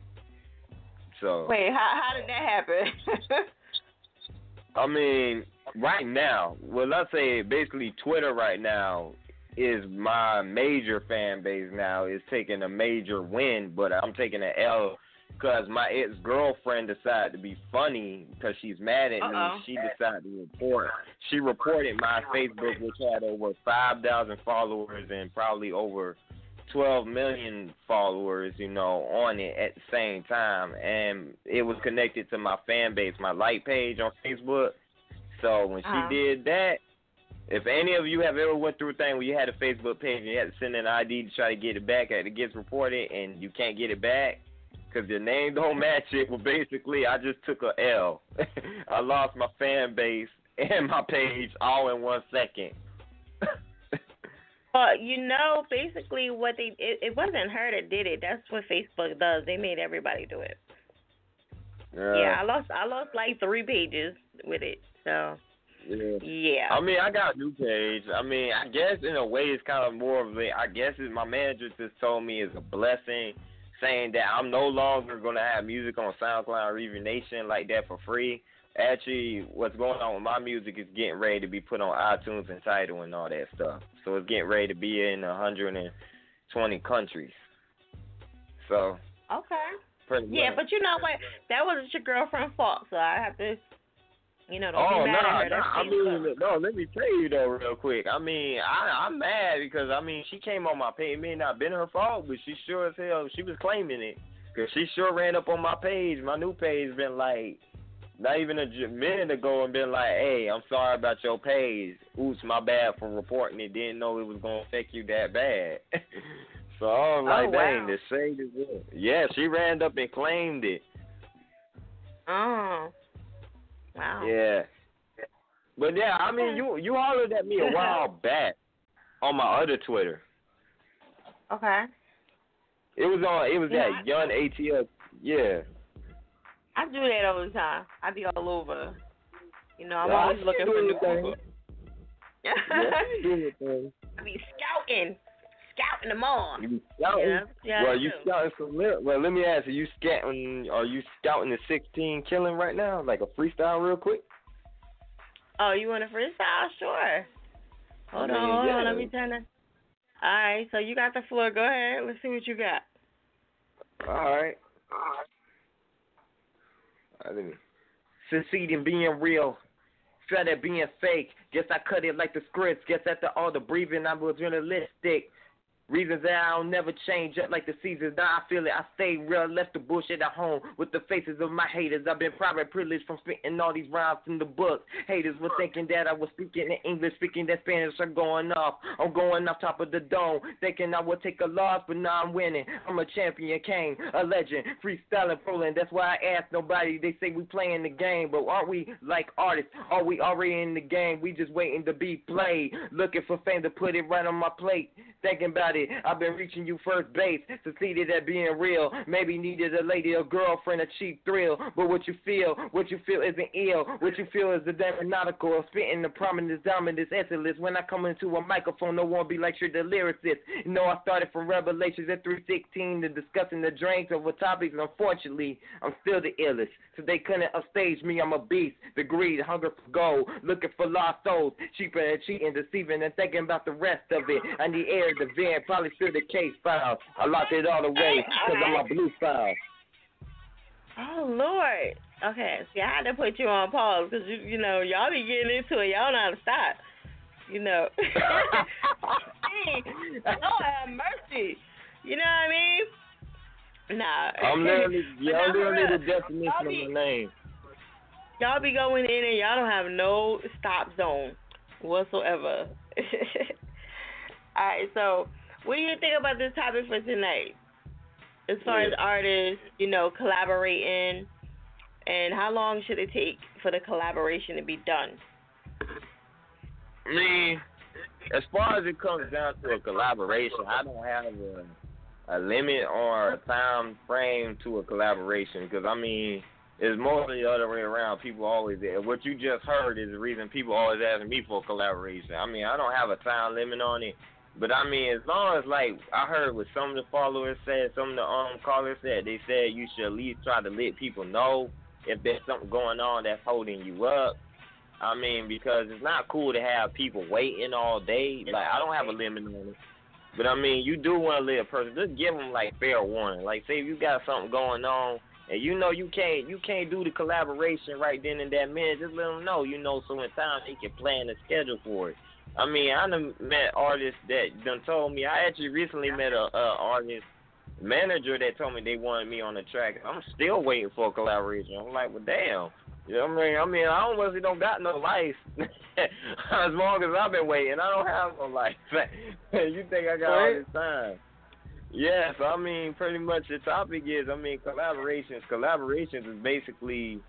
So Wait, how how did that happen? I mean, right now, well, let's say basically Twitter right now is my major fan base now is taking a major win, but I'm taking an L because my ex girlfriend decided to be funny because she's mad at Uh-oh. me. She decided to report. She reported my Facebook, which had over five thousand followers and probably over 12 million followers, you know, on it at the same time. And it was connected to my fan base, my like page on Facebook. So when Uh-huh. she did that, if any of you have ever went through a thing where you had a Facebook page and you had to send an ID to try to get it back it gets reported and you can't get it back because your name don't match it, well, basically, I just took a L. I lost my fan base and my page all in one second. Well, you know, basically what they it, it wasn't her that did it. That's what Facebook does. They made everybody do it. yeah, I lost I lost like three pages with it. So Yeah. yeah. I mean, I got a new page. I mean, I guess in a way it's kind of more of a. I guess it, my manager just told me it's a blessing, saying that I'm no longer gonna have music on SoundCloud or even Nation like that for free. Actually, what's going on with my music is getting ready to be put on iTunes and Tidal and all that stuff. So it's getting ready to be in 120 countries. So Okay. Yeah, but you know what? That wasn't your girlfriend's fault, so I have to you know, don't Oh be no, mad at no! her. That's I mean, no. Let me tell you though, real quick. I mean, I, I'm mad because I mean, she came on my page. It may not been her fault, but she sure as hell she was claiming it because she sure ran up on my page. My new page been like not even a j- minute ago and been like, "Hey, I'm sorry about your page. Oops, my bad for reporting it. Didn't know it was gonna affect you that bad." so I was oh, like, Oh, "Dang, wow. the shade is real." Yeah, she ran up and claimed it. Oh. Wow. Yeah. But yeah, I mean, you you hollered at me a while back on my other Twitter. Okay. It was on. It was Yeah, at Young ATL. Yeah. I do that all the time. I be all over. You know, I'm Yeah, always looking for new people. Yeah, you doing your thing. I be scouting, scouting them on. You be scouting. Yeah, yeah, well, you scouting some. Well, let me ask you. You scouting? Are you scouting the 16 killing right now? Like a freestyle, real quick. Oh, you want a freestyle? Sure. Hold I on, hold yeah. on. Let me turn it. All right, so you got the floor. Go ahead. Let's see what you got. All right. All right, let me. Succeeding being real. Instead of being fake. Guess I cut it like the scripts. Guess after all the breathing, I was realistic. Reasons that I'll never change up like the seasons. Now I feel it. I stay real, left the bullshit at home with the faces of my haters. I've been private privileged from spitting all these rhymes in the book. Haters were thinking that I was speaking in English, speaking that Spanish. I'm going off. I'm going off top of the dome, thinking I would take a loss, but now I'm winning. I'm a champion, king, a legend, freestyling, rolling. That's why I ask nobody. They say we playing the game, but aren't we like artists? Are we already in the game? We just waiting to be played, looking for fame to put it right on my plate. Thinking about I've been reaching you first base, succeeded at being real. Maybe needed a lady, a girlfriend, a cheap thrill. But what you feel, what you feel isn't ill. What you feel is the nautical, spitting the prominence, dominance, excellence. When I come into a microphone, no one be like you're the lyricist. You know, I started from Revelations at 316 to discussing the drinks over topics. Unfortunately, I'm still the illest. So they couldn't upstage me. I'm a beast. The greed, hunger for gold, looking for lost souls, cheaper and cheating, deceiving, and thinking about the rest of it. I need air to vent, probably still the case file. I locked it all away because I'm a blue file. Oh Lord. Okay, see, I had to put you on pause because you, you know, y'all be getting into it. Y'all know how to stop. You know. Lord have mercy. You know what I mean? Nah. I'm literally, y'all literally the definition y'all of be- my name. Y'all be going in and y'all don't have no stop zone whatsoever. All right, so what do you think about this topic for tonight? As far as artists, you know, collaborating, and how long should it take for the collaboration to be done? I mean, as far as it comes down to a collaboration, I don't have a, a limit or a time frame to a collaboration because I mean, it's mostly the other way around. People always what you just heard is the reason people always asking me for a collaboration. I mean, I don't have a time limit on it. But I mean, as long as like I heard what some of the followers said, some of the um callers said, they said you should at least try to let people know if there's something going on that's holding you up. I mean, because it's not cool to have people waiting all day. Like I don't have a limit on it, but I mean, you do want to let a person just give them like fair warning. Like say if you got something going on and you know you can't you can't do the collaboration right then and that minute, just let them know. You know, so in time they can plan a schedule for it. I mean, I done met artists that done told me. I actually recently met a, a artist manager that told me they wanted me on the track. I'm still waiting for a collaboration. I'm like, well, damn. You know what I mean? I mean, I honestly don't got no life. as long as I've been waiting, I don't have no life. you think I got all this time? Yeah, so I mean, pretty much the topic is, I mean, collaborations. Collaborations is basically,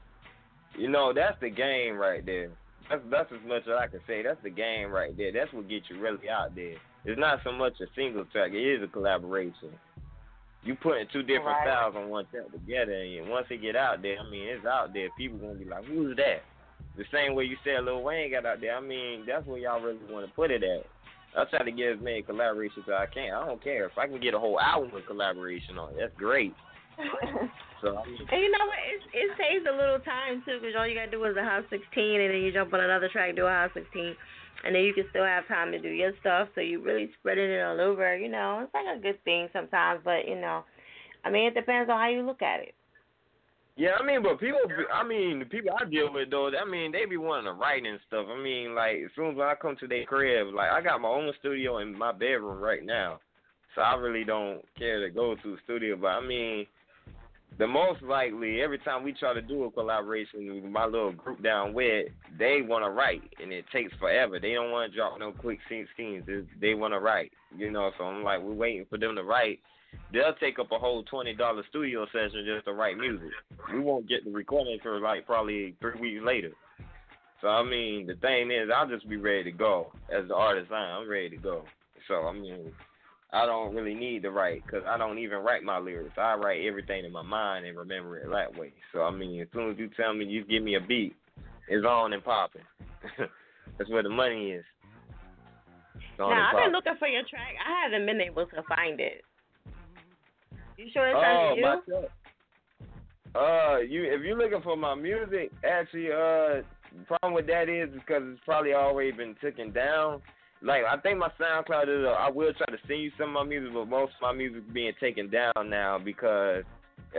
you know, that's the game right there. That's that's as much as I can say. That's the game right there. That's what gets you really out there. It's not so much a single track. It is a collaboration. You putting two different Right. styles on one track together, and once it get out there, I mean, it's out there. People gonna be like, "Who's that?" The same way you said Lil Wayne got out there. I mean, that's where y'all really want to put it at. I try to get as many collaborations as I can. I don't care if I can get a whole album with collaboration on it. That's great. So And you know what? It, it saves a little time too, because all you gotta do is a house 16, and then you jump on another track, do a house 16, and then you can still have time to do your stuff. So you really spreading it all over. You know, it's like a good thing sometimes, but you know, I mean, it depends on how you look at it. Yeah, I mean, but people, I mean, the people I deal with though, I mean, they be wanting to write and stuff. I mean, like as soon as I come to their crib, like I got my own studio in my bedroom right now, so I really don't care to go to the studio. But I mean, the most likely every time we try to do a collaboration with my little group down with, they want to write, and it takes forever. They don't want to drop no quick scene- scenes. They want to write, you know. So I'm like, we're waiting for them to write. They'll take up a whole twenty dollar studio session just to write music. We won't get the recording for like probably three weeks later. So I mean, the thing is, I'll just be ready to go as the artist. I am. I'm ready to go. So I mean, I don't really need to write because I don't even write my lyrics. I write everything in my mind and remember it that way. So I mean, as soon as you tell me you give me a beat, it's on and popping. That's where the money is. Now I've been looking for your track. I haven't been able to find it. You sure it's Oh, you? myself. Uh, you if you're looking for my music, actually, uh, the problem with that is because it's probably already been taken down. Like I think my SoundCloud is. Uh, I will try to send you some of my music, but most of my music is being taken down now because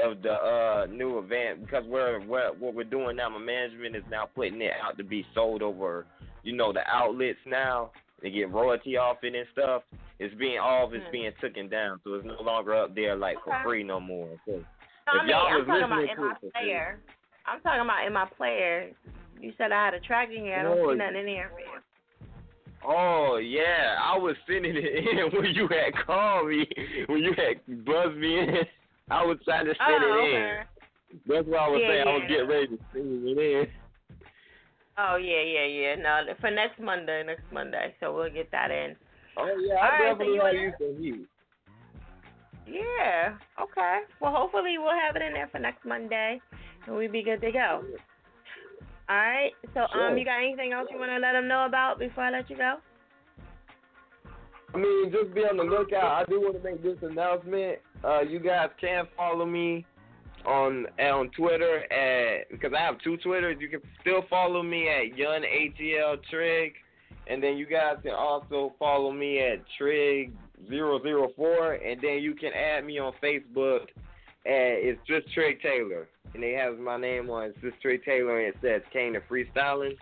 of the uh new event. Because we're, we're what we're doing now, my management is now putting it out to be sold over, you know, the outlets now. to get royalty off it and stuff, it's being all of it's Hmm. being taken down, so it's no longer up there like for Okay. free no more. So No, if I mean, y'all I'm was talking about listening in to my free- player. I'm talking about in my player. You said I had a track in here. I don't No, see nothing in here. Oh yeah, I was sending it in when you had called me, when you had buzzed me in. I was trying to send Oh, it in. okay. That's what I was Yeah, saying I was getting ready to send it in. Oh yeah, yeah, yeah. No, for next Monday, next Monday. So we'll get that in. Oh yeah, All I right, definitely you wanna- you some heat. Yeah. Okay. Well, hopefully we'll have it in there for next Monday, and we'll be good to go. All right. So, um, you got anything else you want to let them know about before I let you go? I mean, just be on the lookout. I do want to make this announcement. Uh, you guys can follow me on on Twitter at because I have two Twitters. You can still follow me at Yun ATL Trig, and then you guys can also follow me at Trig 004 and then you can add me on Facebook at it's just Trey Taylor, and they have my name on it's just Trig Taylor, and it says Kane the Freestyling.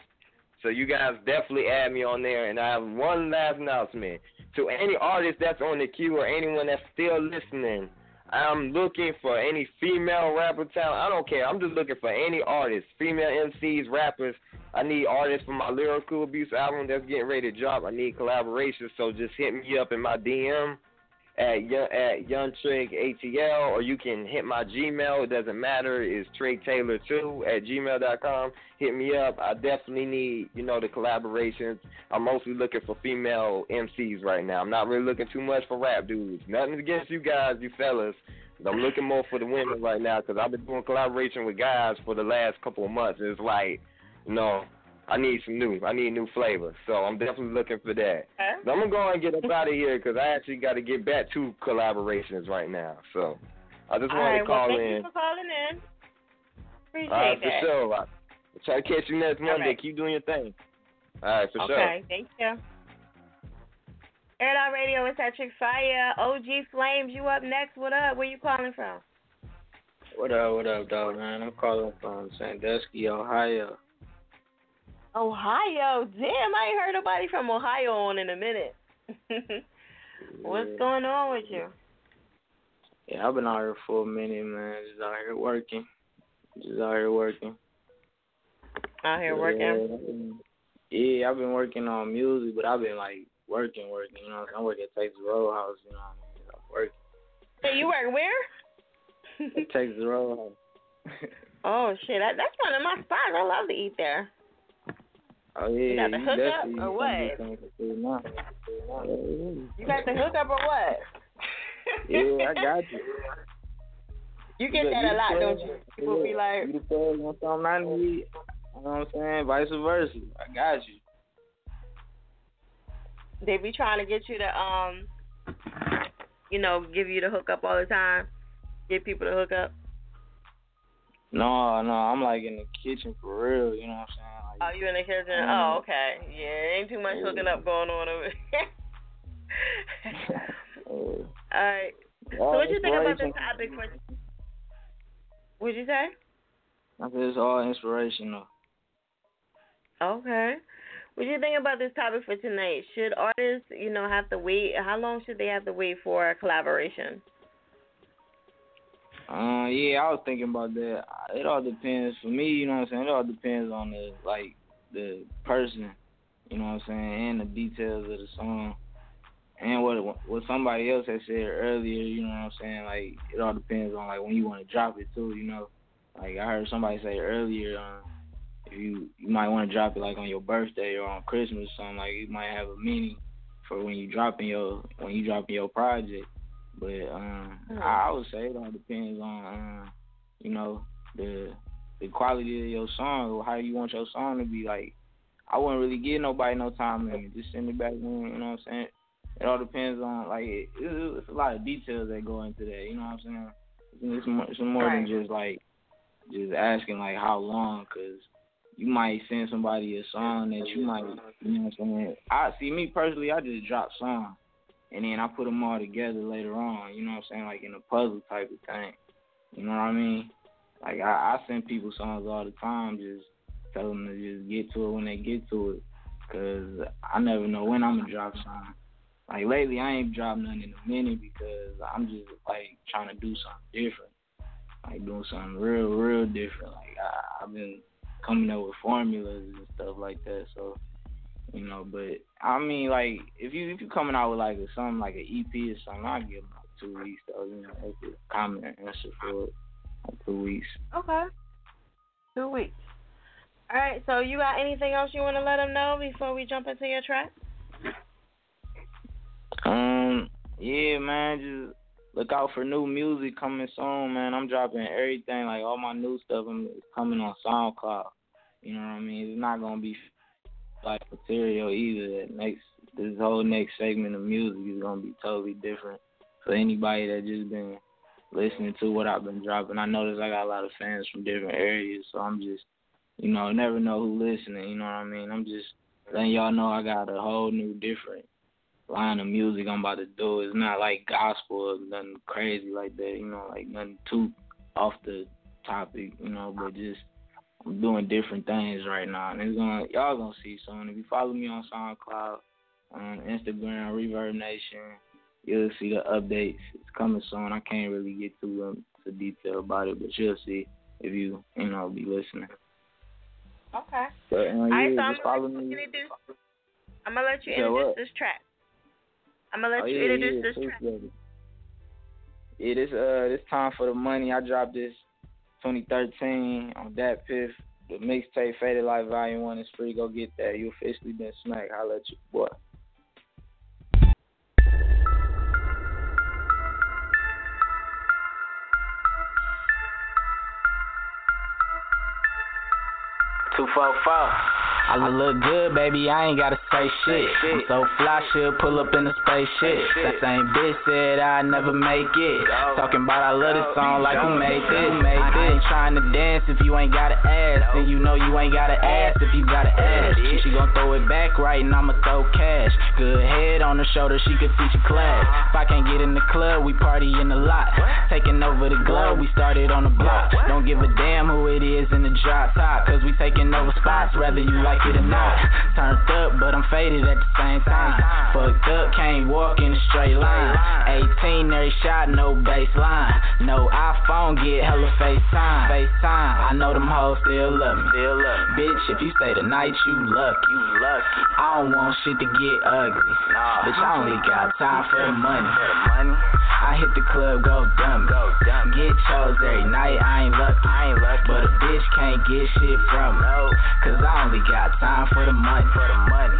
So you guys definitely add me on there. And I have one last announcement to any artist that's on the queue or anyone that's still listening. I'm looking for any female rapper talent. I don't care. I'm just looking for any artist, female MCs, rappers. I need artists for my lyrical abuse album that's getting ready to drop. I need collaborations. So just hit me up in my DM at at Young Trig ATL, or you can hit my Gmail. It doesn't matter. It's Trig Taylor two at gmail.com. Hit me up. I definitely need you know the collaborations. I'm mostly looking for female MCs right now. I'm not really looking too much for rap dudes. Nothing against you guys, you fellas. I'm looking more for the women right now because I've been doing collaboration with guys for the last couple of months. It's like, you know, I need some new. I need new flavor. So I'm definitely looking for that. But I'm gonna go and get up out of here because I actually got to get back to collaborations right now. So I just wanted right. to call well, thank in. you for calling in. Appreciate All right, for that. sure. I'll try to catch you next Monday. right. Keep doing your thing. All right, for sure. Okay, thank you. Air Radio is Patrick Fire. OG Flames, you up next. What up? Where you calling from? What up, what up, dog, man? I'm calling from Sandusky, Ohio. Ohio. Damn, I ain't heard nobody from Ohio on in a minute. What's Yeah. going on with you? Yeah, I've been out here for a minute, man. Just out here working. Just out here working. Out here working. Yeah, yeah, I've been working on music, but I've been like working, working. You know, I'm working I work at Texas Roadhouse. You know? I'm working Hey, you work where? Texas Roadhouse. Oh shit, that, that's one of my spots. I love to eat there. Oh yeah, got the you hookup or what? can get something for free now. You got the hookup or what? Yeah, I got you. You get that a lot, don't you? People be like, you on something I need. You know what I'm saying? Vice versa. I got you. they be trying to get you to um, you know, give you the hookup all the time. Get people to hook up. No, no, I'm like in the kitchen for real. You know what I'm saying? Oh, you in the kitchen? Mm. Oh, okay. Yeah, ain't too much hooking up going on over there. all right. So what you think about the inspiration. topic for? What'd you say? I said it's all inspirational. Okay. What do you think about this topic for tonight? Should artists, you know, have to wait? How long should they have to wait for a collaboration? Uh, yeah, I was thinking about that. It all depends for me. You know what I'm saying? It all depends on the like the person. You know what I'm saying? And the details of the song. And what what somebody else had said earlier, you know what I'm saying? Like it all depends on like when you want to drop it too. You know, like I heard somebody say earlier, um, if you you might want to drop it like on your birthday or on Christmas or something. Like it might have a meaning for when you dropping your when you dropping your project. But um, I, I would say it all depends on um, you know the the quality of your song or how you want your song to be. Like I wouldn't really give nobody no time limit. Just send it back. You know what I'm saying? It all depends on like it, it, it's a lot of details that go into that. You know what I'm saying? It's more, it's more Right. than just like just asking like how long, cause you might send somebody a song that you might, you know what I'm saying? I see me personally, I just drop songs and then I put them all together later on. You know what I'm saying? Like in a puzzle type of thing. You know what I mean? Like I, I send people songs all the time, just tell them to just get to it when they get to it. Cause I never know when I'm gonna drop something. Like lately, I ain't dropped nothing in a minute because I'm just like trying to do something different, like doing something real, real different. Like I, I've been coming up with formulas and stuff like that. So, you know, but I mean, like if you if you coming out with like a, something like an EP or something, I'll give them like two weeks though. You know, that's a common answer for it. Like two weeks. Okay. Two weeks. All right. So you got anything else you want to let them know before we jump into your track? Um, yeah, man, just look out for new music coming soon, man. I'm dropping everything, like all my new stuff. I'm coming on SoundCloud. You know what I mean? It's not gonna be like material either. That next, this whole next segment of music is gonna be totally different for anybody that just been listening to what I've been dropping. I notice I got a lot of fans from different areas, so I'm just, you know, never know who listening. You know what I mean? I'm just letting y'all know I got a whole new different line of music I'm about to do. It's not like gospel or nothing crazy like that, you know, like nothing too off the topic, you know, but just I'm doing different things right now. And it's gonna y'all gonna see soon. If you follow me on SoundCloud, on Instagram, ReverbNation, you'll see the updates. It's coming soon. I can't really get too into detail about it, but you'll see if you, you know, be listening. Okay. But, uh, All right, yeah, so I'm gonna, me. introduce, I'm gonna let you Yeah, introduce what? this track. I'm gonna let oh, you yeah, introduce this track. it. Yeah, this uh this time for the money. I dropped this 2013 on that fifth. The mixtape Faded Life Volume One is free. Go get that. You officially been smacked. Holla at you, boy. Two four four. I look, good, baby. I ain't gotta say shit. I'm so fly, should pull up in a spaceship. That same bitch said I never make it. Talking about I love this song like who made this? I ain't trying to dance if you ain't got an ass, and you know you ain't got an ass if you got an ass. She gon' throw it back right, and I'ma throw cash. Good head on her shoulder, she could teach a class. If I can't get in the club, we party in the lot. Taking over the globe, we started on the block. Don't give a damn who it is in the drop top, cause we taking over spots, whether you like it or not. Turned up, but I'm faded at the same time. Fucked up, can't walk in a straight line. 18, every shot, no baseline. No iPhone, get hella FaceTime. FaceTime, I know them hoes still love me. Still love me. Bitch, if you stay the night, you lucky. You lucky. I don't want shit to get ugly. Nah. Bitch, I only got time for the money. For the money. I hit the club, go dumb. Go dumb. Get chose every night, I ain't lucky. I ain't lucky. But a bitch can't get shit from me. Cause I only got time for the money. For the money.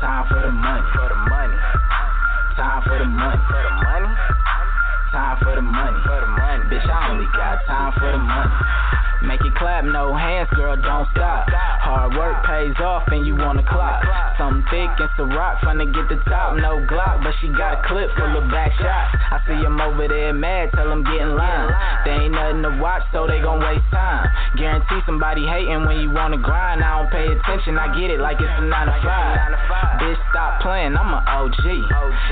Time for the money. For the money. Time for the money. For the money. Time for the money. For the money. Bitch, I only got time for the money. Make it clap, no hands, girl, don't stop. Hard work pays off and you wanna clock. Something thick and some rock, finna get the top. No Glock, but she got a clip full of back shots. I see them over there mad, tell them get in line. They ain't nothing to watch, so they gon' waste time. Guarantee somebody hating when you wanna grind. I don't pay attention, I get it like it's a 9 to 5. Bitch, stop playing, I'm a OG.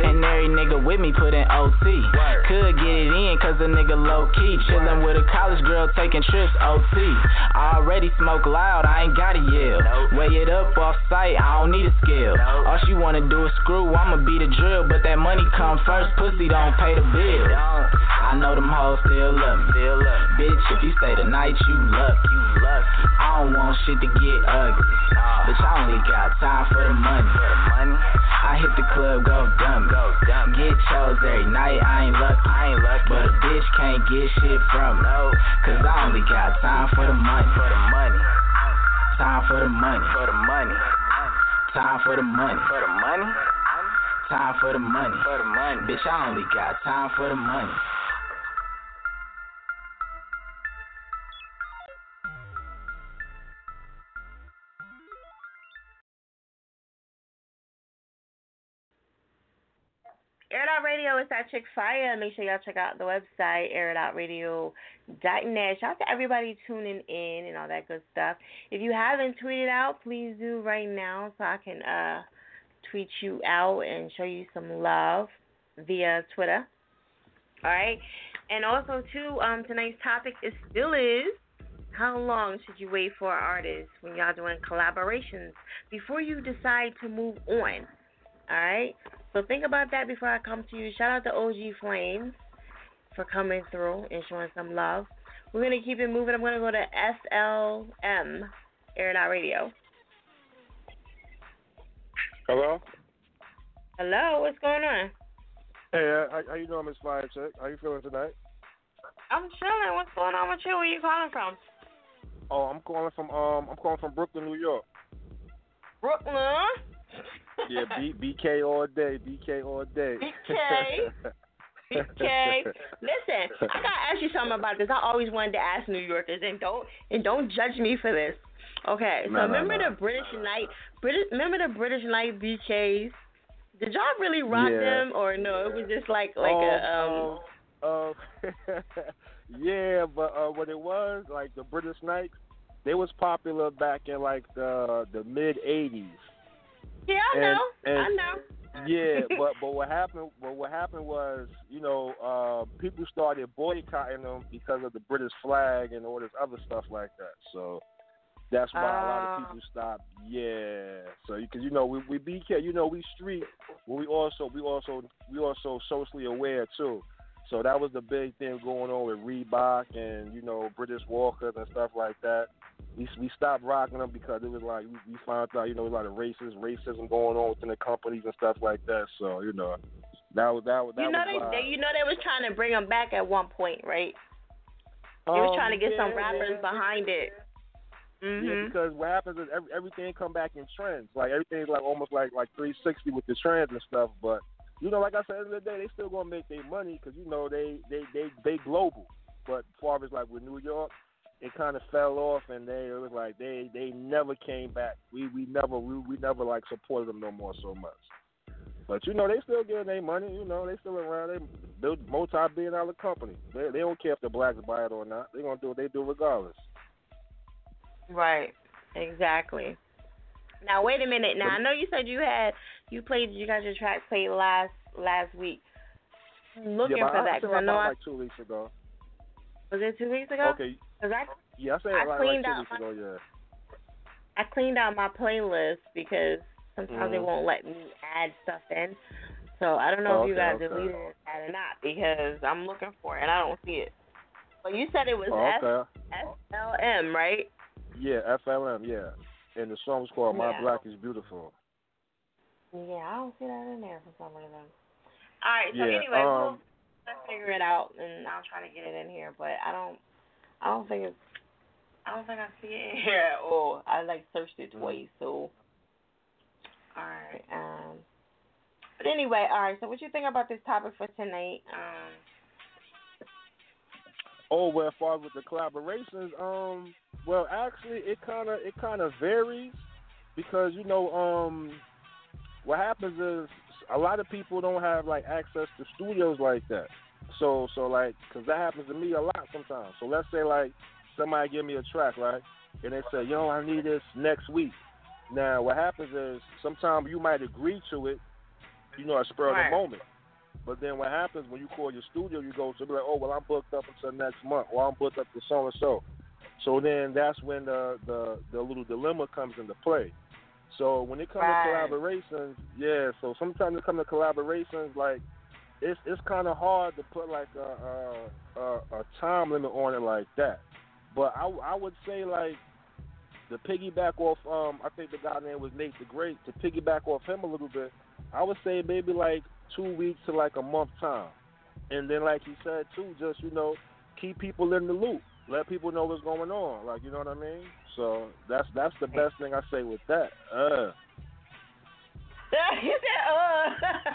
And every nigga with me put in OT. Could get it in, cause a nigga low key. Chillin' with a college girl taking trips OT. I already smoke loud, I ain't gotta yell. Weigh it up off site, I don't need a scale. All she wanna do is screw, I'ma be the drill. But that money come first, pussy don't pay the bill. I know them hoes still love me. Still love me. Bitch, if you stay the night, you lucky. You lucky. I don't want shit to get ugly. Nah. Bitch, I only got time for the money. For the money. I hit the club, go dumb. Go dumb. Get chose every night, I ain't lucky. I ain't lucky. But a bitch can't get shit from me. Cause I only got time for the money. For the money. Time for the money. For the money. Time for the money. For the money. Time for the money. For the money. Bitch, I only got time for the money. Air It Out Radio is that chick fire. Make sure y'all check out the website, airitoutradio.net. Shout out to everybody tuning in and all that good stuff. If you haven't tweeted out, please do right now so I can uh tweet you out and show you some love via Twitter. All right. And also too, um tonight's topic is still is How long should you wait for artists when y'all doing collaborations before you decide to move on? All right. So think about that before I come to you. Shout out to OG Flames for coming through and showing some love. We're gonna keep it moving. I'm gonna go to SLM Air Out Radio. Hello. Hello, what's going on? Hey, uh, how, how you doing, Miss Fire Chick? How you feeling tonight? I'm chilling. What's going on with you? Where you calling from? Oh, I'm calling from um, I'm calling from Brooklyn, New York. Brooklyn. Yeah, B, BK all day, BK all day. BK. Okay. Listen, I gotta ask you something about this. I always wanted to ask New Yorkers, and don't and don't judge me for this. Okay, so No, remember no. the British Knight, British, remember the British Knight BKs? Did y'all really rock Yeah. them, or no? It was just like like a um. um, uh, yeah, but uh, what it was like the British Knights, they was popular back in like the the mid '80s. Yeah, I know. and- I know. yeah, but but what happened? But what happened was, you know, uh, people started boycotting them because of the British flag and all this other stuff like that. So that's why a lot of people stopped. Yeah, so because you know we we BK, you know we street, but we also we also we also socially aware too. So that was the big thing going on with Reebok and you know British Walkers and stuff like that. We we stopped rocking them because it was like we, we found out you know a lot of racist racism going on within the companies and stuff like that. So you know that was that was that You know was they, they you know they was trying to bring them back at one point, right? They was Um, trying to get some rappers yeah. behind it. Yeah, Mhm. because what happens is every, everything come back in trends. Like everything's like almost like like 360 with the trends and stuff. But you know, like I said, the the day, they still gonna make their money because you know they they they they global. But far as like with New York, it kind of fell off, and they it was like they they never came back. We we never we, we never like supported them no more so much. But you know they still getting their money. You know they still around. They build multi-billion dollar company. They they don't care if the blacks buy it or not. They gonna do what they do regardless. Right. Exactly. Now wait a minute. Now I know you said you had you played you got your track played last last week. I'm looking yeah, for I that because I know I like two weeks ago. was it two weeks ago. Okay. Cause I Yeah, I said I it like, like cleaned two out weeks my- ago. Yeah. I cleaned out my playlist because sometimes they Mhm. won't let me add stuff in. So I don't know Oh, if you okay, guys okay. deleted that or not because I'm looking for it and I don't see it. But you said it was Oh, S okay. S L M, right? Yeah, FLM. Yeah, and the song song's called "My Yeah. Black Is Beautiful." Yeah, I don't see that in there for some reason. All right, so Yeah, anyway, we'll um, figure it out, and I'll try to get it in here. But I don't, I don't think it's, I don't think I see it in here at all. I like searched it twice, so. All right, um. But anyway, all right. So what you think about this topic for tonight? Um. Oh, well, as far as with the collaborations, um, well, actually, it kind of it kind of varies because you know, um, what happens is a lot of people don't have like access to studios like that. So, so like, cause that happens to me a lot sometimes. So let's say like somebody give me a track, right, and they say, yo, I need this next week. Now, what happens is sometimes you might agree to it, you know, at spur of the moment. But then what happens when you call your studio, you go to be like, oh well, I'm booked up until next month, or I'm booked up to so and so. So then that's when the the the little dilemma comes into play. So when it comes Right. to collaborations, yeah. So sometimes it comes to collaborations, like it's it's kind of hard to put like a, a a a time limit on it like that. But I I would say like the piggyback off um I think the guy name was Nate the Great to piggyback off him a little bit. I would say maybe like two weeks to like a month time, and then like he said too, just you know keep people in the loop, let people know what's going on. Like you know what I mean. So that's that's the best thing I say with that. Uh.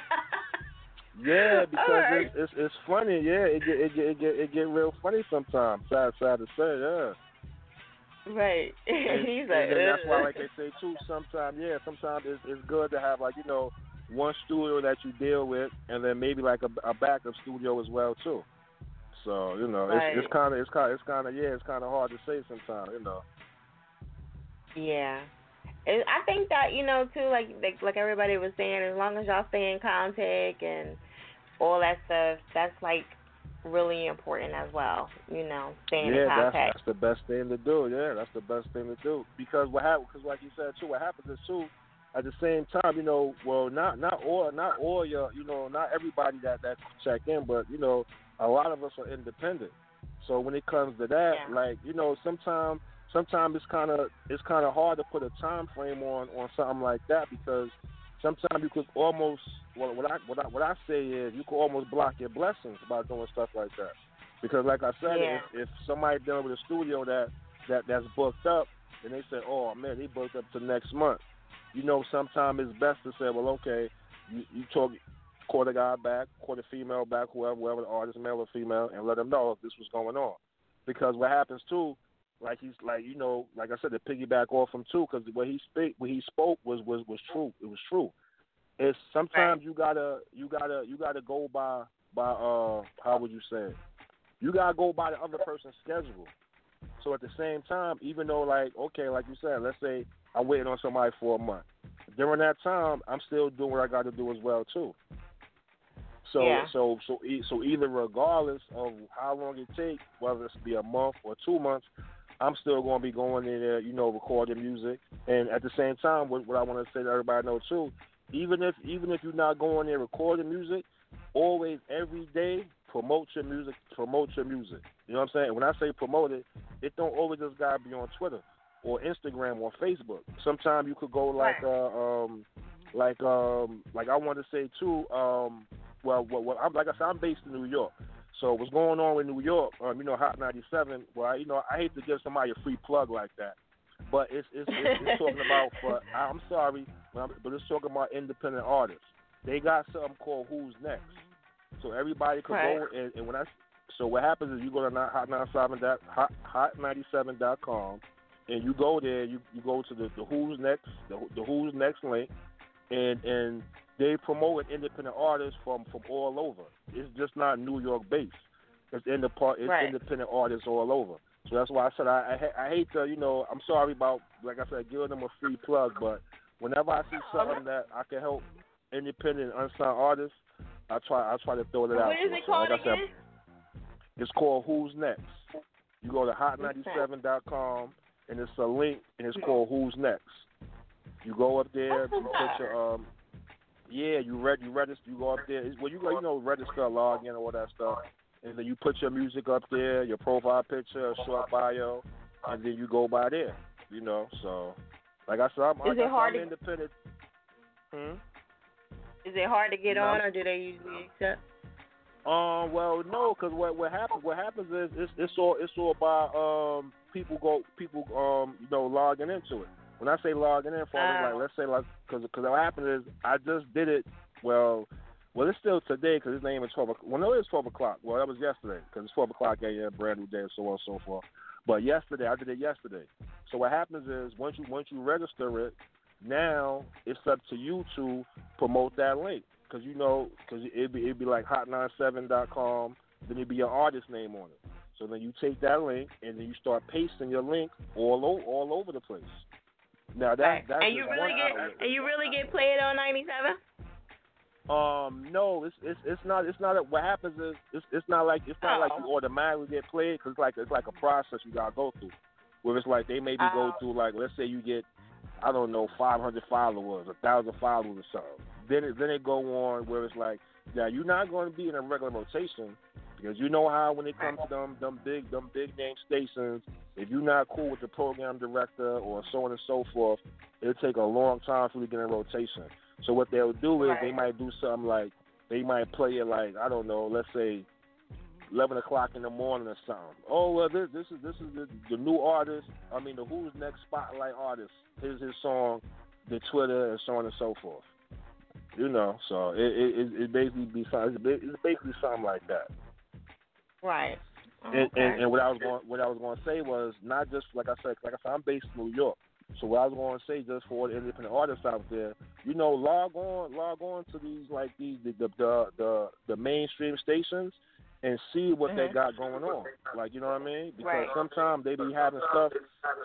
Yeah, because Alright. it's, it's it's funny. Yeah, it get it get it get it get real funny sometimes. Sad sad to say. Yeah. Right. And, He's and like, then that's why, like they say too, sometimes yeah, sometimes it's it's good to have like you know one studio that you deal with, and then maybe like a, a backup studio as well too. So you know, Right. it's it's kind of it's kind it's kind of yeah, it's kind of hard to say sometimes. You know. Yeah. And I think that, you know, too, like, like like everybody was saying, as long as y'all stay in contact and all that stuff, that's like really important as well. You know, staying yeah, in that's contact. that's the best thing to do. Yeah, that's the best thing to do because what happens? Because like you said too, what happens is too. At the same time, you know, well, not not all not all your, you know, not everybody that that check in, but you know, a lot of us are independent. So when it comes to that, Yeah. like you know, sometimes sometimes it's kind of it's kind of hard to put a time frame on on something like that because sometimes you could almost well, what I what I what I say is you could almost block your blessings by doing stuff like that because like I said, Yeah. if, if somebody dealing with a studio that that that's booked up and they say, oh man, they booked up to next month, you know, sometimes it's best to say, well, okay, you, you talk. Call the guy back, call the female back, whoever, whoever the artist, male or female, and let them know if this was going on. Because what happens too, like he's like you know, like I said, to piggyback off him too, because what he speak, what he spoke was was was true. It was true. It's sometimes you gotta you gotta you gotta go by by uh how would you say it? You gotta go by the other person's schedule. So at the same time, even though like okay, like you said, let's say I'm waiting on somebody for a month. During that time, I'm still doing what I got to do as well too. So Yeah. so so so either regardless of how long it takes, whether it's be a month or two months, I'm still going to be going in there, you know, recording music. And at the same time, what, what I want to say to everybody know too, even if even if you're not going there recording music, always every day promote your music. Promote your music. You know what I'm saying? When I say promote it, it don't always just gotta be on Twitter or Instagram or Facebook. Sometimes you could go like uh, um like um like I want to say too um well well, well I'm like I said I'm based in New York. So what's going on in New York? Um, you know, Hot 97. Well, I, you know, I hate to give somebody a free plug like that, but it's it's, it's, it's talking about. For I'm sorry, but, I'm, but it's talking about independent artists. They got something called Who's Next. So everybody could Right. go and, and when I so what happens is you go to not- hot 97 dot hot hot 97 dot com and you go there. You you go to the, the Who's Next the, the Who's Next link, and and they promote independent artists from from all over. It's just not New York based. It's in part. It's Right. independent artists all over. So that's why I said I, I I hate to you know I'm sorry about like I said giving them a free plug, but whenever I see something that I can help independent unsigned artists, I try I try to throw it out. What is it So like called said, again? it's called Who's Next. You go to hot97.com and it's a link and it's called Who's Next. You go up there, you put your um yeah, you read you register you go up there. Well you go you know register, log in all that stuff. And then you put your music up there, your profile picture, short bio, and then you go by there. You know, so like I said, I'm, Is like it I said, hard I'm to- independent. Hmm? Is it hard to get No. on, or do they usually accept? Um, well, no, because what what happens what happens is it's it's all it's all about um people go people um you know logging into it. When I say logging in, for Oh. like let's say like because because what happened is I just did it. Well, well it's still today because his name is twelve. o'clock. Well, no, it's twelve o'clock. Well, that was yesterday because it's twelve o'clock a.m. brand new day and so on and so forth. But yesterday I did it yesterday. So what happens is once you once you register it, now it's up to you to promote that link because you know because it'd be it'd be like hot97.com, then it'd be your artist name on it. So then you take that link and then you start pasting your link all o- all over the place. Now that that's and you really get and you really get played on ninety seven. Um, no, it's it's it's not it's not. A, what happens is it's it's not like it's not like you Oh. automatically get played because it's like it's like a process you gotta go through. Where it's like they maybe go Oh. through like let's say you get I don't know 500 followers, a thousand followers or something. Then it, then it go on where it's like now you're not going to be in a regular rotation because you know how when it comes to them them big them big name stations, if you're not cool with the program director or so on and so forth, it'll take a long time for you to get in rotation. So what they'll do is they might do something like they might play it like I don't know, let's say eleven o'clock in the morning or something. Oh well, this this is this is the, the new artist. I mean, the Who's Next Spotlight artist. Here's his song, the Twitter, and so on and so forth. You know, so it it it, basically be something. It's ba- it's basically something like that. Right. And, Okay. and and what I was going what I was going to say was not just like I said like I said I'm based in New York. So what I was going to say just for the independent artists out there, you know, log on log on to these like these the the the the, the mainstream stations and see what they Mhm. got going on. Like you know what I mean? Because Right. sometimes they be having stuff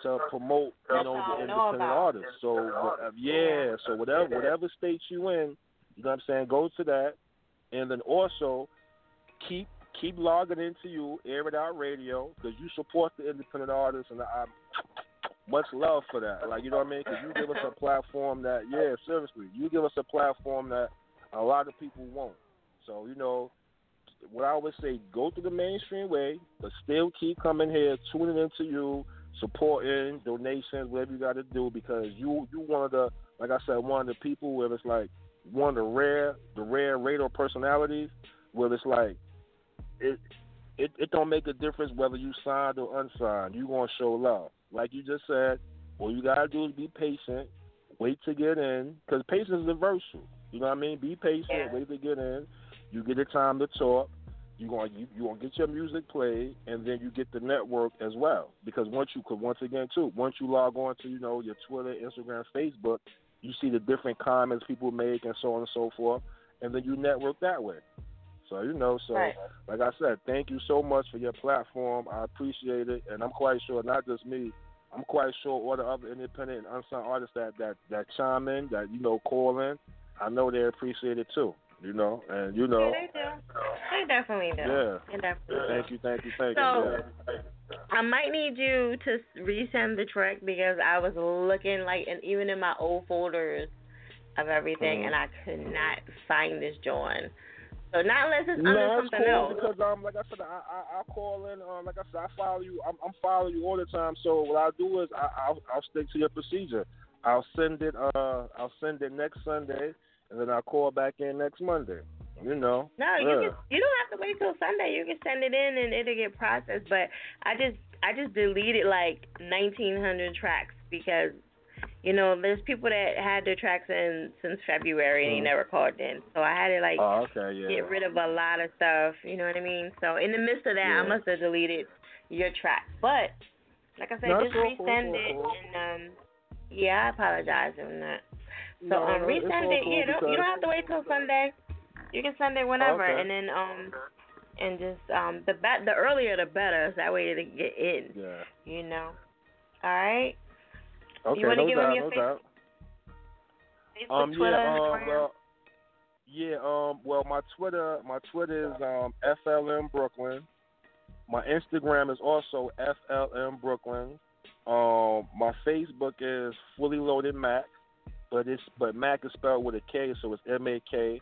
to promote you know the independent artists. So uh, yeah, so whatever whatever state you in, you know what I'm saying, go to that and then also keep keep logging into you, Air It Out Radio, because you support the independent artists, and I much love for that. Like you know what I mean? Because you give us a platform that, yeah, seriously, you give us a platform that a lot of people won't. So you know, what I always say, go through the mainstream way, but still keep coming here, tuning into you, supporting, donations, whatever you got to do, because you you one of the, like I said, one of the people where it's like one of the rare, the rare radio personalities, where it's like, it it it don't make a difference whether you signed or unsigned. You gonna show love, like you just said. All you gotta do is be patient, wait to get in, because patience is a virtue. You know what I mean? Be patient, Yeah. wait to get in. You get the time to talk. You gonna you, you gonna get your music played, and then you get the network as well. Because once you could once again too, once you log on to you know your Twitter, Instagram, Facebook, you see the different comments people make and so on and so forth, and then you network that way. So you know, so Right. like I said, thank you so much for your platform. I appreciate it, and I'm quite sure not just me. I'm quite sure all the other independent and unsigned artists that that that chime in, that you know call in, I know they appreciate it too. You know, and you know, Yeah, they do. They definitely do. yeah. They definitely. Thank you, thank you, thank So- you. Yeah. I might need you to resend the track because I was looking like, and even in my old folders of everything, Mhm. and I could not find this joint. So not unless it's No, under it's something cool else. because um, like I said, I I, I call in. Um, like I said, I follow you. I'm, I'm following you all the time. So what I'll do is I, I'll I'll stick to your procedure. I'll send it. Uh, I'll send it next Sunday, and then I'll call back in next Monday. You know. No, you can. You don't have to wait till Sunday. You can send it in and it'll get processed. But I just, I just deleted like 1,900 tracks because, you know, there's people that had their tracks in since February and he Mhm. never called in. So I had to like Oh, okay, yeah. get rid of a lot of stuff. You know what I mean? So in the midst of that, Yeah. I must have deleted your track. But like I said, No, just cool, resend all it cool. and um, yeah, I apologize on that. So No, um, resend it. Yeah, don't, you don't have to wait till Sunday. You can send it whenever, Okay. and then um, and just um, the bet the earlier the better. So that way they get in. Yeah. You know. All right. Okay, you want to no give doubt, them your no Facebook, doubt. Facebook Um, Twitter, yeah, um, well, yeah, um, well, my Twitter, my Twitter is um FLM Brooklyn. My Instagram is also FLM Brooklyn. Um, my Facebook is Fully Loaded Mac, but it's but Mac is spelled with a K, so it's M A K.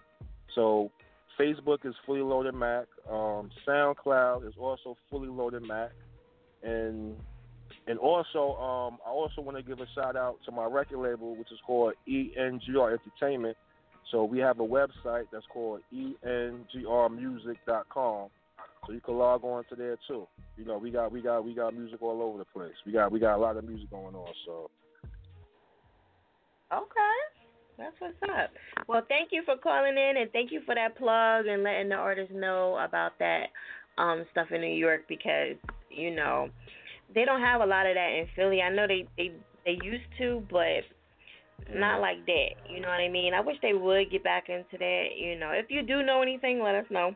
So Facebook is Fully Loaded Mac. Um, SoundCloud is also Fully Loaded Mac, and and also, um, I also want to give a shout out to my record label, which is called ENGR Entertainment. So we have a website that's called engrmusic.com. So you can log on to there too. You know, we got we got we got music all over the place. We got we got a lot of music going on. So Okay. That's what's up. Well, thank you for calling in and thank you for that plug and letting the artists know about that um stuff in New York because, you know, they don't have a lot of that in Philly. I know they they they used to, but not like that. You know what I mean? I wish they would get back into that, you know. If you do know anything, let us know.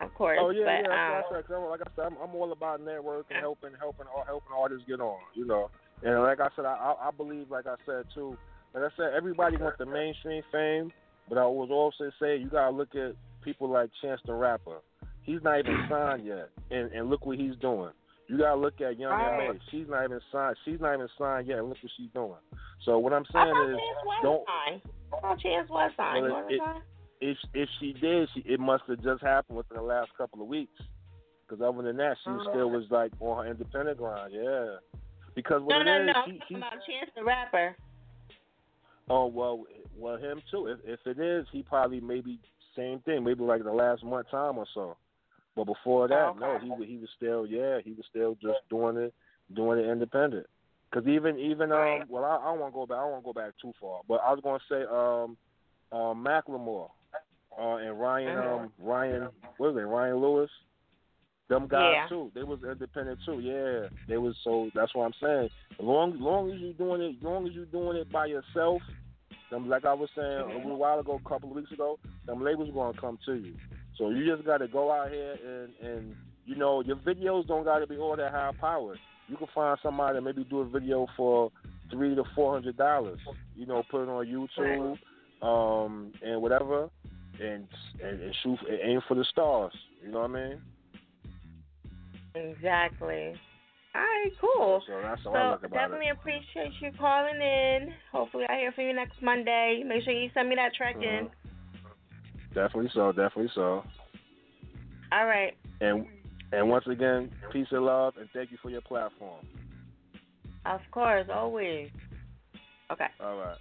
Of course. Oh yeah, but yeah. um That's what I said. 'cause I'm- like I said, I'm, I'm all about networking, helping, helping, helping artists get on. You know, and like I said, I, I I believe, like I said too, like I said, everybody wants the mainstream fame, but I was also say you gotta look at people like Chance the Rapper. He's not even signed yet, and and look what he's doing. You gotta look at Young Right. M.A. She's not even signed. She's not even signed yet. Look what she's doing. So what I'm saying is, don't signed. I thought Chance was signed. Well, it- if if she did, she, it must have just happened within the last couple of weeks. Because other than that, she Oh. still was like on her independent grind. Yeah. Because what No, it no, is, no. she, I'm she, talking about Chance the Rapper. oh well, well him too. If if it is, he probably maybe same thing, maybe like the last month time or so. But before that, Oh, no, he was he was still yeah, he was still just doing it, doing it independent. Because even even um, well, I, I don't want to go back. I don't want to go back too far. But I was going to say um, um, Macklemore uh, and Ryan Mhm. um Ryan what is it Ryan Lewis. Them guys Yeah. too. They was independent too. Yeah, they was. So that's what I'm saying. As long long as you doing it, as long as you doing it by yourself, them like I was saying a little while ago, a couple of weeks ago, them labels gonna come to you. So you just gotta go out here and and you know your videos don't gotta be all that high powered. You can find somebody that maybe do a video for three to four hundred dollars. You know, put it on YouTube, um, and whatever. and and, and shoot and aim for the stars. You know what I mean? Exactly. All right, cool. So that's So I look about definitely it. appreciate you calling in. Hopefully I hear from you next Monday. Make sure you send me that track in. Definitely so. Definitely so. All right. And and once again, peace and love, and thank you for your platform. Of course, always. Okay. All right.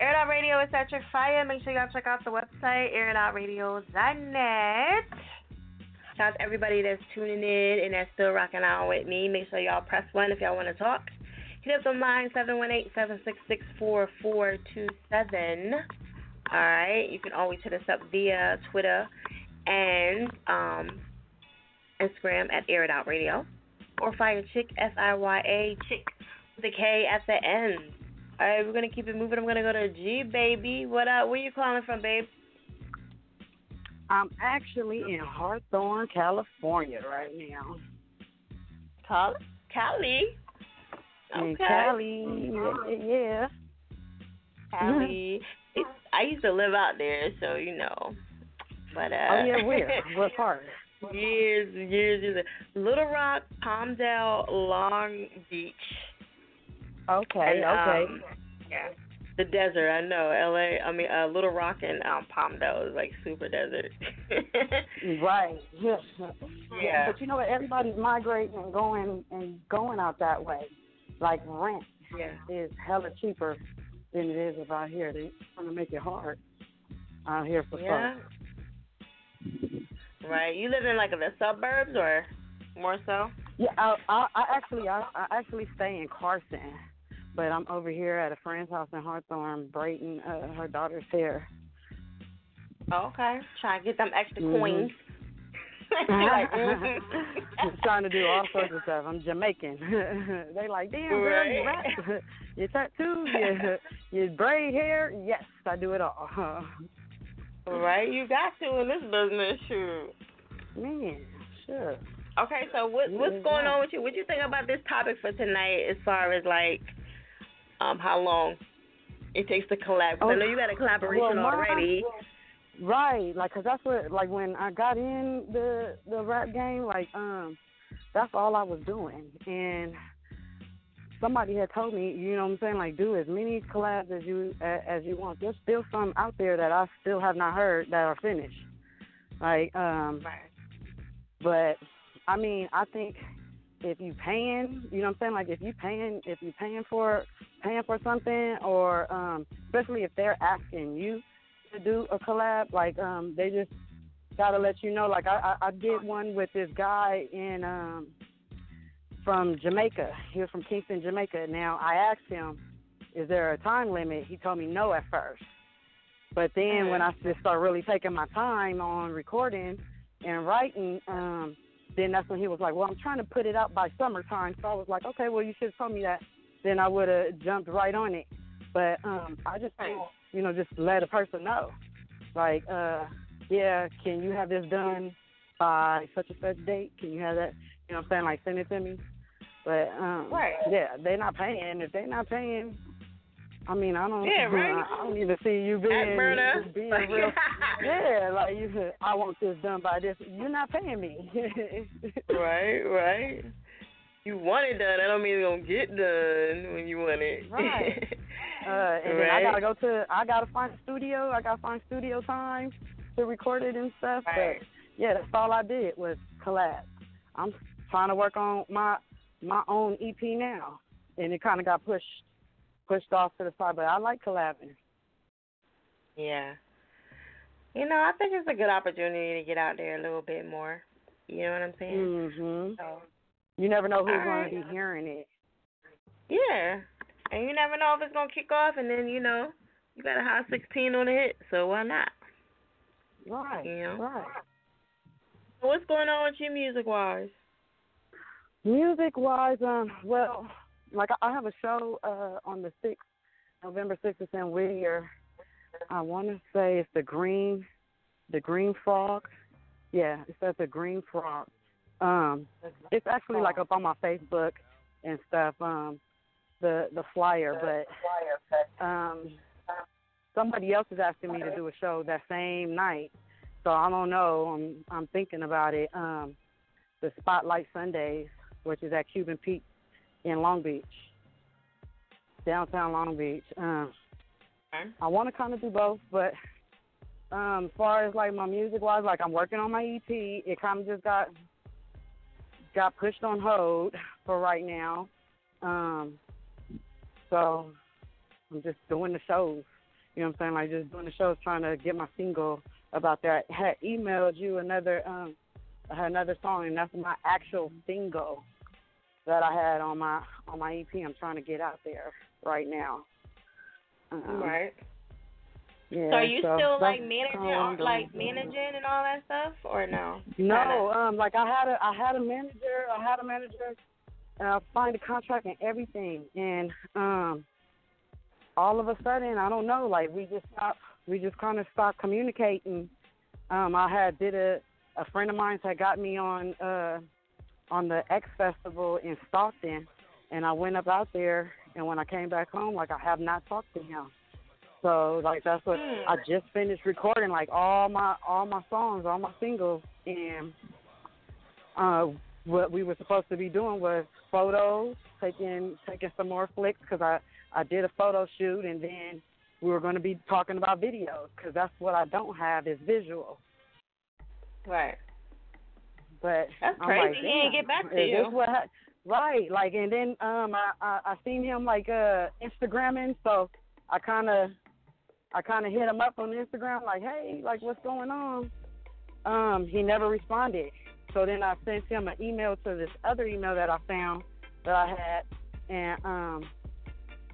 Air Out Radio is Electric Fire. Make sure y'all check out the website, airitoutradio.net. Shout out to everybody that's tuning in and that's still rocking out with me. Make sure y'all press one if y'all want to talk. Hit up the line 718-766-4427. All right. You can always hit us up via Twitter and um, Instagram at Air It Out Radio. Or Fire Chick, F I Y A Chick with a K at the end. All right, we're gonna keep it moving. I'm gonna go to G baby. What up? Where you calling from, babe? I'm actually in Hawthorne, California right now. Cali? Cali? In Okay. Cali, yeah. Cali. I used to live out there, so you know. But uh. Oh yeah, where? What part? years, years, years. Littlerock, Palmdale, Long Beach. Okay, And, okay. um, yeah. The desert, I know. LA, I mean, uh, Littlerock and um, Palmdale is like super desert. Right. Yeah. Yeah. But you know what? Everybody's migrating and going and going out that way. Like rent Yeah. is hella cheaper than it is if out here. They want to make it hard out here for Yeah. folks. Right. You live in like the suburbs or more so? Yeah, I, I, I actually I, I actually stay in Carson, but I'm over here at a friend's house in Hawthorne, braiding uh, her daughter's hair. Oh, okay. Trying to get them extra Mhm. coins. like. Trying to do all sorts of stuff. I'm Jamaican. they like, damn girl, you Right. rap, you tattoo, you you braid hair. Yes, I do it all. right. You got to in this business, shoot. Man, sure. Okay, so what what's Yeah, going on with you? What do you think about this topic for tonight, as far as like, um, how long it takes to collab? 'Cause I know you got a collaboration Oh, Well, my- already. Right, like, cause that's what, like, when I got in the the rap game, like, um, that's all I was doing, and somebody had told me, you know what I'm saying, like, do as many collabs as you as, you want. There's still some out there that I still have not heard that are finished, like, um, but I mean, I think if you paying, you know what I'm saying, like, if you paying, if you paying for paying for something, or um, especially if they're asking you to do a collab, like um they just gotta let you know. Like I, I I did one with this guy in um from Jamaica. He was from Kingston, Jamaica. Now I asked him, Is there a time limit? He told me no at first. But then when I just started really taking my time on recording and writing, um, then that's when he was like, Well, I'm trying to put it out by summertime. So I was like, Okay, well you should have told me that. Then I would have jumped right on it. But um I just you know, just let a person know. Like, uh, yeah, can you have this done by such and such date? Can you have that you know what I'm saying, like send it to me? But um Right. yeah, they're not paying. If they're not paying I mean, I don't. Yeah, right. I don't even see you being being Like- real. yeah, like you said, I want this done by this. You're not paying me. right, right. You want it done. That don't mean it's gonna get done when you want it. Right. Uh, and then Right. I gotta go to. I gotta find a studio. I gotta find studio time to record it and stuff. Right. But yeah, that's all I did was collab. I'm trying to work on my my own EP now, and it kind of got pushed pushed off to the side. But I like collabing. Yeah. You know, I think it's a good opportunity to get out there a little bit more. You know what I'm saying? Mhm. So, You never know who's right. going to be hearing it. yeah. And you never know if it's gonna kick off, and then you know you got a high 16 on the hit, so why not? Right. You know. Right. What's going on with you music wise? Music wise, um, well, like I have a show uh on the sixth, November sixth, it's in Whittier. I want to say it's the Green, the Green Frog. Yeah, it says the Green Frog. Um, it's actually like up on my Facebook and stuff. Um, the the flyer, but um, somebody else is asking me to do a show that same night. So I don't know. I'm I'm thinking about it. Um, the Spotlight Sundays, which is at Cuban Peak in Long Beach, downtown Long Beach. Um, I want to kind of do both, but um, as far as like my music wise, like I'm working on my EP. It kind of just got got pushed on hold for right now. Um, so I'm just doing the shows. You know what I'm saying? Like just doing the shows, trying to get my single about that. I had emailed you another um another song, and that's my actual single that I had on my on my EP. I'm trying to get out there right now. Um, right. Yeah, so are you still like managing, like managing and all that stuff, or no? No, um, like I had a I had a manager, I had a manager, and I signed a contract and everything, and um, all of a sudden, I don't know, like we just stopped, we just kind of stopped communicating. Um, I had did a a friend of mine had got me on uh on the X Festival in Stockton, and I went up out there, and when I came back home, like I have not talked to him. So like that's what I just finished recording like all my all my songs, all my singles, and uh, what we were supposed to be doing was photos, taking taking some more flicks because I I did a photo shoot, and then we were going to be talking about videos because that's what I don't have is visual. Right. But That's I'm crazy. Like, He ain't "Damn, get back to you." what hap- right? Like, and then um, I I, I seen him like uh Instagramming, so I kind of I kind of hit him up on Instagram, like, hey, like what's going on? Um, he never responded. So then I sent him an email to this other email that I found that I had, and um,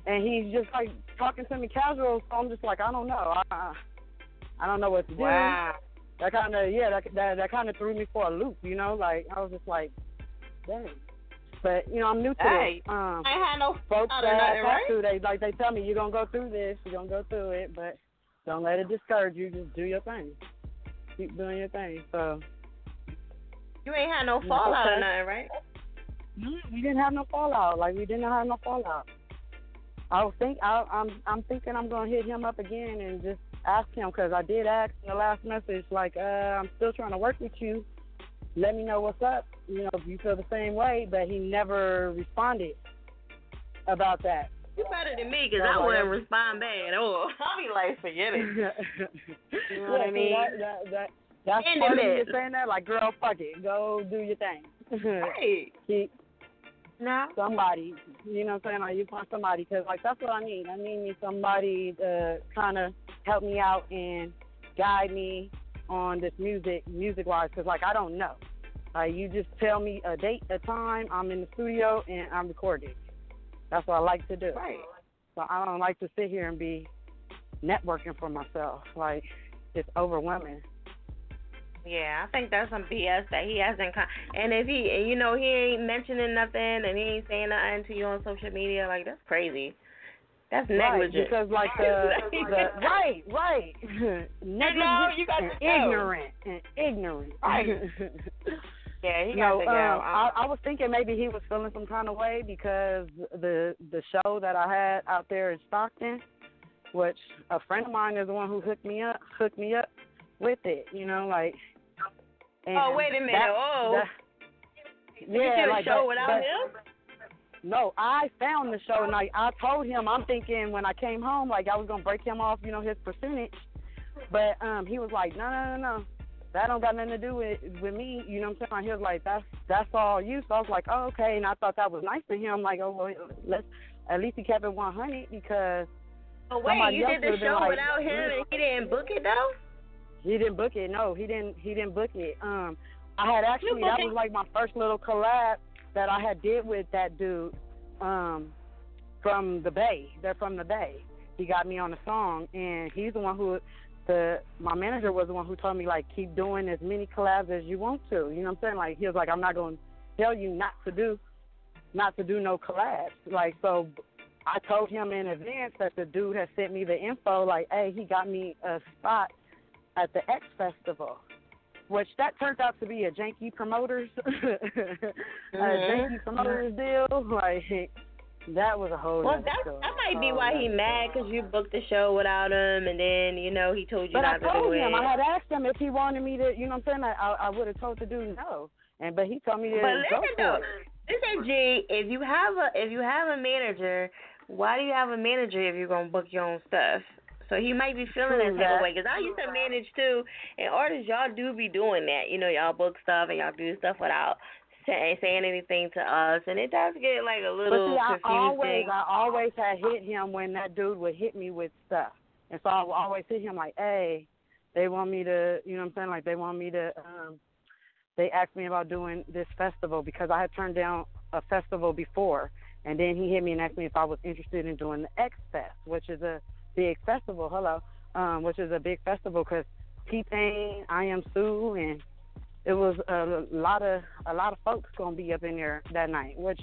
and he's just like talking to me casual. So I'm just like, I don't know, I I don't know what to do. Wow. That kind of yeah, that that that kind of threw me for a loop, you know. Like I was just like, dang. But you know, I'm new to Hey, this. Um, I ain't had no folks that nothing, talk right? to, they like they tell me you're gonna go through this, you're gonna go through it, but don't let it discourage you. Just do your thing. Keep doing your thing. So You ain't had no fallout okay. or nothing, right? no, we didn't have no fallout. Like we didn't have no fallout. I was think I, I'm I'm thinking I'm gonna hit him up again and just ask him because I did ask in the last message like uh I'm still trying to work with you. Let me know what's up. You know if you feel the same way, but he never responded about that. You better than me, 'cause Yeah, I wouldn't respond back at all. I'll be like, forget it. You know what I mean? That, that, that, that's End part of of saying that. Like, girl, fuck it. Go do your thing. Right. Keep no. somebody. You know what I'm saying? Like, you find somebody. Because, like, that's what I need. I need me somebody uh, to kind of help me out and guide me on this music, music-wise. Because, like, I don't know. Like, you just tell me a date, a time, I'm in the studio, and I'm recording. That's what I like to do. Right. So I don't like to sit here and be networking for myself. Like, it's overwhelming. Yeah, I think that's some BS that he hasn't. Con- and if he, you know, he ain't mentioning nothing and he ain't saying nothing to you on social media, like that's crazy. That's negligent. Right, because like the, the right, right, negligent you got and ignorant and ignorant. Right. yeah, he You got to go. um, I, I was thinking maybe he was feeling some kind of way because the the show that I had out there in Stockton, which a friend of mine is the one who hooked me up, hooked me up with it. You know, like. oh wait a minute. that- oh. that- you yeah, did a like show that- without that- him? No, I found the show and like I told him I'm thinking when I came home like I was gonna break him off, you know, his percentage. But um he was like, No, no, no, no. That don't got nothing to do with with me, you know what I'm saying? He was like, That's that's all you so I was like, Oh, okay and I thought that was nice of him, like, oh well let's at least he kept it one hundred because Oh wait, you did the show like, without him and he didn't book it though? He didn't book it. No, he didn't. He didn't book it. Um, I had actually that was like my first little collab that I had did with that dude, um, from the Bay. They're from the Bay. He got me on the song, and he's the one who, the my manager was the one who told me like keep doing as many collabs as you want to. You know what I'm saying? Like he was like I'm not going to tell you not to do, not to do no collabs. Like so. I told him in advance that the dude had sent me the info, like, hey, he got me a spot at the X Festival, which that turned out to be a janky promoters, a Mhm. janky promoters deal. Like, That was a whole. Well, that story. that might be Whole why he nother mad because you booked the show without him, and then you know he told you But I not to told do him it. I had asked him if he wanted me to, you know what I'm saying? I I, I would have told the dude no, and but he told me to But go listen for though, it. listen G, if you have a if you have a manager, why do you have a manager if you're gonna book your own stuff? So he might be feeling that type of way because I used to manage too, and artists y'all do be doing that. You know, y'all book stuff and y'all do stuff without say, saying anything to us, and it does get like a But little see, I always confusing. I always had hit him when that dude would hit me with stuff, and so I would always hit him like, hey, they want me to, you know what I'm saying? Like they want me to. um They asked me about doing this festival because I had turned down a festival before, and then he hit me and asked me if I was interested in doing the X Fest, which is a big festival. Hello, um, which is a big festival because T Pain, I Am Sue, and it was a lot of a lot of folks gonna be up in there that night, which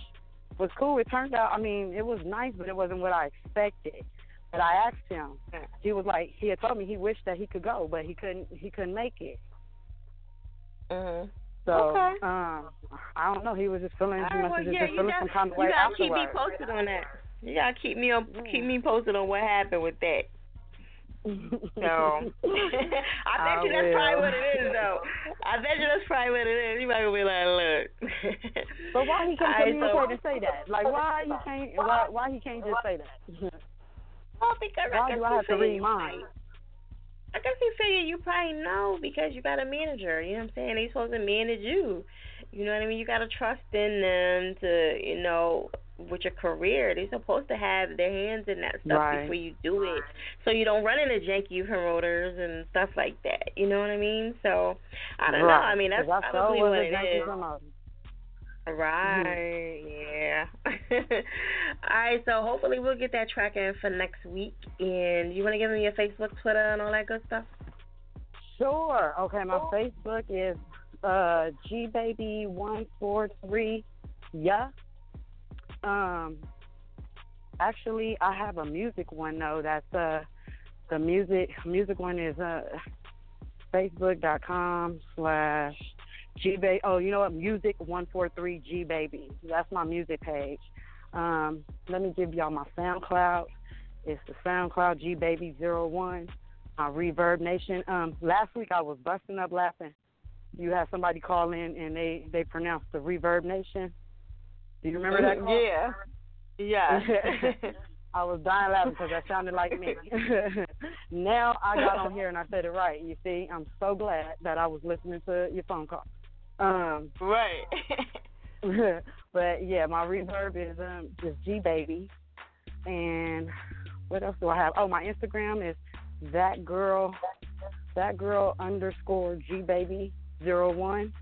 was cool. It turned out, I mean, it was nice, but it wasn't what I expected. But I asked him. He was like, he had told me he wished that he could go, but he couldn't. He couldn't make it. Mhm. So, Okay. um, I don't know. He was just feeling. He right, must well, have just yeah, you feeling some kind of you way gotta keep me posted on that. You gotta keep me on, keep me posted on what happened with that. So I bet I you that's probably what it is, though. I bet you that's probably what it is. You might be like, look. But why he can't All right, communicate so- and say that? Like, why he can't? Why, why he can't just say that? Well, because I why guess do I have to read mine? I guess he figured you probably know because you got a manager. You know what I'm saying? They supposed to manage you. You know what I mean? You got to trust in them to, you know, with your career. They're supposed to have their hands in that stuff Right. before you do it, so you don't run into janky promoters and stuff like that. You know what I mean? So I don't know. I mean, that's I probably what it is. promoter. Right. Yeah. all right. So hopefully we'll get that track in for next week. And you want to give me your Facebook, Twitter, and all that good stuff? Sure. Okay, my Facebook is uh G baby one four three. Yeah. Um. Actually, I have a music one though. That's uh the music music one is uh facebook.com slash G baby. Oh, you know what? Music one four three G baby. That's my music page. Um. Let me give y'all my SoundCloud. It's the SoundCloud G baby zero one uh, ReverbNation. Um, last week I was busting up laughing. You had somebody call in and they they pronounced the ReverbNation. Do you remember that? Call? Yeah. Yeah. I was dying laughing because that sounded like me. now I got on here and I said it right. You see, I'm so glad that I was listening to your phone call. Um, right. but yeah, my reverb is um is G baby, and what else do I have? Oh, my Instagram is that girl, that girl underscore G baby zero one,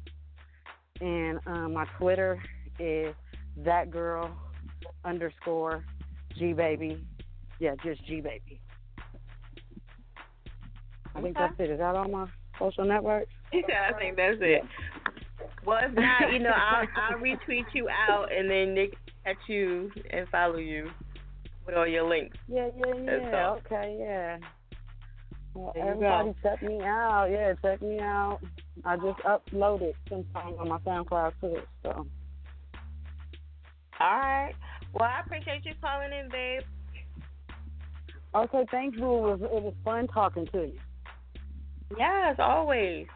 and um, my Twitter is that girl underscore G baby. Yeah, just G baby. I think that's it. Is that all my social networks? Yeah, I think that's it. Well, if not, you know, I'll I'll retweet you out and then can catch you and follow you with all your links. Yeah, yeah, yeah. Okay, yeah. Well, everybody check me out. Yeah, check me out. I just uploaded some songs on my SoundCloud too. So All right. Well, I appreciate you calling in, babe. okay, thanks, Boo. It was it was fun talking to you. Yes, always.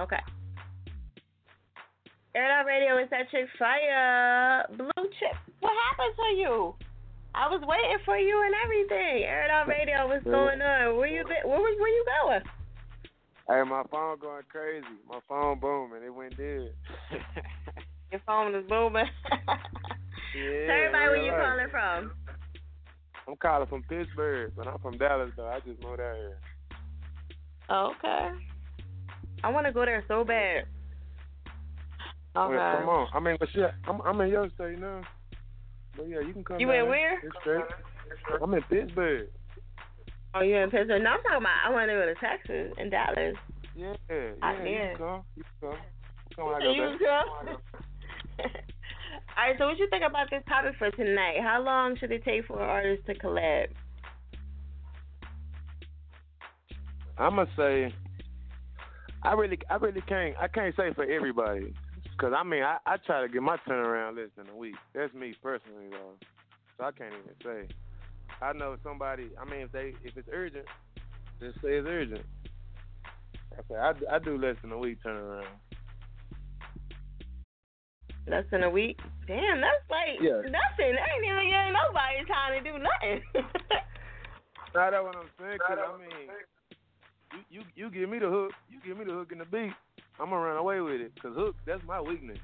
Okay. Air It Out Radio is that chick fire. Blue chip. What happened to you? I was waiting for you and everything. Air It Out Radio, what's going on? Where you been? Where was where you going? Hey, my phone going crazy. My phone booming. It went dead. Your phone is booming. yeah. Tell everybody where you life. calling from. I'm calling from Pittsburgh, but I'm from Dallas though. I just moved out here. Okay. I want to go there so bad. Well, Okay. come on. I mean, but shit, I'm I'm in your state now. But yeah, you can come. You in where? I'm in Pittsburgh. Oh, you in Pittsburgh? No, I'm talking about I want to go to Texas and Dallas. Yeah, yeah. I you can come. You can come. Come when I So go you back. come? All right. So, what you think about this topic for tonight? How long should it take for an artist to collab? I'ma say, I really, I really can't, I can't say for everybody, cause I mean, I, I try to get my turnaround less than a week. That's me personally, though. so I can't even say. I know somebody. I mean, if they if it's urgent, just say it's urgent. I say I, I do less than a week turnaround. Less than a week. Damn, that's like Yeah. nothing. I ain't even getting nobody time to do nothing. Nah, that's what I'm saying. 'cause, I mean, you, you you give me the hook, you give me the hook and the beat, I'm gonna run away with it. Cause hook, that's my weakness.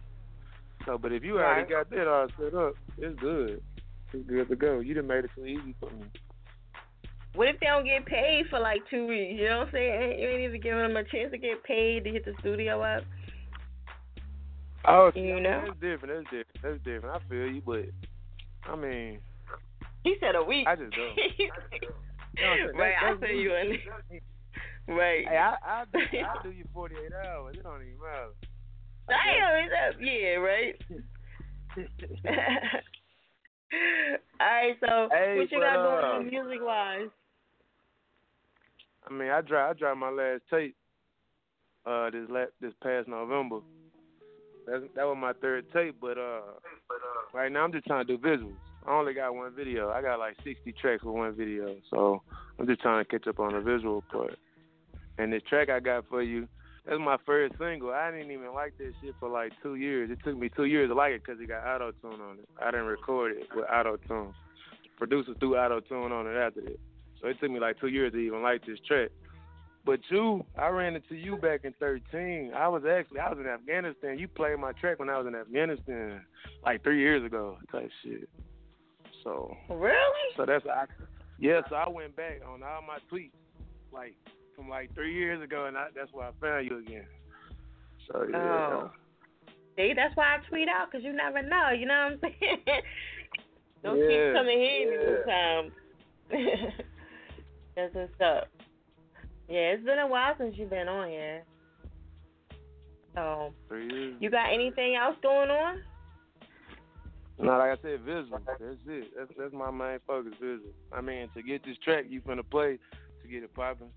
So, but if you already got that all set up, it's good. It's good to go. You done made it too easy for me. what if they don't get paid for like two weeks? You know what I'm saying? You ain't even giving them a chance to get paid to hit the studio up. Oh, You know? that's different. That's different. That's different. I feel you, but I mean, He said a week. I just don't. You know right, I feel you. In right. Hey, I I do, I do you 48 hours. It don't even matter. Damn, it's up. Yeah, right. All right, so Hey, what you but, got going uh, music wise? I mean, I dropped I dropped my last tape uh this la- this past November. That's, that was my third tape, but uh right now I'm just trying to do visuals. I only got one video. I got like 60 tracks for one video, so I'm just trying to catch up on the visual part. And this track I got for you, that's my first single. I didn't even like this shit for like two years. It took me two years to like it because it got auto tune on it. I didn't record it with auto tune. Producers threw auto tune on it after that. So it took me like two years to even like this track. But you, I ran into you back in 13. I was actually, I was in Afghanistan. You played my track when I was in Afghanistan, like three years ago, type shit. So, Really? so that's, I, yeah, so I went back on all my tweets, like, from like three years ago, and I, that's why I found you again. So, yeah. Oh. See, that's why I tweet out because you never know. You know what I'm saying? Don't Yeah, keep coming here yeah. sometimes. that's what's up. Yeah, it's been a while since you've been on here. So, Three years. you got anything else going on? No, like I said, visual. That's it. That's that's my main focus, visual. I mean, to get this track you finna play, to get it popping.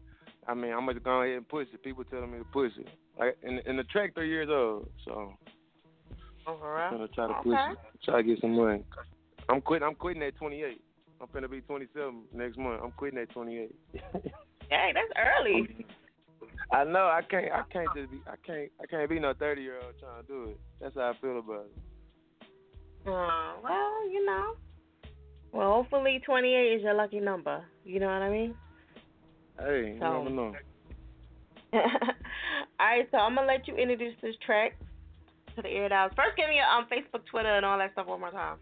I mean, I'm gonna go ahead and push it. People telling me to push it. Like, and, and the track three years old, so Oh, for I'm gonna try to push Okay. it. Try to get some money. I'm quitting. I'm quitting at 28. I'm finna be 27 next month. I'm quitting at 28. Hey, that's early. I know. I can't. I can't just be. I can't. I can't be no 30 year old trying to do it. That's how I feel about it. Uh, well, you know. Well, hopefully 28 is your lucky number. You know what I mean? Hey, you So- never know. All right, so I'm gonna let you introduce this track to the air dials. First, give me your um Facebook, Twitter, and all that stuff one more time.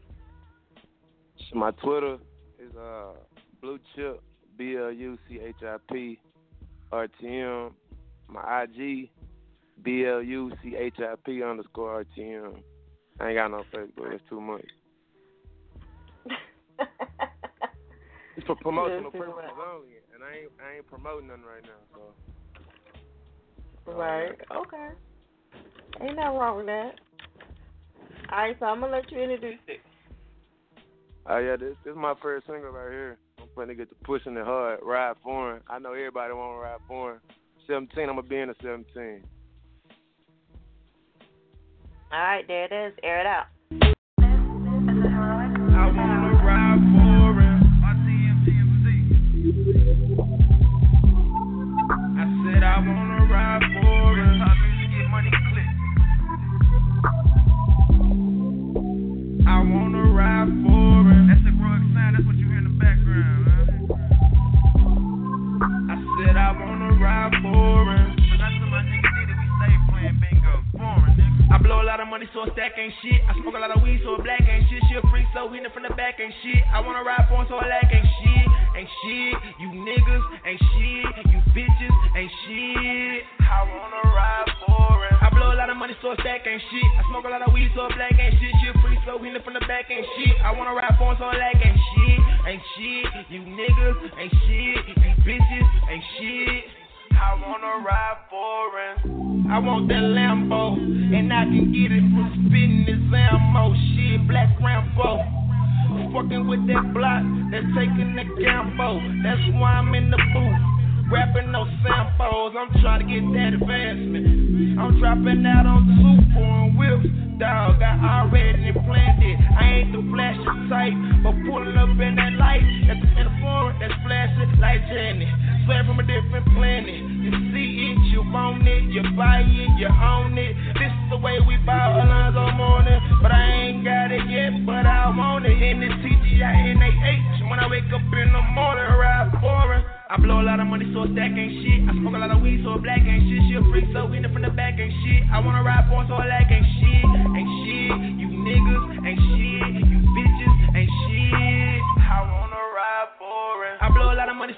My Twitter is uh blue chip B L U C H I P R T M. My IG B L U C H I P underscore R T M. I ain't got no Facebook. It's too much. It's for promotional purposes only, and I ain't I ain't promoting nothing right now. So Right. Okay. Ain't nothing wrong with that. All right, so I'm gonna let you introduce it. Oh yeah, this this is my first single right here. I'm finna get to pushing it hard. Ride foreign. I know everybody want to ride foreign. 17, I'm gonna be in the 17. All right, there it is. Air it out. Ain't shit. You bitches ain't shit. I wanna ride for it. I blow a lot of money, so a stack ain't shit. I smoke a lot of weed, so a black ain't shit. She a freak, so hitting from the back ain't shit. I wanna ride for so a lack ain't shit. Ain't shit. You niggas ain't shit. You bitches ain't shit. I wanna ride foreign. I want that Lambo, and I can get it from spitting this ammo. Shit, black Rambo. Fucking with that block, that's taking the gamble. That's why I'm in the booth. Rapping no samples, I'm trying to get that advancement. I'm dropping out on super and whips. Dog, I already planned it. I ain't the flashy type, but pulling up in that light that's in the foreign that's flashing like Jenny. Swear from a different planet. You see it, you want it, you buy it, you own it. This is the way we buy Alonzo morning, but I ain't got it yet, but I want it. In the TGI NAH. When I wake up in the morning, ride foreign. I blow a lot of money, so a stack ain't shit. I smoke a lot of weed, so a black ain't shit. She a freak, so in it from the back ain't shit. I wanna ride for so a lack ain't shit. Ain't shit. You niggas ain't shit.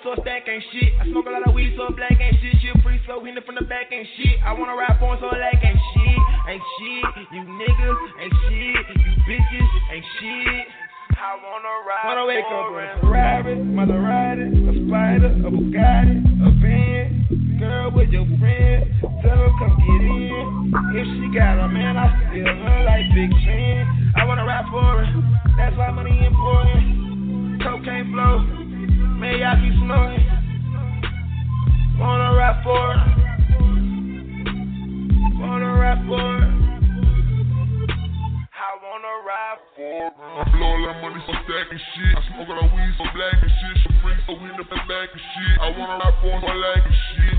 So stack ain't shit. I smoke a lot of weed, so black ain't shit. She a freak, so in from the back ain't shit. I wanna ride for so a lack ain't shit. Ain't shit. You niggas ain't shit. You bitches ain't shit. I wanna ride Wanna wake up a Ferrari, Maserati, a Spider, a Bugatti, a Benz. Girl with your friend, tell her come get in. If she got a man, I still look like Big Ten. I wanna ride for her, that's why money important. Cocaine flow, man, y'all keep snorting. Wanna ride for her, wanna ride for her. I. I blow all that money for stacking shit. I smoke all that weed so black and shit. She free so we in the back and shit. I wanna rap for so like and shit.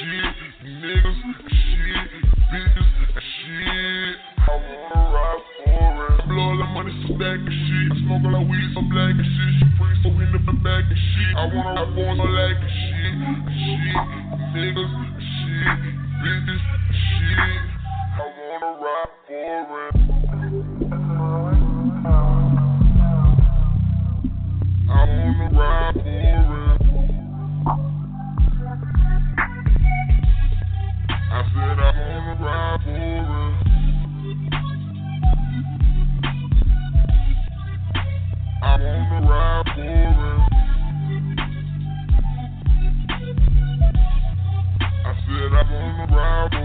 Shit, niggas, shit, bitches, and I wanna rap for it. Blow all that money so black and shit. I smoke all that weed so black and shit. She free so we the back and shit. I wanna rap for so shit. Shit, niggas, shit, shit. I wanna rap for it. I wanna ride for it. I said I wanna ride for I ride said I wanna ride for.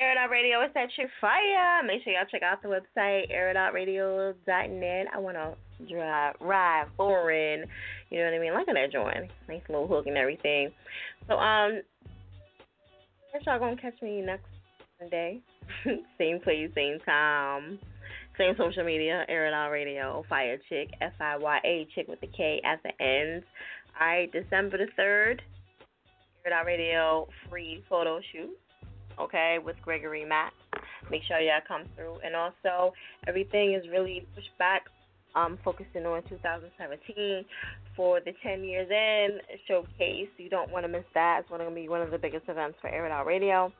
Air It Out Radio, it's that shit fire. Make sure y'all check out the website, airitoutradio.net. I want to drive, ride foreign. You know what I mean? At that joint. Nice little hook and everything. So, um, guess y'all gonna catch me next Sunday. same place, same time, same social media, It Out Radio, Fire Chick, F I Y A, Chick with the K at the end. Alright, December the 3rd, Air It Out Radio free photo shoot okay, with Gregory Matt. Make sure y'all come through. And also, everything is really pushed back, um, focusing on 2017 for the 10 years in showcase. You don't want to miss that. It's going to be one of the biggest events for Air It Radio.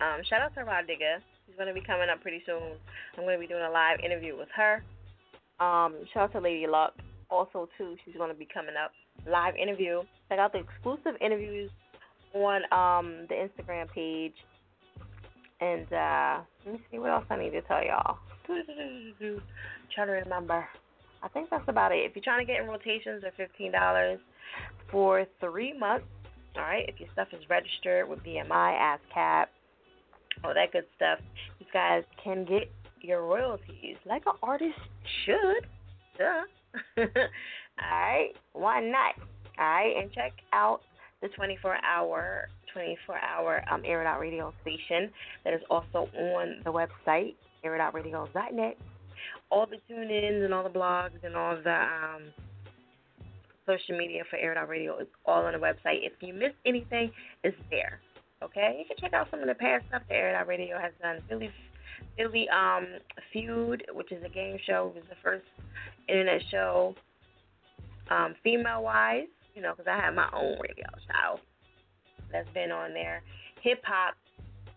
Um, shout out to Rod Digger. She's going to be coming up pretty soon. I'm going to be doing a live interview with her. Um, shout out to Lady Luck. Also, too, she's going to be coming up. Live interview. Check out the exclusive interviews on um the Instagram page. And uh let me see what else I need to tell y'all. Trying to remember. I think that's about it. If you're trying to get in rotations, they're fifteen dollars for three months. All right. If your stuff is registered with BMI, ASCAP, all that good stuff, you guys can get your royalties like an artist should. Duh. all right. Why not? All right. And check out the 24 hour 24 hour um, Air It Out Radio station that is also on the website, airitoutradio.net. All the tune ins and all the blogs and all the um, social media for Air It Out Radio is all on the website. If you missed anything, it's there. Okay? You can check out some of the past stuff that Air It Out Radio has done. Philly, Philly um, Feud, which is a game show, it was the first internet show um, female wise you know, because I have my own radio show that's been on there. Hip hop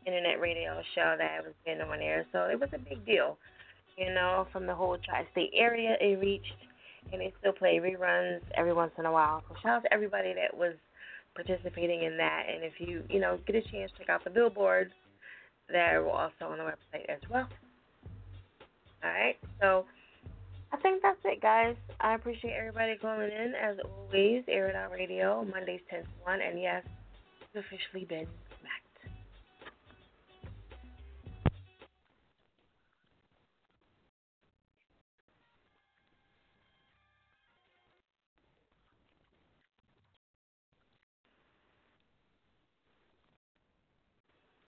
internet radio show that has been on there. So it was a big deal, you know, from the whole tri state area it reached. And they still play reruns every once in a while. So shout out to everybody that was participating in that. And if you, you know, get a chance, check out the billboards that are also on the website as well. All right. So I think that's it, guys. I appreciate everybody calling in. As always, Air It Out Radio, Mondays 10 to 1. And yes, it's officially been